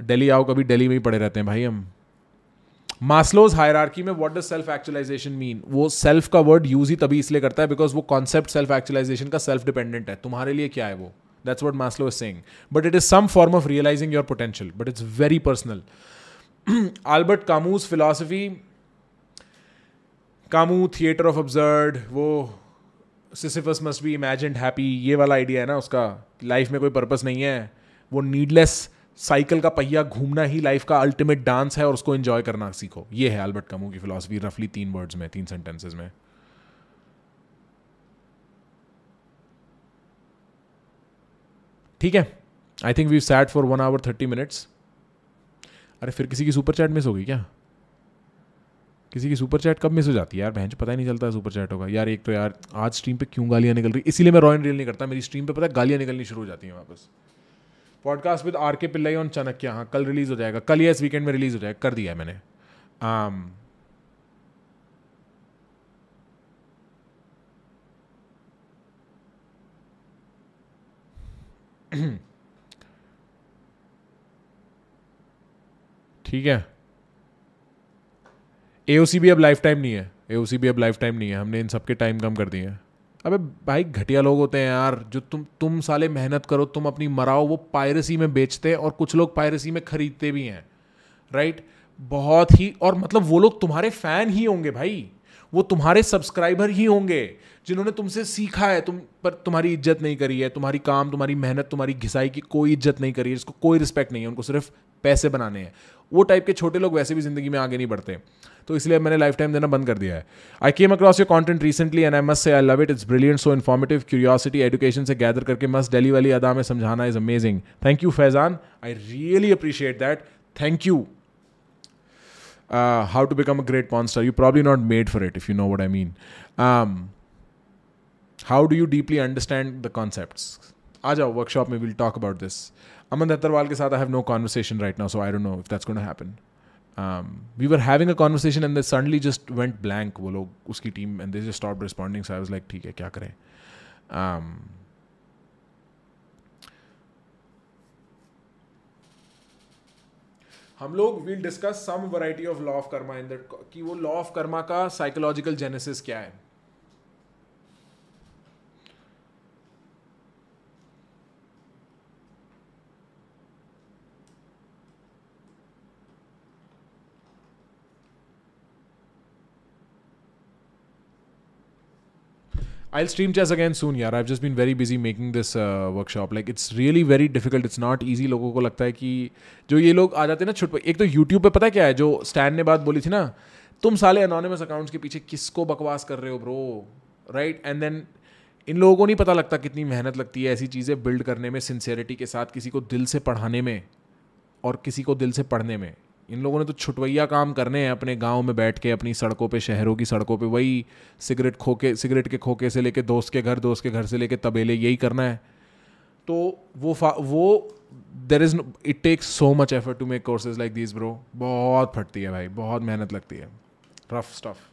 daily आओ, कभी डेली में ही पड़े रहते हैं भाई हम। मास्लोज हायरार्की में what does self actualization mean वो सेल्फ का वर्ड यूज़ ही तभी इसलिए करता है बिकॉज़ वो कॉन्सेप्ट सेल्फ एक्चुलाइजेशन का सेल्फ डिपेंडेंट है। तुम्हारे लिए क्या है वो? That's what Maslow is saying but it is some form of realising your potential but it's very personal Albert Camus philosophy Camus theatre of absurd वो Sisyphus must be imagined happy ये वाला idea है ना, उसका life में कोई purpose नहीं है। वो नीडलेस साइकिल का पहिया घूमना ही लाइफ का अल्टीमेट डांस है और उसको एंजॉय करना सीखो। ये है अल्बर्ट कमू की फिलोसफी रफली तीन वर्ड्स में, तीन सेंटेंसेज में। ठीक है? I think we sat for one hour thirty minutes अरे फिर किसी की सुपर चैट मिस होगी क्या? किसी की सुपर चैट कब मिस हो जाती है? यार बहन पता ही नहीं चलता सुपर चैट होगा। यार एक तो यार, आज स्ट्रीम पे क्यों गालियाँ निकल रही? इसीलिए मैं रॉयल रियल नहीं करता। मेरी स्ट्रीम पे पता है गालियाँ निकलनी शुरू हो जाती हैं वापस। Podcast with R K Pillai on Chanakya हाँ कल रिलीज़ हो जाएगा। कल या इस वीकेंड में रिलीज़ हो जाएगा। कर दिया है मैंने। Um, ठीक है। एओसी भी अब लाइफ टाइम नहीं है। एओसी भी अब लाइफ टाइम नहीं है। हमने इन सबके टाइम कम कर दिए हैं। अबे भाई घटिया लोग होते हैं यार, जो तुम तुम साले मेहनत करो, तुम अपनी मराओ, वो पायरेसी में बेचते हैं और कुछ लोग पायरेसी में खरीदते भी हैं राइट बहुत ही, और मतलब वो लोग तुम्हारे फ़ैन ही होंगे भाई। वो तुम्हारे सब्सक्राइबर ही होंगे, जिन्होंने तुमसे सीखा है, तुम पर तुम्हारी इज़्ज़त नहीं करी है, तुम्हारी काम, तुम्हारी मेहनत, तुम्हारी घिसाई की कोई इज़्ज़त नहीं करी है इसको कोई रिस्पेक्ट नहीं है, उनको सिर्फ़ पैसे बनाने हैं। वो टाइप के छोटे लोग वैसे भी ज़िंदगी में आगे नहीं बढ़ते। तो इसलिए मैंने लाइफ टाइम देना बंद कर दिया है। I came across your content recently and I must say I love it it's brilliant so informative curiosity education से गैदर करके मस्ट डेली वाली अदा में समझाना is amazing thank you Faizan I really appreciate that thank you how to become a great punster you probably not made for it if you know what I mean how do you deeply understand the concept आ जाओ workshop में will talk about this Aman Dattarwal के साथ I have no conversation right now so I don't know if that's gonna happen um, we were having a conversation and they suddenly just went blank वो लोग उसकी team and they just stopped responding so I was like ठीक है क्या करें um, हम लोग will discuss some variety of law of karma in that कि वो लॉ ऑफ़ कर्मा का साइकोलॉजिकल जेनेसिस क्या है। I'll stream chess again soon यार I've just been very busy making this uh, workshop. Like it's really very difficult. It's not easy. लोगों को लगता है कि जो ये लोग आ जाते हैं ना छुट एक तो YouTube पे पता क्या है जो स्टैन ने बात बोली थी ना तुम साले अनोनिमस अकाउंट्स के पीछे किसको बकवास कर रहे हो ब्रो राइट एंड देन इन लोगों को नहीं पता लगता कितनी मेहनत लगती है ऐसी चीज़ें बिल्ड करने में सिंसेरिटी के साथ किसी को दिल से पढ़ाने में और किसी को दिल से पढ़ने में। इन लोगों ने तो छुटवैया काम करने हैं अपने गाँव में बैठ के, अपनी सड़कों पे, शहरों की सड़कों पे, वही सिगरेट खोके, सिगरेट के खोके से लेके दोस्त के घर, दोस्त के घर से लेके तबेले, यही करना है तो वो वो there is it takes so much effort to make courses like this bro बहुत फटती है भाई, बहुत मेहनत लगती है rough stuff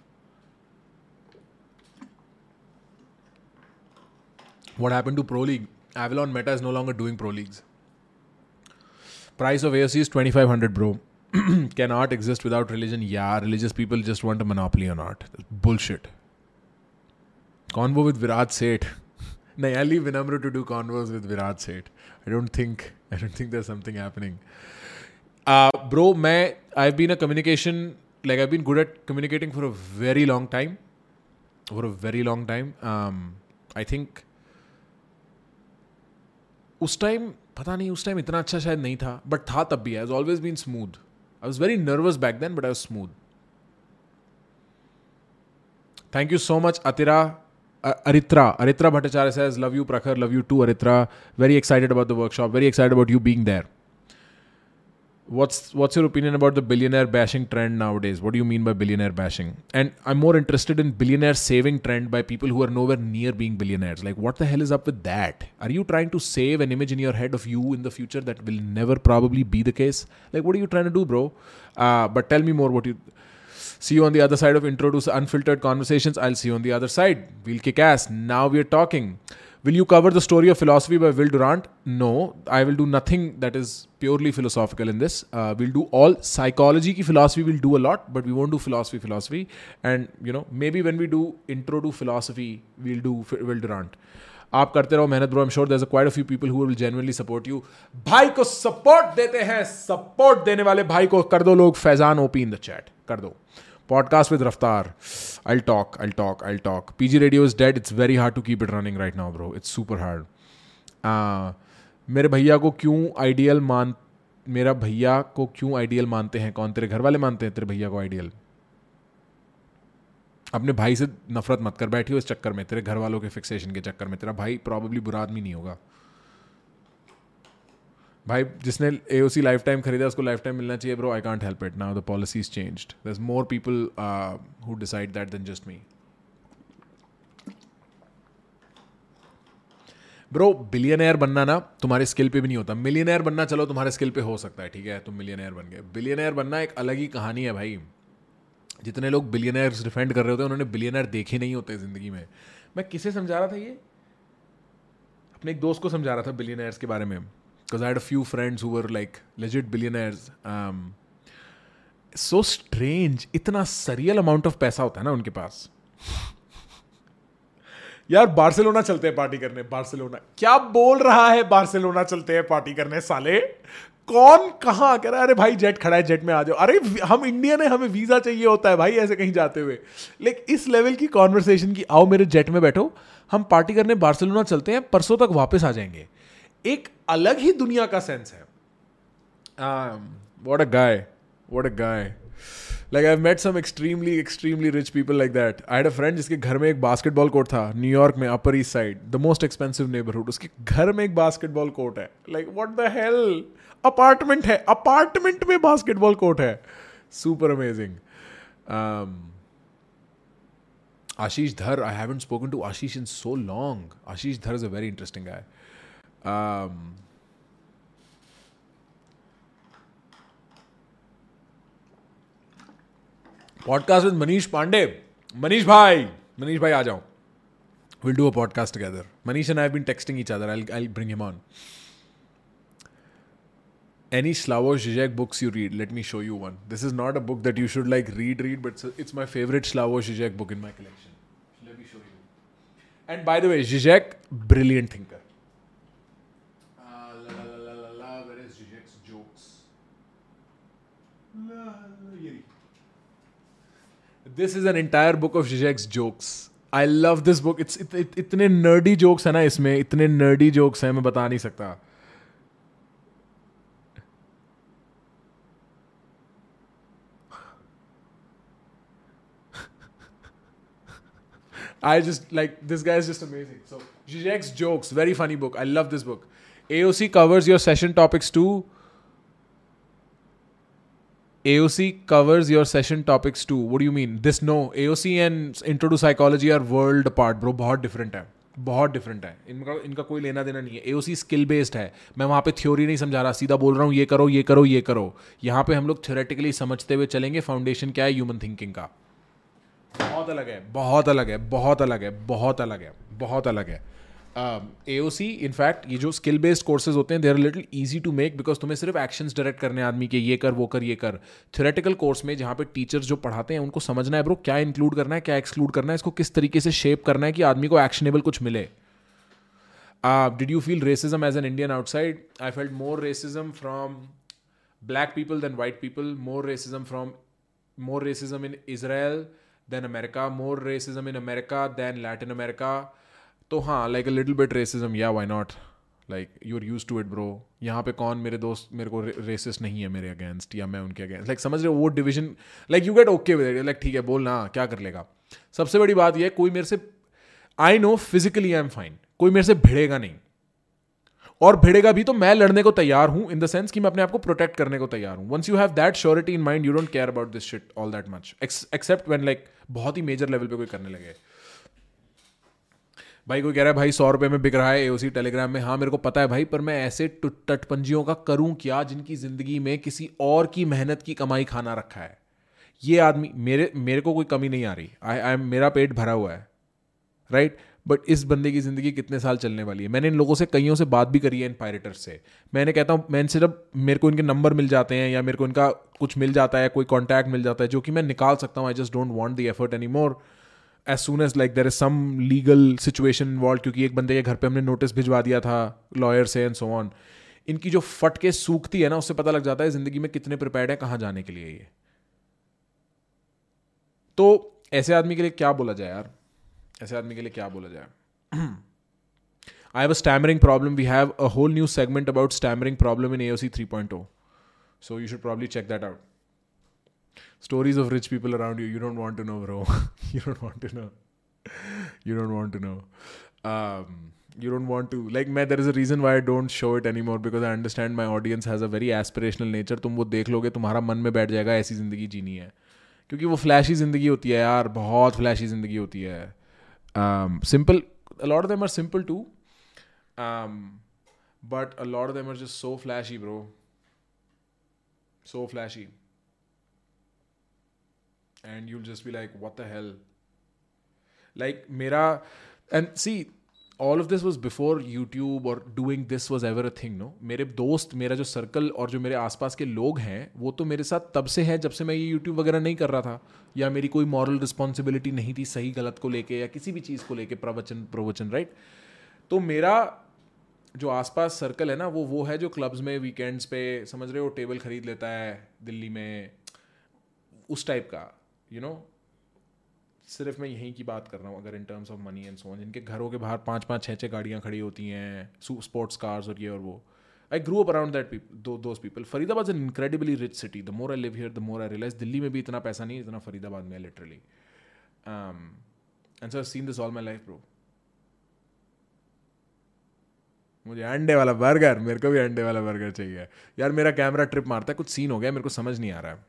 What happened to Pro League? Avalon Meta is no longer doing Pro Leagues. Price of AOC is 2500 bro. *clears throat* Can art exist without religion? Yeah, religious people just want a monopoly on art. That's bullshit. Convo with Virat Seth. *laughs* no, I leave Vinamra to do convos with Virat Seth. I don't think I don't think there's something happening. Uh, bro, मैं I've been a communication like I've been good at communicating for a very long time. For a very long time. Um, I think उस time पता नहीं उस time इतना अच्छा शायद नहीं था बट था तब भी has always been smooth I was very nervous back then, but I was smooth. Thank you so much, Atira. Uh, Aritra. Aritra Bhattacharya says, Love you, Prakhar. Love you too, Aritra. Very excited about the workshop. Very excited about you being there what's what's your opinion about the billionaire bashing trend nowadays? What do you mean by billionaire bashing? And i'm more interested in billionaire saving trend by people who are nowhere near being billionaires. Like what the hell is up with that? Are you trying to save an image in your head of you in the future that will never probably be the case? Like what are you trying to do bro? Uh, but tell me more what you see you on the other side of introduce unfiltered conversations. I'll see you on the other side. We'll kick ass. Now we're talking Will you cover the story of philosophy by Will Durant? No, I will do nothing that is purely philosophical in this. Uh, we'll do all psychology ki philosophy we'll do a lot, but we won't do philosophy philosophy. And you know, maybe when we do intro to philosophy, we'll do Will Durant. आप करते रहो मेहनत bro am sure there quite a few people who will genuinely support you भाई को support देते हैं support देने वाले भाई को कर दो लोग Faizan OP in the chat कर दो Podcast with Raftar. I'll talk, I'll talk, I'll talk. PG Radio is dead. It's very hard to keep it running right now, bro. It's super hard. Uh, मेरे भैया को क्यों ideal मान मेरा भैया को क्यों आइडियल मानते हैं कौन तेरे घर वाले मानते हैं तेरे भैया को आइडियल अपने भाई से नफरत मत कर बैठी हो इस चक्कर में तेरे घर वालों के फिक्सेशन के चक्कर में तेरा भाई प्रॉब्ली बुरा आदमी नहीं होगा भाई, जिसने ए ओ सी लाइफ टाइम खरीदा, उसको लाइफ टाइम मिलना चाहिए bro I can't help it now the policy is changed the more people who decide that then just me bro billionaire बनना ना तुम्हारे स्किल पे भी नहीं होता। मिलियनर बनना चलो, तुम्हारे स्किल पे हो सकता है, ठीक है? तुम मिलियनर बन गए। बिलियनर बनना एक अलग ही कहानी है भाई। जितने लोग बिलियनर्स डिफेंड कर रहे होते हैं, उन्होंने बिलियनर देखे नहीं होते ज़िंदगी में। मैं किसे समझा रहा था ये? अपने एक दोस्त को समझा रहा था बिलियनर्स के बारे में। Because I had a few friends who were like legit billionaires. Um, so strange. इतना सरियल अमाउंट ऑफ़ पैसा होता है ना उनके पास। यार बार्सिलोना चलते हैं पार्टी करने बार्सिलोना। क्या बोल रहा है बार्सिलोना चलते हैं पार्टी करने साले? कौन कहा कह रहा है अरे भाई जेट खड़ा है जेट में आ जाओ। अरे हम इंडियन है हमें वीज़ा चाहिए होता है भाई ऐसे कहीं जाते हुए। लेकिन इस लेवल की कॉन्वर्सेशन की आओ मेरे जेट में बैठो हम पार्टी करने बार्सिलोना चलते हैं परसों तक वापस आ जाएँगे। एक अलग ही दुनिया का सेंस है। What a guy what a guy like I met some extremely extremely rich people like that I had a friend जिसके घर में एक बास्केटबॉल कोर्ट था न्यूयॉर्क में Upper East Side the most expensive neighbourhood उसके घर में एक बास्केटबॉल कोर्ट है। Like what the hell apartment है। अपार्टमेंट में बास्केटबॉल कोर्ट है। Super amazing Ashish Dhar I haven't spoken to Ashish in so long Ashish Dhar is a very interesting guy Um, podcast with Manish Pandey. Manish Bhai. Manish Bhai, aa jao. We'll do a podcast together. Manish and I have been texting each other. I'll, I'll bring him on. Any Slavoj Žižek books you read? Let me show you one. This is not a book that you should like read, read, but it's, it's my favorite Slavoj Žižek book in my collection. Let me show you. And by the way, Žižek, brilliant thinker. This is an entire book of Zizek's jokes I love this book it's. इतने nerdy jokes हैं ना इसमें इतने nerdy jokes हैं मैं बता नहीं सकता I just like this guy is just amazing. So Zizek's jokes, very funny book. I love this book. AOC covers your session topics too. AOC covers your session topics too. What do you mean? This no. AOC and Intro to Psychology are world apart, bro. बहुत different है. बहुत different है. इनका इनका कोई लेना देना नहीं है. एओसी स्किल बेस्ड है. मैं वहाँ पे थ्योरी नहीं समझा रहा. सीधा बोल रहा हूँ ये करो ये करो ये करो. यहाँ पे हम लोग थ्योरेटिकली समझते हुए चलेंगे. फाउंडेशन क्या है? ह्यूमन थिंकिंग का. बहुत अलग है. बहुत अलग है. बहुत अलग है. बहुत अलग है. बहुत अलग है. ए ओ सी इनफैक्ट ये जो स्किल बेस्ड कोर्सेज होते हैं they are little easy to make because तुम्हें सिर्फ़ एक्शंस डायरेक्ट करने आदमी के, ये कर, वो कर, ये कर। थ्योरेटिकल कोर्स में जहाँ पे टीचर्स जो पढ़ाते हैं, उनको समझना है ब्रो क्या इंक्लूड करना है, क्या एक्सक्लूड करना है, इसको किस तरीके से शेप करना है कि आदमी को एक्शनेबल कुछ मिले। Did you feel racism as an Indian outside I felt more racism from black people than white people more racism from more racism in Israel than America more racism in America than Latin America तो हाँ like a little bit racism या why not like you are use to it bro यहाँ पे कौन मेरे दोस्त मेरे को रेसिस नहीं है मेरे अगेंस्ट या मैं उनके अगेंस्ट लाइक like, समझ रहे हो वो division like you get okay with like ठीक है बोल ना क्या कर लेगा? सबसे बड़ी बात यह कोई मेरे से I know physically I am fine कोई मेरे से भिड़ेगा नहीं। और भिड़ेगा भी तो मैं लड़ने को तैयार हूँ इन द सेंस कि मैं अपने आप को प्रोटेक्ट करने को तैयार हूँ। Once you have that surety in mind you don't care about this shit all that much except when like बहुत ही मेजर लेवल पे कोई करने लगे। भाई कोई कह रहा है, भाई, सौ रुपये में बिक रहा है एओसी टेलीग्राम में. हाँ मेरे को पता है भाई, पर मैं ऐसे टटपंजियों का करूँ क्या जिनकी ज़िंदगी में किसी और की मेहनत की कमाई खाना रखा है? ये आदमी, मेरे मेरे को कोई कमी नहीं आ रही। आई आई मेरा पेट भरा हुआ है। राइट बट इस बंदे की ज़िंदगी कितने साल चलने वाली है? मैंने इन लोगों से, कईयों से बात भी करी है इन पायरेटर्स से। मैंने कहता हूँ, मैं इनसे जब मेरे को इनके नंबर मिल जाते हैं या मेरे को इनका कुछ मिल जाता है, कोई कॉन्टैक्ट मिल जाता है जो कि मैं निकाल सकता हूँ। I just don't want the effort any more as soon as like there is some legal situation involve क्योंकि एक बंदे के घर पे हमने नोटिस भिजवा दिया था लॉयर से एंड सो ऑन इनकी जो फट के सूखती है ना, उससे पता लग जाता है ज़िंदगी में कितने प्रिपेयर्ड है, कहाँ जाने के लिए ये तो ऐसे आदमी के लिए क्या बोला जाए यार ऐसे आदमी के लिए क्या बोला जाए *clears throat* I have a stammering problem. We have a whole new segment about stammering problem in AOC 3.0. So you should probably check that out. Stories of rich people around you you don't want to know bro you don't want to know you don't want to know um, you don't want to like मैं there is a reason why I don't show it anymore because I understand my audience has a very aspirational nature तुम वो देख लोगे तुम्हारा मन में बैठ जाएगा ऐसी ज़िंदगी जीनी है क्योंकि वो फ्लैशी ज़िंदगी होती है यार बहुत फ्लैशी ज़िंदगी होती है simple a lot of them are simple too um, but a lot of them are just so flashy bro so flashy and you'll just be like, what the hell? Like, mera, and see, all of this was before YouTube or doing this was ever a thing, no? मेरे दोस्त, मेरा जो circle और जो मेरे आसपास के लोग हैं, वो तो मेरे साथ तब से है जब से मैं ये यूट्यूब वगैरह नहीं कर रहा था। या मेरी कोई मॉरल रिस्पॉन्सिबिलिटी नहीं थी सही गलत को लेके या किसी भी चीज़ को लेके, प्रवचन प्रवचन राइट तो मेरा जो आसपास सर्कल है ना, वो वो है जो क्लब्स में वीकेंड्स पे, समझ रहे हो टेबल खरीद लेता है दिल्ली में, उस टाइप का। यू नो सिर्फ़ मैं यहीं की बात कर रहा हूँ, अगर in terms of money and so जिनके घरों के बाहर पाँच पाँच छः छः गाड़ियाँ खड़ी होती हैं स्पोर्ट्स कार्स और ये और वो। I grew up around that those people Faridabad an incredibly rich city the more I live here the more I realise Delhi में भी इतना पैसा नहीं इतना फरीदाबाद में literally and so seen this all my life bro मुझे अंडे वाला बर्गर मेरे को भी अंडे वाला बर्गर चाहिए। यार मेरा कैमरा ट्रिप मारता है, कुछ सीन हो गया, मेरे को समझ नहीं आ रहा है।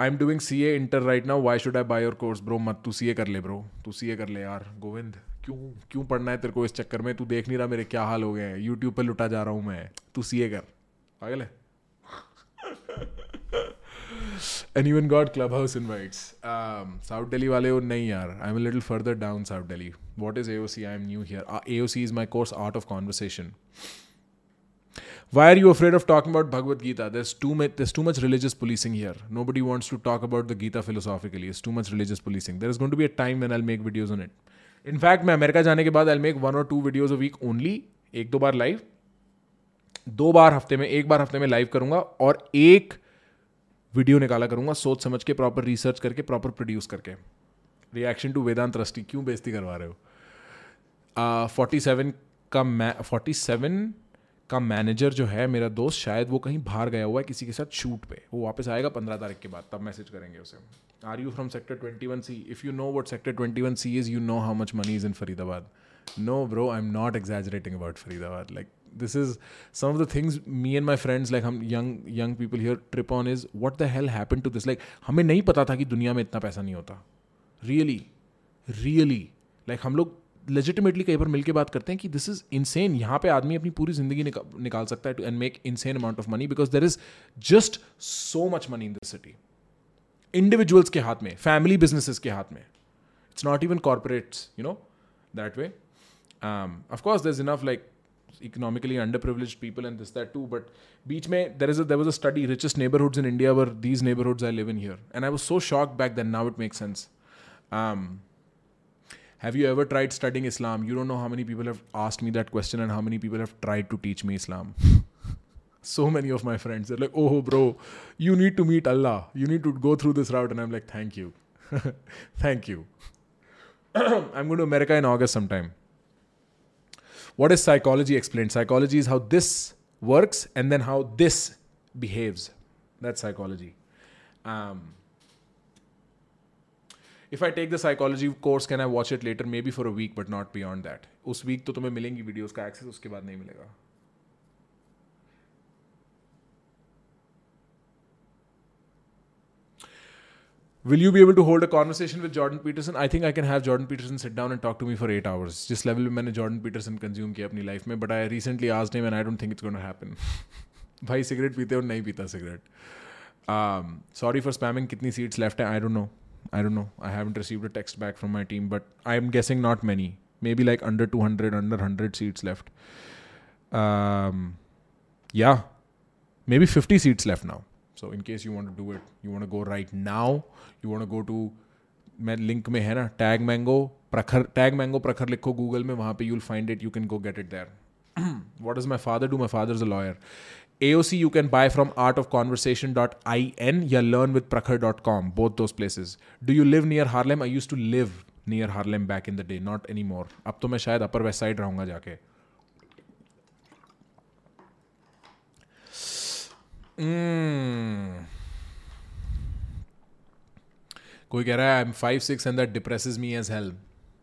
I am doing C A inter right now why should I buy your course bro मत तू सी ए कर ले ब्रो तू सी ए कर ले यार, गोविंद. क्यों क्यों पढ़ना है तेरे को इस चक्कर में? तू देख नहीं रहा मेरे क्या हाल हो गए हैं. यूट्यूब पर लुटा जा रहा हूँ मैं. तू सी ए कर. पागल है? And got Clubhouse invites south Delhi वाले वो नहीं यार. I am little further down south Delhi what is A O C I am new here A O C is my course art of conversation why are you afraid of talk about Bhagavad Gita too much religious policing here nobody wants to talk about the Gita philosophically too much religious policing there is gone to be a time one I make videos on it in fact मैं America जाने के बाद I make one और two videos a week only एक दो बार live दो बार हफ़्ते में एक बार हफ़्ते में लाइव करूँगा और एक वीडियो निकाला करूँगा सोच समझ के प्रॉपर रिसर्च करके प्रॉपर प्रोड्यूस करके. रिएक्शन टू वेदांत रस्टी क्यों बेजती करवा रहे हो? फोर्टी uh, सेवन का मै फोर्टी सेवन का मैनेजर जो है, मेरा दोस्त शायद वो कहीं बाहर गया हुआ है किसी के साथ शूट पे। वो वापस आएगा पंद्रह तारीख के बाद, तब मैसेज करेंगे उसे। Are you from sector twenty one C if you know what sector twenty one C is you know how much money is in Faridabad no bro I am not exaggerating about Faridabad like this is some of the things me and my friends, like, हम young young people here trip on is what the hell happen to this like हमें नहीं पता था कि दुनिया में इतना पैसा नहीं होता। रियली रियली लाइक हम लोग लेजिटिमेटली कई बार मिलकर बात करते हैं कि दिस इज़ इनसेन यहाँ पे आदमी अपनी पूरी ज़िंदगी निका, निकाल सकता है to and make insane amount of money because there is just so much money in this city individuals के हाथ में फैमिली बिजनेसिस के हाथ में. It's not even corporates you know that way of course there is enough like economically under privilege people and this that too but बीच में there is there was a study richest neighbourhoods in India were these neighbourhood I live in here and I was so shock back then now it make sense I have you ever tried studying Islam? You don't know how many people have asked me that question and how many people have tried to teach me Islam. *laughs* so many of my friends, they're like, oh, bro, you need to meet Allah. You need to go through this route. And I'm like, thank you. *laughs* thank you. *clears throat* I'm going to America in August sometime. What is psychology explained? Psychology is how this works and then how this behaves. That's psychology. Um, if I take the psychology course can I watch it later may be for a week but not beyond that उस week तो तुम्हें मिलेंगी videos का access उसके बाद नहीं मिलेगा Will you be able to hold a conversation with Jordan Peterson? I think I can have Jordan Peterson sit down and talk to me for eight hours. जिस level में मैंने Jordan Peterson consume किया अपनी life में, but I recently asked him and I don't think it's going to happen. भाई cigarette पीते और नहीं पीता cigarette. Um, sorry for spamming. कितनी seats left हैं? I don't know. I don't know. I haven't received a text back from my team, but I'm guessing not many. Maybe like under 200, under 100 seats left. Um, yeah, maybe 50 seats left now. So in case you want to do it, you want to go right now. You want to go to मैं link में है ना tag mango Prakhar tag mango Prakhar लिखो Google में वहाँ पे you'll find it you can go get it there *clears throat* what is my father do my father is a lawyer AOC you can buy from artofconversation.in या learn with prakhar.com, both those places. Do you live near Harlem? I used to live near Harlem back in the day, not anymore. अब तो मैं शायद अपर west side रहूँगा जाके mm. कोई कह रहा है I am five six and that depresses me as hell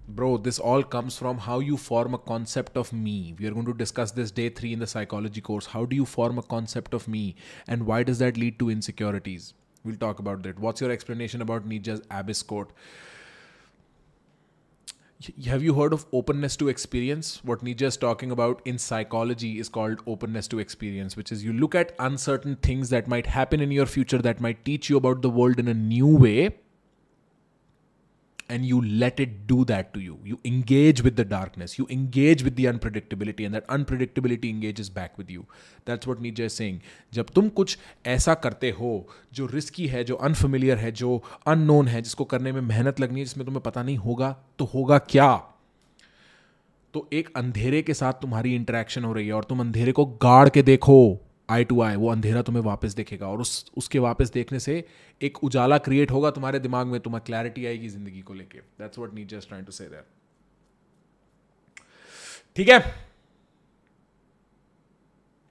bro, this all comes from how you form a concept of me. We are going to discuss this day three in the psychology course. How do you form a concept of me, and why does that lead to insecurities? We'll talk about that. What's your explanation about Nietzsche's abyss quote? Have you heard of openness to experience? What Nietzsche is talking about in psychology is called openness to experience, which is you look at uncertain things that might happen in your future that might teach you about the world in a new way and you let it do that to you. You engage with the darkness, you engage with the unpredictability, and that unpredictability engages back with you. That's what Nietzsche is saying. जब तुम कुछ ऐसा करते हो जो risky है जो unfamiliar है जो अननोन है जिसको करने में मेहनत लगनी है जिसमें तुम्हें पता नहीं होगा तो होगा क्या तो एक अंधेरे के साथ तुम्हारी इंटरेक्शन हो रही है और तुम अंधेरे को गाड़ के देखो आई टू आई, वो अंधेरा तुम्हें वापस देखेगा और उस, उसके वापस देखने से एक उजाला क्रिएट होगा तुम्हारे दिमाग में तुम्हें क्लैरिटी आएगी ज़िंदगी को लेके। That's what need just trying to say that ठीक है?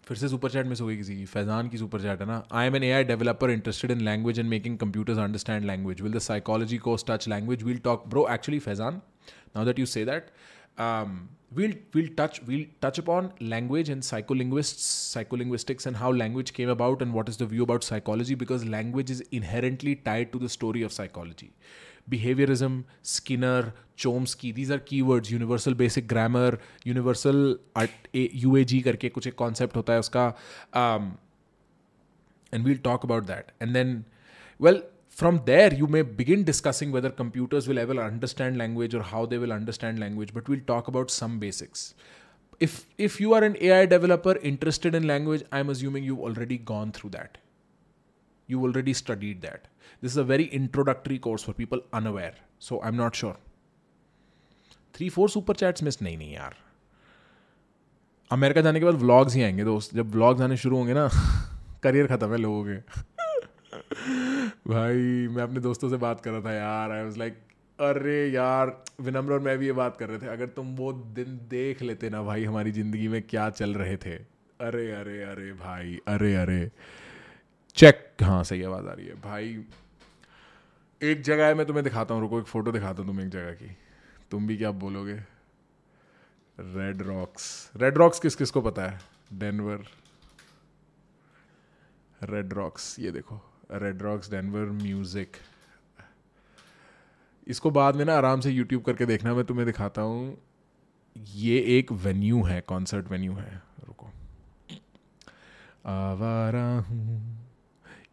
फिर से सुपर चैट मिस हो गई किसी की। फैजान की सुपर चैट है ना? I am an A I developer interested in language and making computers understand language will the psychology course touch language will talk bro actually Faizan now that you say that um, we'll we'll touch we'll touch upon language and psycholinguists psycholinguistics and how language came about and what is the view about psychology because language is inherently tied to the story of psychology behaviorism skinner chomsky these are keywords universal basic grammar universal uag करके कुछ एक concept होता है उसका um, and we'll talk about that and then well from there you may begin discussing whether computers will ever understand language or how they will understand language but we'll talk about some basics if if you are an ai developer interested in language i'm assuming you've already gone through that you already studied that this is a very introductory course for people unaware so i'm not sure three four super chats miss नहीं नहीं यार America जाने के बाद vlogs ही आएँगे दोस्त जब vlogs आने शुरू होंगे ना करियर ख़त्म है लोगों के भाई, मैं अपने दोस्तों से बात कर रहा था यार। आई वॉज़ लाइक अरे यार, विनम्र और मैं भी ये बात कर रहे थे। अगर तुम वो दिन देख लेते ना भाई, हमारी ज़िंदगी में क्या चल रहे थे। अरे अरे अरे भाई, अरे अरे। चेक हाँ सही आवाज़ आ रही है। भाई, एक जगह है, मैं तुम्हें दिखाता हूँ, रुको, एक फ़ोटो दिखाता हूँ तुम्हें एक जगह की। तुम भी क्या बोलोगे? रेड रॉक्स रेड रॉक्स किस किस को पता है? डेनवर रेड रॉक्स ये देखो। रेड रॉक्स डेनवर म्यूज़िक इसको बाद में ना आराम से यूट्यूब करके देखना, मैं तुम्हें दिखाता हूँ। ये एक वेन्यू है कॉन्सर्ट वेन्यू है। रुको। आवारा हूँ।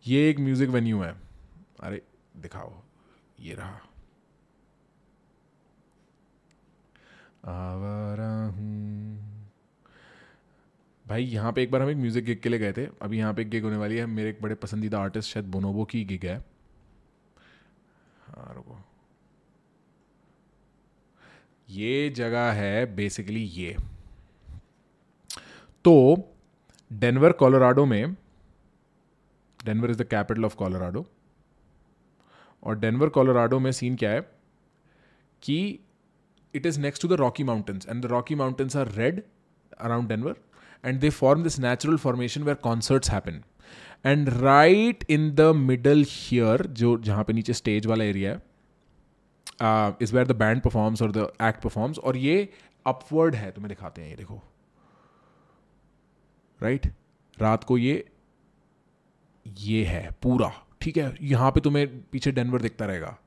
ये एक म्यूज़िक वेन्यू है। अरे, दिखाओ। ये रहा। आवारा हूँ। भाई, यहाँ पे एक बार हम एक म्यूज़िक गिग के लिए गए थे। अभी यहाँ पे एक गिग होने वाली है। मेरे एक बड़े पसंदीदा आर्टिस्ट शायद बोनोबो की गिग है। हाँ रुको। ये जगह है बेसिकली ये। तो डेनवर कोलोराडो में Denver is the capital of Colorado और डेनवर कोलोराडो में सीन क्या है कि it is next to the Rocky Mountains and the Rocky Mountains are red around Denver and they form this natural formation where concerts happen. And right in the middle here, जो, जहाँ पे नीचे stage वाला area है is where the band performs और the act performs और ये upward है, तुम्हें दिखाते हैं, ये देखो। Right right? रात को ये ये है, पूरा। ठीक है? यहाँ पे तुम्हें पीछे डेनवर दिखता रहेगा।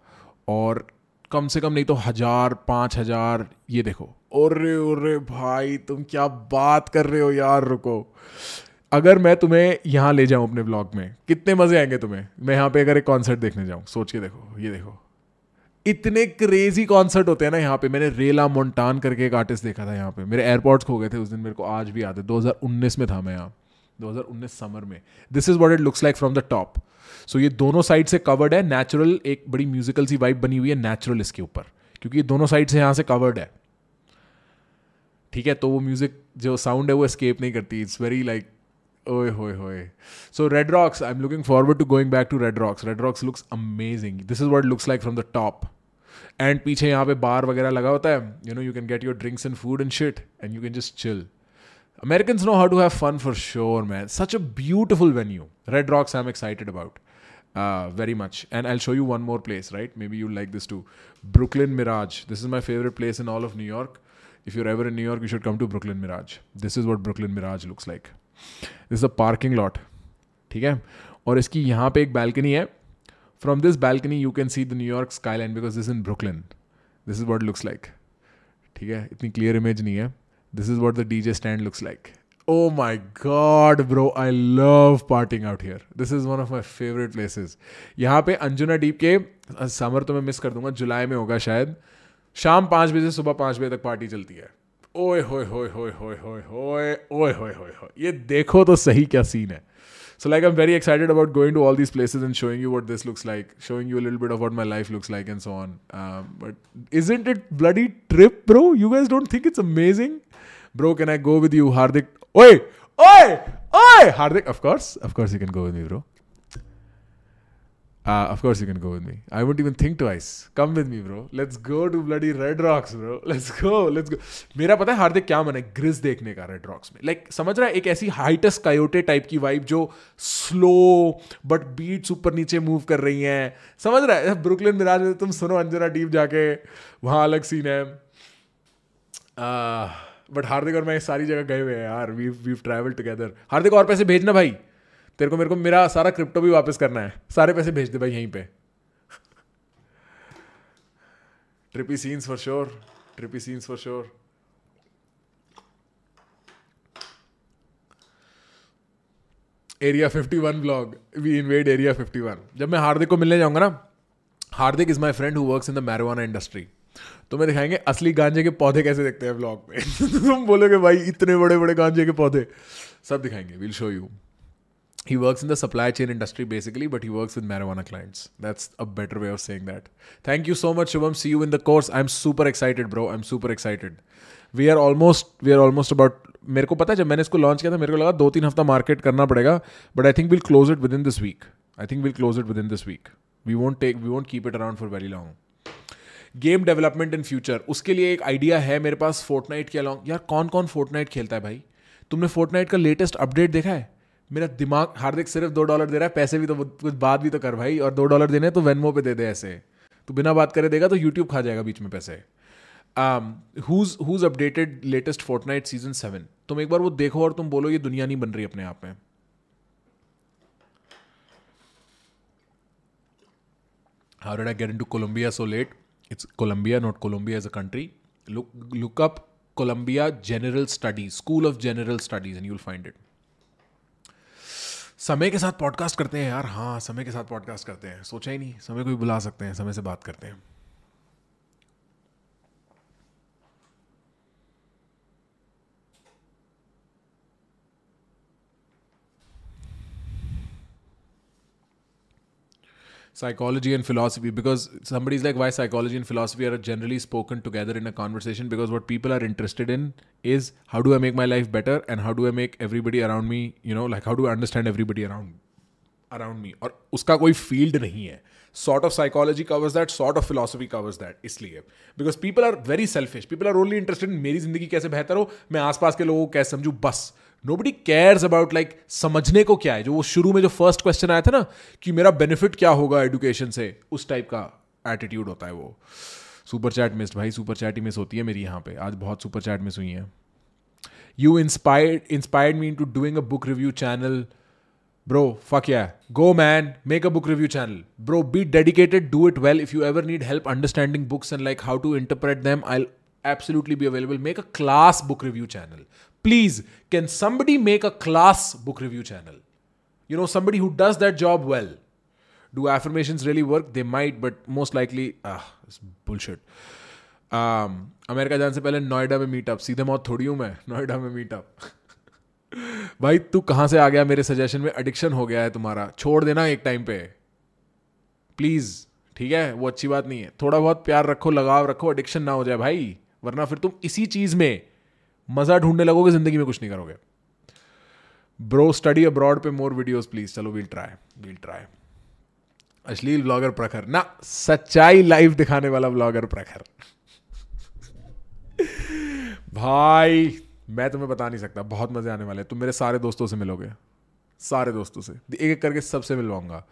और कम से कम नहीं तो हज़ार, पाँच हज़ार, ये देखो। ओरे ओरे भाई, तुम क्या बात कर रहे हो यार? रुको। अगर मैं तुम्हें यहाँ ले जाऊँ अपने ब्लॉग में, कितने मज़े आएँगे तुम्हें? मैं यहाँ पे अगर एक कॉन्सर्ट देखने जाऊँ, सोच के देखो, ये देखो। इतने क्रेजी कॉन्सर्ट होते हैं ना यहाँ पे। मैंने रेला मोन्टान करके एक आर्टिस्ट देखा था यहाँ पे। मेरे एयरपोर्ट्स खो गए थे उस दिन, मेरे को आज भी याद है। 2019 में था मैं यहाँ। 2019 समर में। This is what it looks like from the top so ये दोनों साइड से कवर्ड है। नेचुरल एक बड़ी म्यूजिकल सी वाइब बनी हुई है नेचुरल इसके ऊपर। क्योंकि ये दोनों साइड से यहाँ से कवर्ड है। ठीक है तो वो म्यूज़िक जो साउंड है वो स्केप नहीं करती. इट्स वेरी लाइक ओए होए होए. So Red Rocks I am looking forward to going back to Red Rocks Red Rocks looks amazing this is what looks like from the top and पीछे यहाँ पे बार वगैरह लगा होता है. You know you can get your drinks and food and shit and you can just chill American know how to have fun for sure man such a beautiful venue Red Rocks I am excited about very much and I show you one more place right may be you like this to Brooklyn Mirage this is my favourite place in all of New York If you're ever in New York, you should come to Brooklyn Mirage. This is what Brooklyn Mirage looks like. This is a parking lot. ठीक है और इसकी यहाँ पे एक balcony है From this balcony, you can see the New York skyline because this is in Brooklyn. This is what it looks like. ठीक है इतनी clear image नहीं है this is what the DJ stand looks like. Oh my god, bro, I love partying out here. This is one of my favorite places. यहाँ पे Anjunadeep के summer तो मैं मिस कर दूँगा जुलाई में होगा शायद शाम पाँच बजे से सुबह पाँच बजे तक पार्टी चलती है। ओए, होए होए होए होए होए होए, ओए, होए होए होए। ये देखो तो सही क्या सीन है। So like I am very excited about going to all this places and showing you what this looks like showing you little bit of my life looks like and so on but isn't it bloody trip bro you guys don't think it's amazing bro can I go with you Hardik ओए ओए ओए Hardik of course of course you can go with you bro Uh, of course you can go with me. I wouldn't even think twice. Come with me, bro. Let's go to bloody Red Rocks, bro. *laughs* Let's go. Let's go. मेरा पता है हार्दिक क्या मन है ग्रिज देखने का Red Rocks में like like, समझ रहा है एक ऐसी हाइटस कायोटे टाइप की वाइब जो स्लो बट बीट्स ऊपर नीचे मूव कर रही हैं समझ रहा है ब्रुकलिन मिराज में तुम सुनो अंजना डीप जाके वहाँ अलग सीन है बट हार्दिक और मैं सारी जगह गए हुए हैं यार we we travel together Hardik और पैसे भेजना भाई तेरे को मेरे को, मेरा सारा क्रिप्टो भी वापस करना है। सारे पैसे भेज दे भाई यहीं पे। Trippy scenes for sure trippy scenes for sure area 51 blog we invade area 51 जब मैं हार्दिक को मिलने जाऊँगा ना, Hardik is my friend who works in the marijuana industry तो मैं दिखाएँगे असली गांजे के पौधे कैसे देखते हैं ब्लॉग में। *laughs* तुम बोलोगे, भाई, इतने बड़े बड़े गांजे के पौधे। सब दिखाएँगे will show you he works in the supply chain industry basically, but he works with marijuana clients. That's a better way of saying that. Thank you so much, Shubham. See you in the course. I'm super excited, bro. I'm super excited. We are almost we are almost about मेरे को पता है जब मैंने इसको launch किया था मेरे को लगा दो तीन हफ़्ता मार्केट करना पड़ेगा but I think will close it within this week I think will close it within this week we won't take we won't keep it around for very long game development in future उसके लिए एक idea है मेरे पास Fortnite के along यार कौन कौन Fortnite खेलता है भाई तुमने फोर्टनाइट का लेटेस्ट अपडेट देखा है मेरा दिमाग हार्दिक सिर्फ़ दो डॉलर दे रहा है पैसे भी तो कुछ बात भी तो कर भाई और दो डॉलर देने तो वेनमो पे दे दे ऐसे तो बिना बात करे देगा तो यूट्यूब खा जाएगा बीच में पैसे who's updated latest Fortnite season seven तुम एक बार वो देखो और तुम बोलो ये दुनिया नहीं बन रही अपने आप में How did I get into Colombia so late? It's Colombia, not Colombia as a country. Look, look up Columbia General Studies, School of General Studies, and you'll find it. समय के साथ पॉडकास्ट करते हैं यार। हाँ समय के साथ पॉडकास्ट करते हैं। सोचा ही नहीं, समय को भी बुला सकते हैं, समय से बात करते हैं। Psychology and philosophy because somebody's like why psychology and philosophy are generally spoken together in a conversation because what people are interested in is how do i make my life better and how do i make everybody around me you know like how do i understand everybody around around me और उसका कोई field नहीं है sort of psychology covers that sort of philosophy covers that इसलिए because people are very selfish people are only interested in मेरी ज़िंदगी कैसे बेहतर हो मैं आसपास के लोगों को कैसे समझूं बस नोबडी केयर्स अबाउट लाइक समझने को क्या है। जो वो शुरू में जो फ़र्स्ट क्वेश्चन आया था ना, कि मेरा बेनिफिट क्या होगा एडुकेशन से, उस टाइप का एटीट्यूड होता है वो। सुपर चैट मिस भाई सुपर चैट ही मिस होती है मेरी यहाँ पे। आज बहुत सुपर चैट मिस हुई है। You inspired inspired mean to doing a book review channel bro fuck yeah go man make a book review channel bro be dedicated do it well if you ever need help understanding books and like how to interpret them I absolutely be available make a class book review channel please can somebody make a class book review channel you know somebody who does that job well do affirmation really work they might but most likely bullshit America जाने से पहले नोएडा में meetup सीधे मौत थोड़ी हूँ मैं, नोएडा में मीटअप *laughs* भाई, तू कहाँ से आ गया? मेरे सजेशन में एडिक्शन हो गया है तुम्हारा. छोड़ देना एक टाइम पे. प्लीज़ ठीक है? वो अच्छी बात नहीं है. थोड़ा बहुत प्यार रखो, लगाव रखो एडिक्शन ना हो जाए भाई. वरना फिर तुम इसी चीज़ में मज़ा ढूँढने लगोगे, ज़िंदगी में कुछ नहीं करोगे। ब्रो स्टडी अब्रॉड पे मोर वीडियोस प्लीज़ चलो वील ट्राई वील ट्राई अश्लील ब्लॉगर प्रखर। ना, सच्चाई लाइव दिखाने वाला ब्लॉगर प्रखर। भाई, मैं तुम्हें बता नहीं सकता। बहुत मज़े आने वाले तुम मेरे सारे दोस्तों से मिलोगे। सारे दोस्तों से। एक एक करके सबसे मिलवाऊँगा।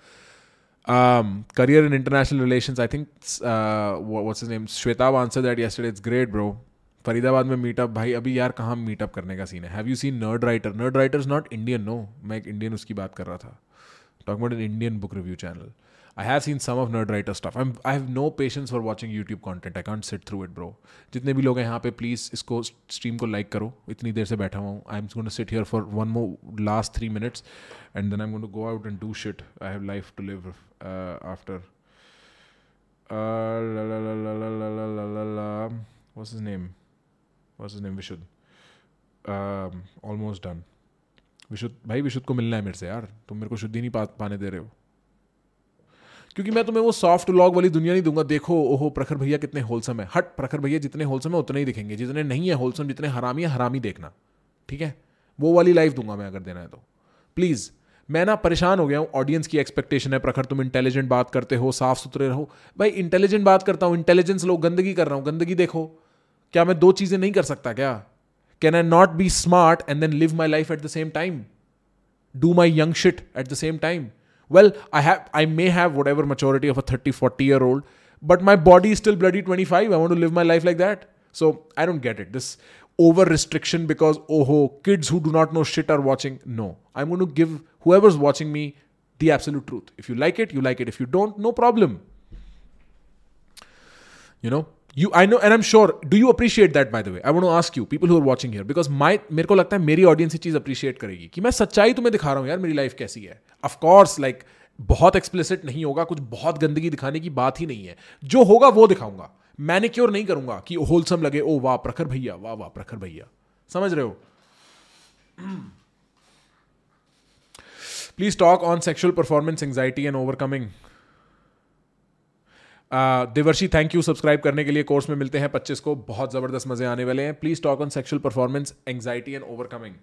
Career in international relation I think name Shweta answer that yesterday it's great bro Faridabad में मीटअप भाई, अभी यार कहाँ मीटअप करने का सीन है? Have you seen nerd writer nerd writer is not Indian no मैं एक इंडियन उसकी बात कर रहा था। Talk about an Indian book review channel I have seen some of nerd writer stuff I I have no patience for watching YouTube content I can't sit through it bro जितने भी लोग हैं यहाँ पे प्लीज़ इसको stream को like करो। इतनी देर से बैठा हुआ हूँ। I am gonna sit here for one more last three minutes and then I am gonna go out and do shit I have life to live after what's his name? What's his name Vishuddh almost done Vishuddh भाई विशुद्ध को मिलना है मेरे से यार। तुम मेरे को शुद्धि नहीं पा, पाने दे रहे हो। क्योंकि मैं तुम्हें वो सॉफ्ट लॉग वाली दुनिया नहीं दूँगा। देखो ओहो प्रखर भैया कितने होलसम है। हट प्रखर भैया जितने होलसम है उतने ही दिखेंगे। जितने नहीं है होलसम जितने हरामी है हरामी देखना। ठीक है? वो वाली लाइफ दूँगा मैं अगर देना है तो। प्लीज़ मैं ना परेशान हो गया हूँ। ऑडियंस की एक्सपेक्टेशन है प्रखर तुम इंटेलिजेंट बात करते हो साफ़ सुथरे रहो। भाई इंटेलिजेंट बात करता हूँ। इंटेलिजेंस लो गंदगी कर रहा हूँ। गंदगी देखो। क्या मैं दो चीजें नहीं कर सकता क्या can I not be smart and then live my life at the same time do my young shit at the same time well i have i may have whatever maturity of a 30 40 year old but my body is still bloody 25 i want to live my life like that so i don't get it this over restriction because oh kids who do not know shit are watching no i'm going to give whoever's watching me the absolute truth if you like it you like it if you don't no problem you know You I know and am sure do you appreciate that by the way I to ask you people who are watching here because my मेरे को लगता है मेरी audience ये चीज़ appreciate करेगी कि मैं सच्चाई तुम्हें दिखा रहा हूँ यार मेरी लाइफ कैसी है? ऑफकोर्स लाइक like, बहुत एक्सप्लिसिट नहीं होगा कुछ बहुत गंदगी दिखाने की बात ही नहीं है। जो होगा वो दिखाऊँगा। मैंने क्योर नहीं करूँगा कि होलसम लगे ओ वाह प्रखर भैया वाह वाह प्रखर भैया। समझ रहे हो? Please talk on sexual performance anxiety and overcoming Devarshi thank you subscribe करने के लिए कोर्स में मिलते हैं पच्चीस को। बहुत ज़बरदस्त मज़े आने वाले हैं। Please talk on sexual performance anxiety and overcoming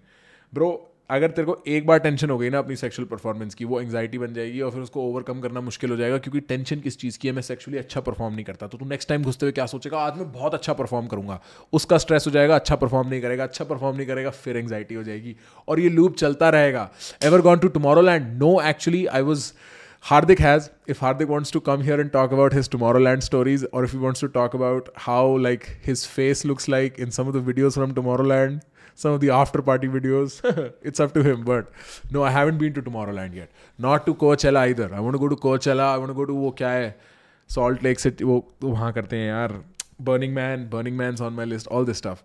bro अगर तेरे को एक बार टेंशन हो गई ना अपनी सेक्सुअल परफॉर्मेंस की, वो एंगजाइटी बन जाएगी और फिर उसको ओवरकम करना मुश्किल हो जाएगा क्योंकि टेंशन किस चीज़ की है? मैं सेक्सुअली अच्छा परफॉर्म नहीं करता। तो तू नेक्स्ट टाइम घुसते हुए क्या सोचेगा? आज मैं बहुत अच्छा परफॉर्म करूँगा। उसका स्ट्रेस हो जाएगा अच्छा परफॉर्म नहीं करेगा अच्छा परफॉर्म नहीं करेगा, फिर एंगजाइटी हो जाएगी। और ये लूप चलता रहेगा। Ever gone to Tomorrowland no actually I was Hardik has, if Hardik wants to come here and talk about his Tomorrowland stories, or if he wants to talk about how like his face looks like in some of the videos from Tomorrowland, some of the after party videos, *laughs* it's up to him. But no, I haven't been to Tomorrowland yet. Not to Coachella either. I want to go to Coachella. I want to go to वो क्या है Salt Lake City वो वहाँ करते हैं यार Burning Man, Burning Man's on my list. All this stuff.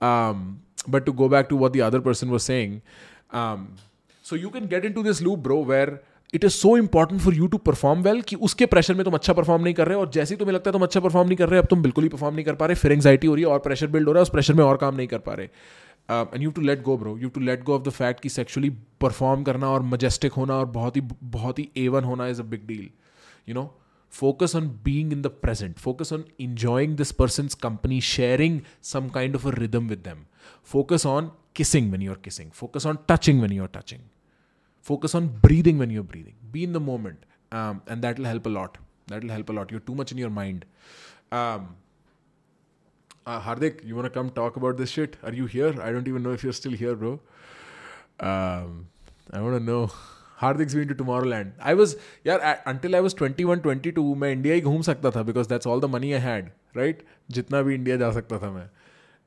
Um, but to go back to what the other person was saying, um, so you can get into this loop, bro, where it is so important for you to perform well कि उसके pressure में तुम अच्छा perform नहीं कर रहे और जैसे ही तुम्हें लगता है तुम अच्छा परफॉर्म नहीं कर रहे अब तुम बिल्कुल ही परफॉर्म नहीं कर पा रहे, फिर एंगजाइटी हो रही है और प्रेशर बिल्ड हो रहा है, उस प्रेशर में और काम नहीं कर पा रहे। And you to let go bro you to let go of the fact कि सेक्चुअली परफॉर्म करना और मजेस्टिक होना और बहुत ही बहुत ही एवन होना is a big deal you know focus on being in the present. Focus on enjoying this person's company, sharing some kind of a rhythm with them. Focus on kissing when you're kissing. Focus on touching when you're touching. focus on breathing when you're breathing be in the moment um, and that will help a lot that will help a lot you're too much in your mind um, uh, Hardik, you want to come talk about this shit? Are you here? I don't even know if you're still here, bro. Um, I want to know. Hardik's been to Tomorrowland. I was, yeah, until I was 21, 22, मैं India ही घूम सकता था because that's all the money I had, right? जितना भी India जा सकता था मैं.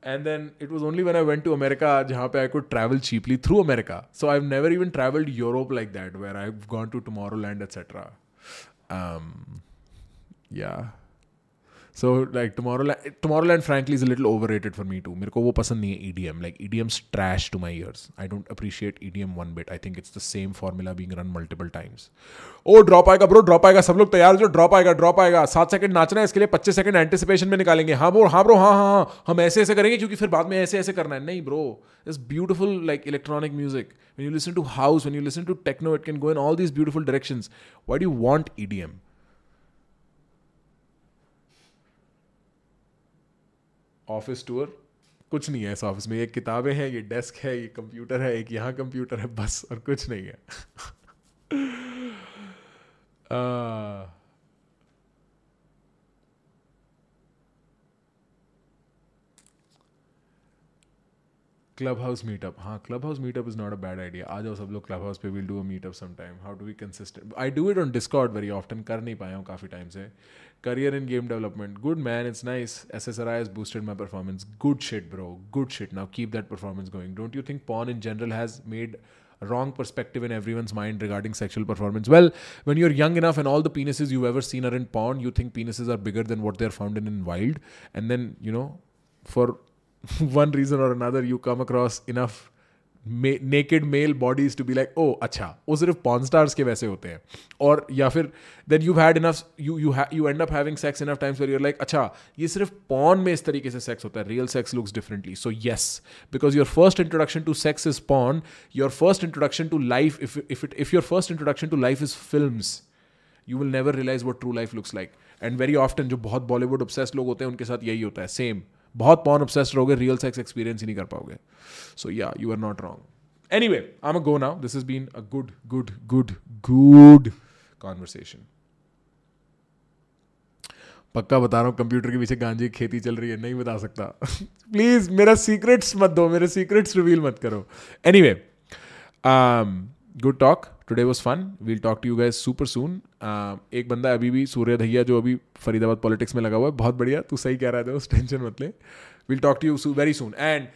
and then it was only when I went to America jahan pe I could travel cheaply through America. So I've never even traveled Europe like that, where I've gone to Tomorrowland, etc. Um, yeah. So like Tomorrowland frankly is little overrated for me too मेरे को वो पसंद नहीं है E D M like E D M trash to my ears I don't appreciate E D M one bit I think it's the same formula being run multiple times oh drop आएगा bro drop आएगा. सब लोग तैयार जो drop आएगा drop आएगा. सात second नाचना है, इसके लिए पच्चीस सेकंड एंटिसिपेशन में निकालेंगे. हाँ ब्रो हाँ ब्रो हाँ हाँ हाँ. हम ऐसे ऐसे करेंगे क्योंकि फिर बाद में ऐसे ऐसे करना है. नहीं bro it's beautiful like electronic music when you listen to house, when you listen to techno, it can go in all these beautiful directions. Why do you want edm office tour. कुछ नहीं है इस office में। ये किताबें हैं, ये desk है, ये कंप्यूटर है, एक यहाँ कंप्यूटर है, बस, और कुछ नहीं है। क्लब हाउस मीटअप हाँ Clubhouse meetup is not a bad idea आ जाओ सब लोग क्लब हाउस पे will do a meetup some time how do we consistent I do it on Discord very often कर नहीं पाया हूँ काफ़ी टाइम से। Career in game development. Good man it's nice. Ssri has boosted my performance. Good shit bro. Good shit. Now keep that performance going. Don't you think porn in general has made wrong perspective in everyone's mind regarding sexual performance? Well when you're young enough and all the penises you've ever seen are in porn you think penises are bigger than what they're found in in wild. And then you know for *laughs* one reason or another you come across enough naked male bodies to be like oh अच्छा वो सिर्फ़ pawn stars के वैसे होते हैं और या फिर then you had enough you you you end up having sex enough times where you're like अच्छा ये सिर्फ़ पॉन में इस तरीके से सेक्स होता है real sex looks differently so yes because your first introduction to sex is porn your first introduction to life if if it if your first introduction to life is film you will never realise what true life looks like and very often जो बहुत Bollywood obsess लोग होते हैं, उनके साथ यही होता है सेम बहुत पॉन ऑब्सेस्ड रहोगे रियल सेक्स एक्सपीरियंस ही नहीं कर पाओगे. So yeah you are not wrong anyway I am go now this is been a good good good good conversation पक्का बता रहा हूँ कंप्यूटर के पीछे गांजे की खेती चल रही है, नहीं बता सकता। *laughs* प्लीज़ मेरा सीक्रेट्स मत दो, मेरे सीक्रेट्स रिवील मत करो. Anyway good talk today was fun we'll talk to you guys super soon एक बंदा अभी भी, सूर्य धैया जो अभी फरीदाबाद पॉलिटिक्स में लगा हुआ है, बहुत बढ़िया। तू सही कह रहा है उस टेंशन मत ले। We'll talk to you very soon and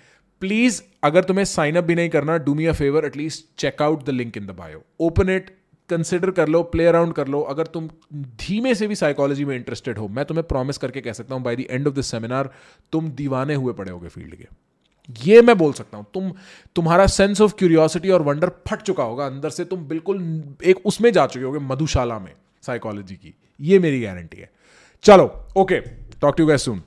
please अगर तुम्हें साइन अप भी नहीं करना do me a favour at least check out the link in the bio open it consider कर लो प्ले अराउंड कर लो। अगर तुम धीमे से भी साइकोलॉजी में इंटरेस्टेड हो, मैं तुम्हें प्रॉमिस करके कह सकता हूँ by the end of this seminar तुम दीवाने हुए पड़े होगे फ़ील्ड के। ये मैं बोल सकता हूँ, तुम, तुम्हारा सेंस ऑफ़ क्यूरियोसिटी और वंडर फट चुका होगा अंदर से, तुम बिल्कुल एक उसमें जा चुके होगे मधुशाला में साइकोलॉजी की, ये मेरी गारंटी है। चलो okay talk to guys soon